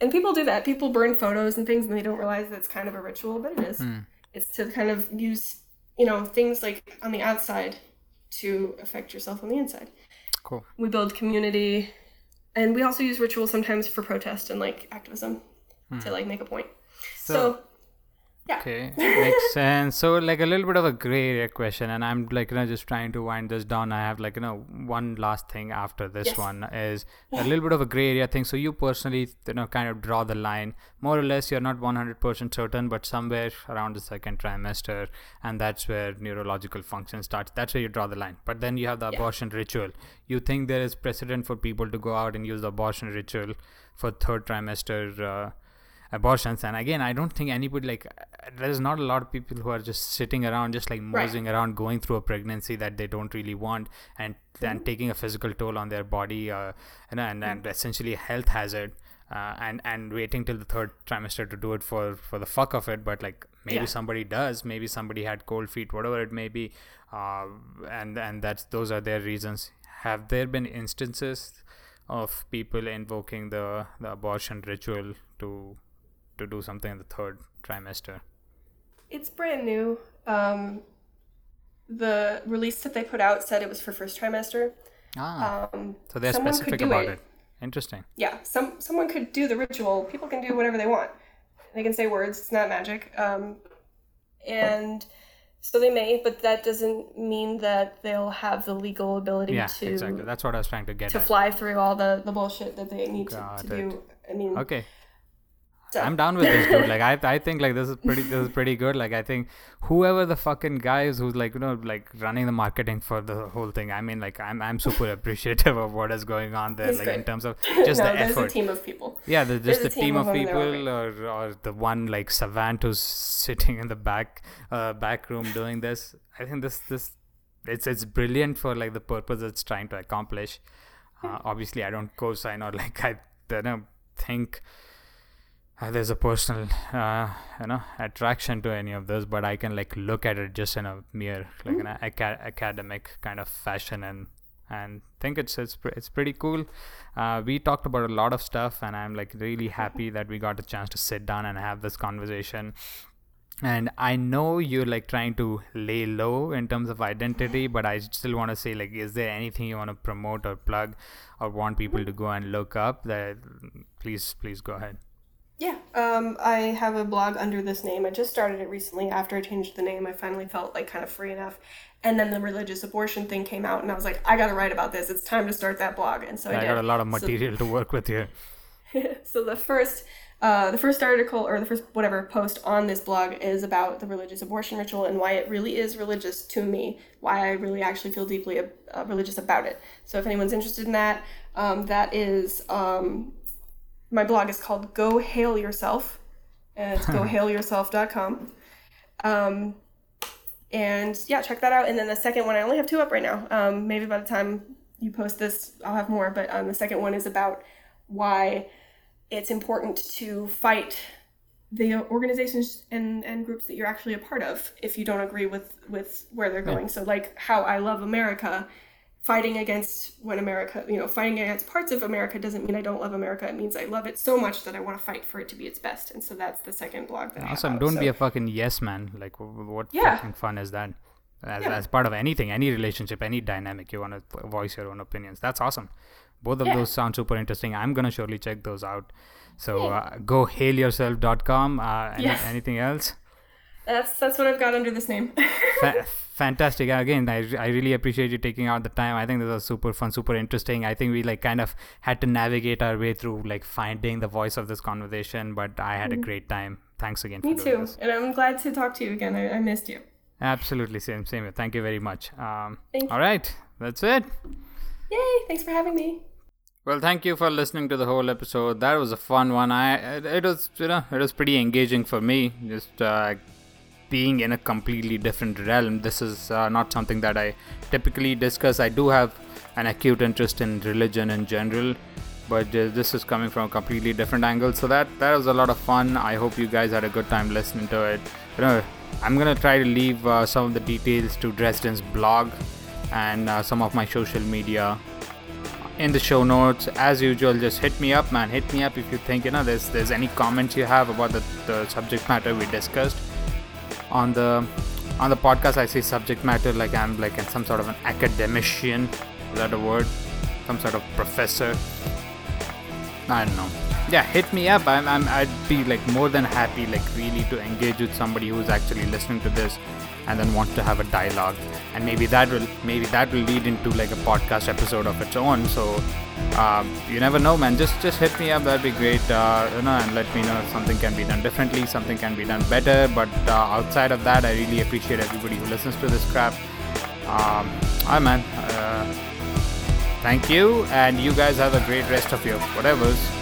And people do that. People burn photos and things, and they don't realize that it's kind of a ritual, but it is. Hmm. It's to kind of use, you know, things like on the outside to affect yourself on the inside. Cool. we build community and we also use rituals sometimes for protest and like activism to hmm. like make a point. So, So- yeah Okay, makes sense. So, like a little bit of a gray area question, and I'm like, you know, just trying to wind this down. I have like, you know, one last thing after this Yes. one is a little bit of a gray area thing. So, you personally, you know, kind of draw the line more or less. You're not 100% certain, but somewhere around the second trimester, and that's where neurological function starts. That's where you draw the line. But then you have the abortion ritual. You think there is precedent for people to go out and use the abortion ritual for third trimester. Uh, abortions and again i don't think anybody like there's not a lot of people who are just sitting around just like Right. moseying around going through a pregnancy that they don't really want and then taking a physical toll on their body uh, you know, and, and essentially a health hazard uh, and and waiting till the third trimester to do it for for the fuck of it. But like maybe Yeah. somebody does. Maybe somebody had cold feet whatever it may be uh, and and that's those are their reasons. Have there been instances of people invoking the, the abortion ritual to to do something in the third trimester. it's brand new um, the release that they put out said it was for first trimester Ah, um, so they're specific about it. it. Interesting. yeah some someone could do the ritual people can do whatever they want they can say words it's not magic um, and so they may but that doesn't mean that they'll have the legal ability Yeah, to exactly. That's what I was trying to get to at. fly through all the, the bullshit that they need to, Got to it. do i mean Okay, I'm down with this, dude. Like, I, I think like this is pretty, this is pretty good. Like, I think whoever the fucking guy is who's like, you know, like running the marketing for the whole thing. I mean, like, I'm, I'm super appreciative of what is going on there. He's Like, great. in terms of just no, the there's effort. a team of people Yeah, the, just the There's a team, team of of them, they're all people, or, or the one like savant who's sitting in the back uh, back room doing this. I think this this it's it's brilliant for like the purpose it's trying to accomplish. Uh, obviously, I don't co-sign or like I don't think there's a personal uh, you know attraction to any of this, but I can like look at it just in a mere like an aca- academic kind of fashion and and think it's it's it's pretty cool. Uh, we talked about a lot of stuff, and I'm like really happy that we got a chance to sit down and have this conversation. And I know you're like trying to lay low in terms of identity, but I still want to say like, is there anything you want to promote or plug, or want people to go and look up? That please please go ahead. Yeah. Um, i have a blog under this name. I just started it recently. After i changed the name i finally felt like kind of free enough. And then the religious abortion thing came out and i was like i gotta write about this. It's time to start that blog. And so i, I got a lot of So- material to work with here. so the first uh, the first article or the first whatever post on this blog is about the religious abortion ritual and why it really is religious to me why i really actually feel deeply uh, religious about it. So if anyone's interested in that um, that is um, my blog is called go hail yourself and it's gohailyourself.com um, and yeah, check that out. And then the second one, I only have two up right now. Um, maybe by the time you post this, I'll have more. But um, the second one is about why it's important to fight the organizations and, and groups that you're actually a part of if you don't agree with with where they're going. Yeah. So like how I love America fighting against when America, you know, fighting against parts of America doesn't mean I don't love America. It means I love it so much that I want to fight for it to be its best. And so that's the second blog that awesome. Don't so. be a fucking yes man. Like, what yeah. fucking fun is that? As, yeah. as part of anything, any relationship, any dynamic, you want to voice your own opinions. That's awesome. Both of yeah. those sound super interesting. I'm gonna surely check those out. So uh, go hailyourself.com. Uh, any, yes. Anything else? That's that's what I've got under this name. Fa- fantastic. Again, I, I really appreciate you taking out the time. I think this was super fun, super interesting. I think we like kind of had to navigate our way through like finding the voice of this conversation, but I had mm-hmm. a great time. Thanks again. Me too, this. and I'm glad to talk to you again. I, I missed you. Absolutely, same, same. Thank you very much. Um, Thank you. All right, that's it. Yay! Thanks for having me. Well, thank you for listening to the whole episode. That was a fun one. I it was you know it was pretty engaging for me. Just uh, being in a completely different realm. This is uh, not something that I typically discuss. I do have an acute interest in religion in general, but uh, this is coming from a completely different angle. So that that was a lot of fun. I hope you guys had a good time listening to it. You know, I'm gonna try to leave uh, some of the details to Dresden's blog and uh, some of my social media in the show notes as usual just hit me up man hit me up if you think you know there's there's any comments you have about the, the subject matter we discussed on the on the podcast i say subject matter like i'm like some sort of an academician is that a word? Some sort of professor. I don't know. Yeah hit me up. I'm, I'm i'd be like more than happy like really to engage with somebody who's actually listening to this and then want to have a dialogue. And maybe that will maybe that will lead into like a podcast episode of its own. So um, you never know man. Just just hit me up. That'd be great uh, you know and let me know if something can be done differently something can be done better. But uh, outside of that i really appreciate everybody who listens to this crap. Um, hi man. Uh, thank you. And you guys have a great rest of your whatevers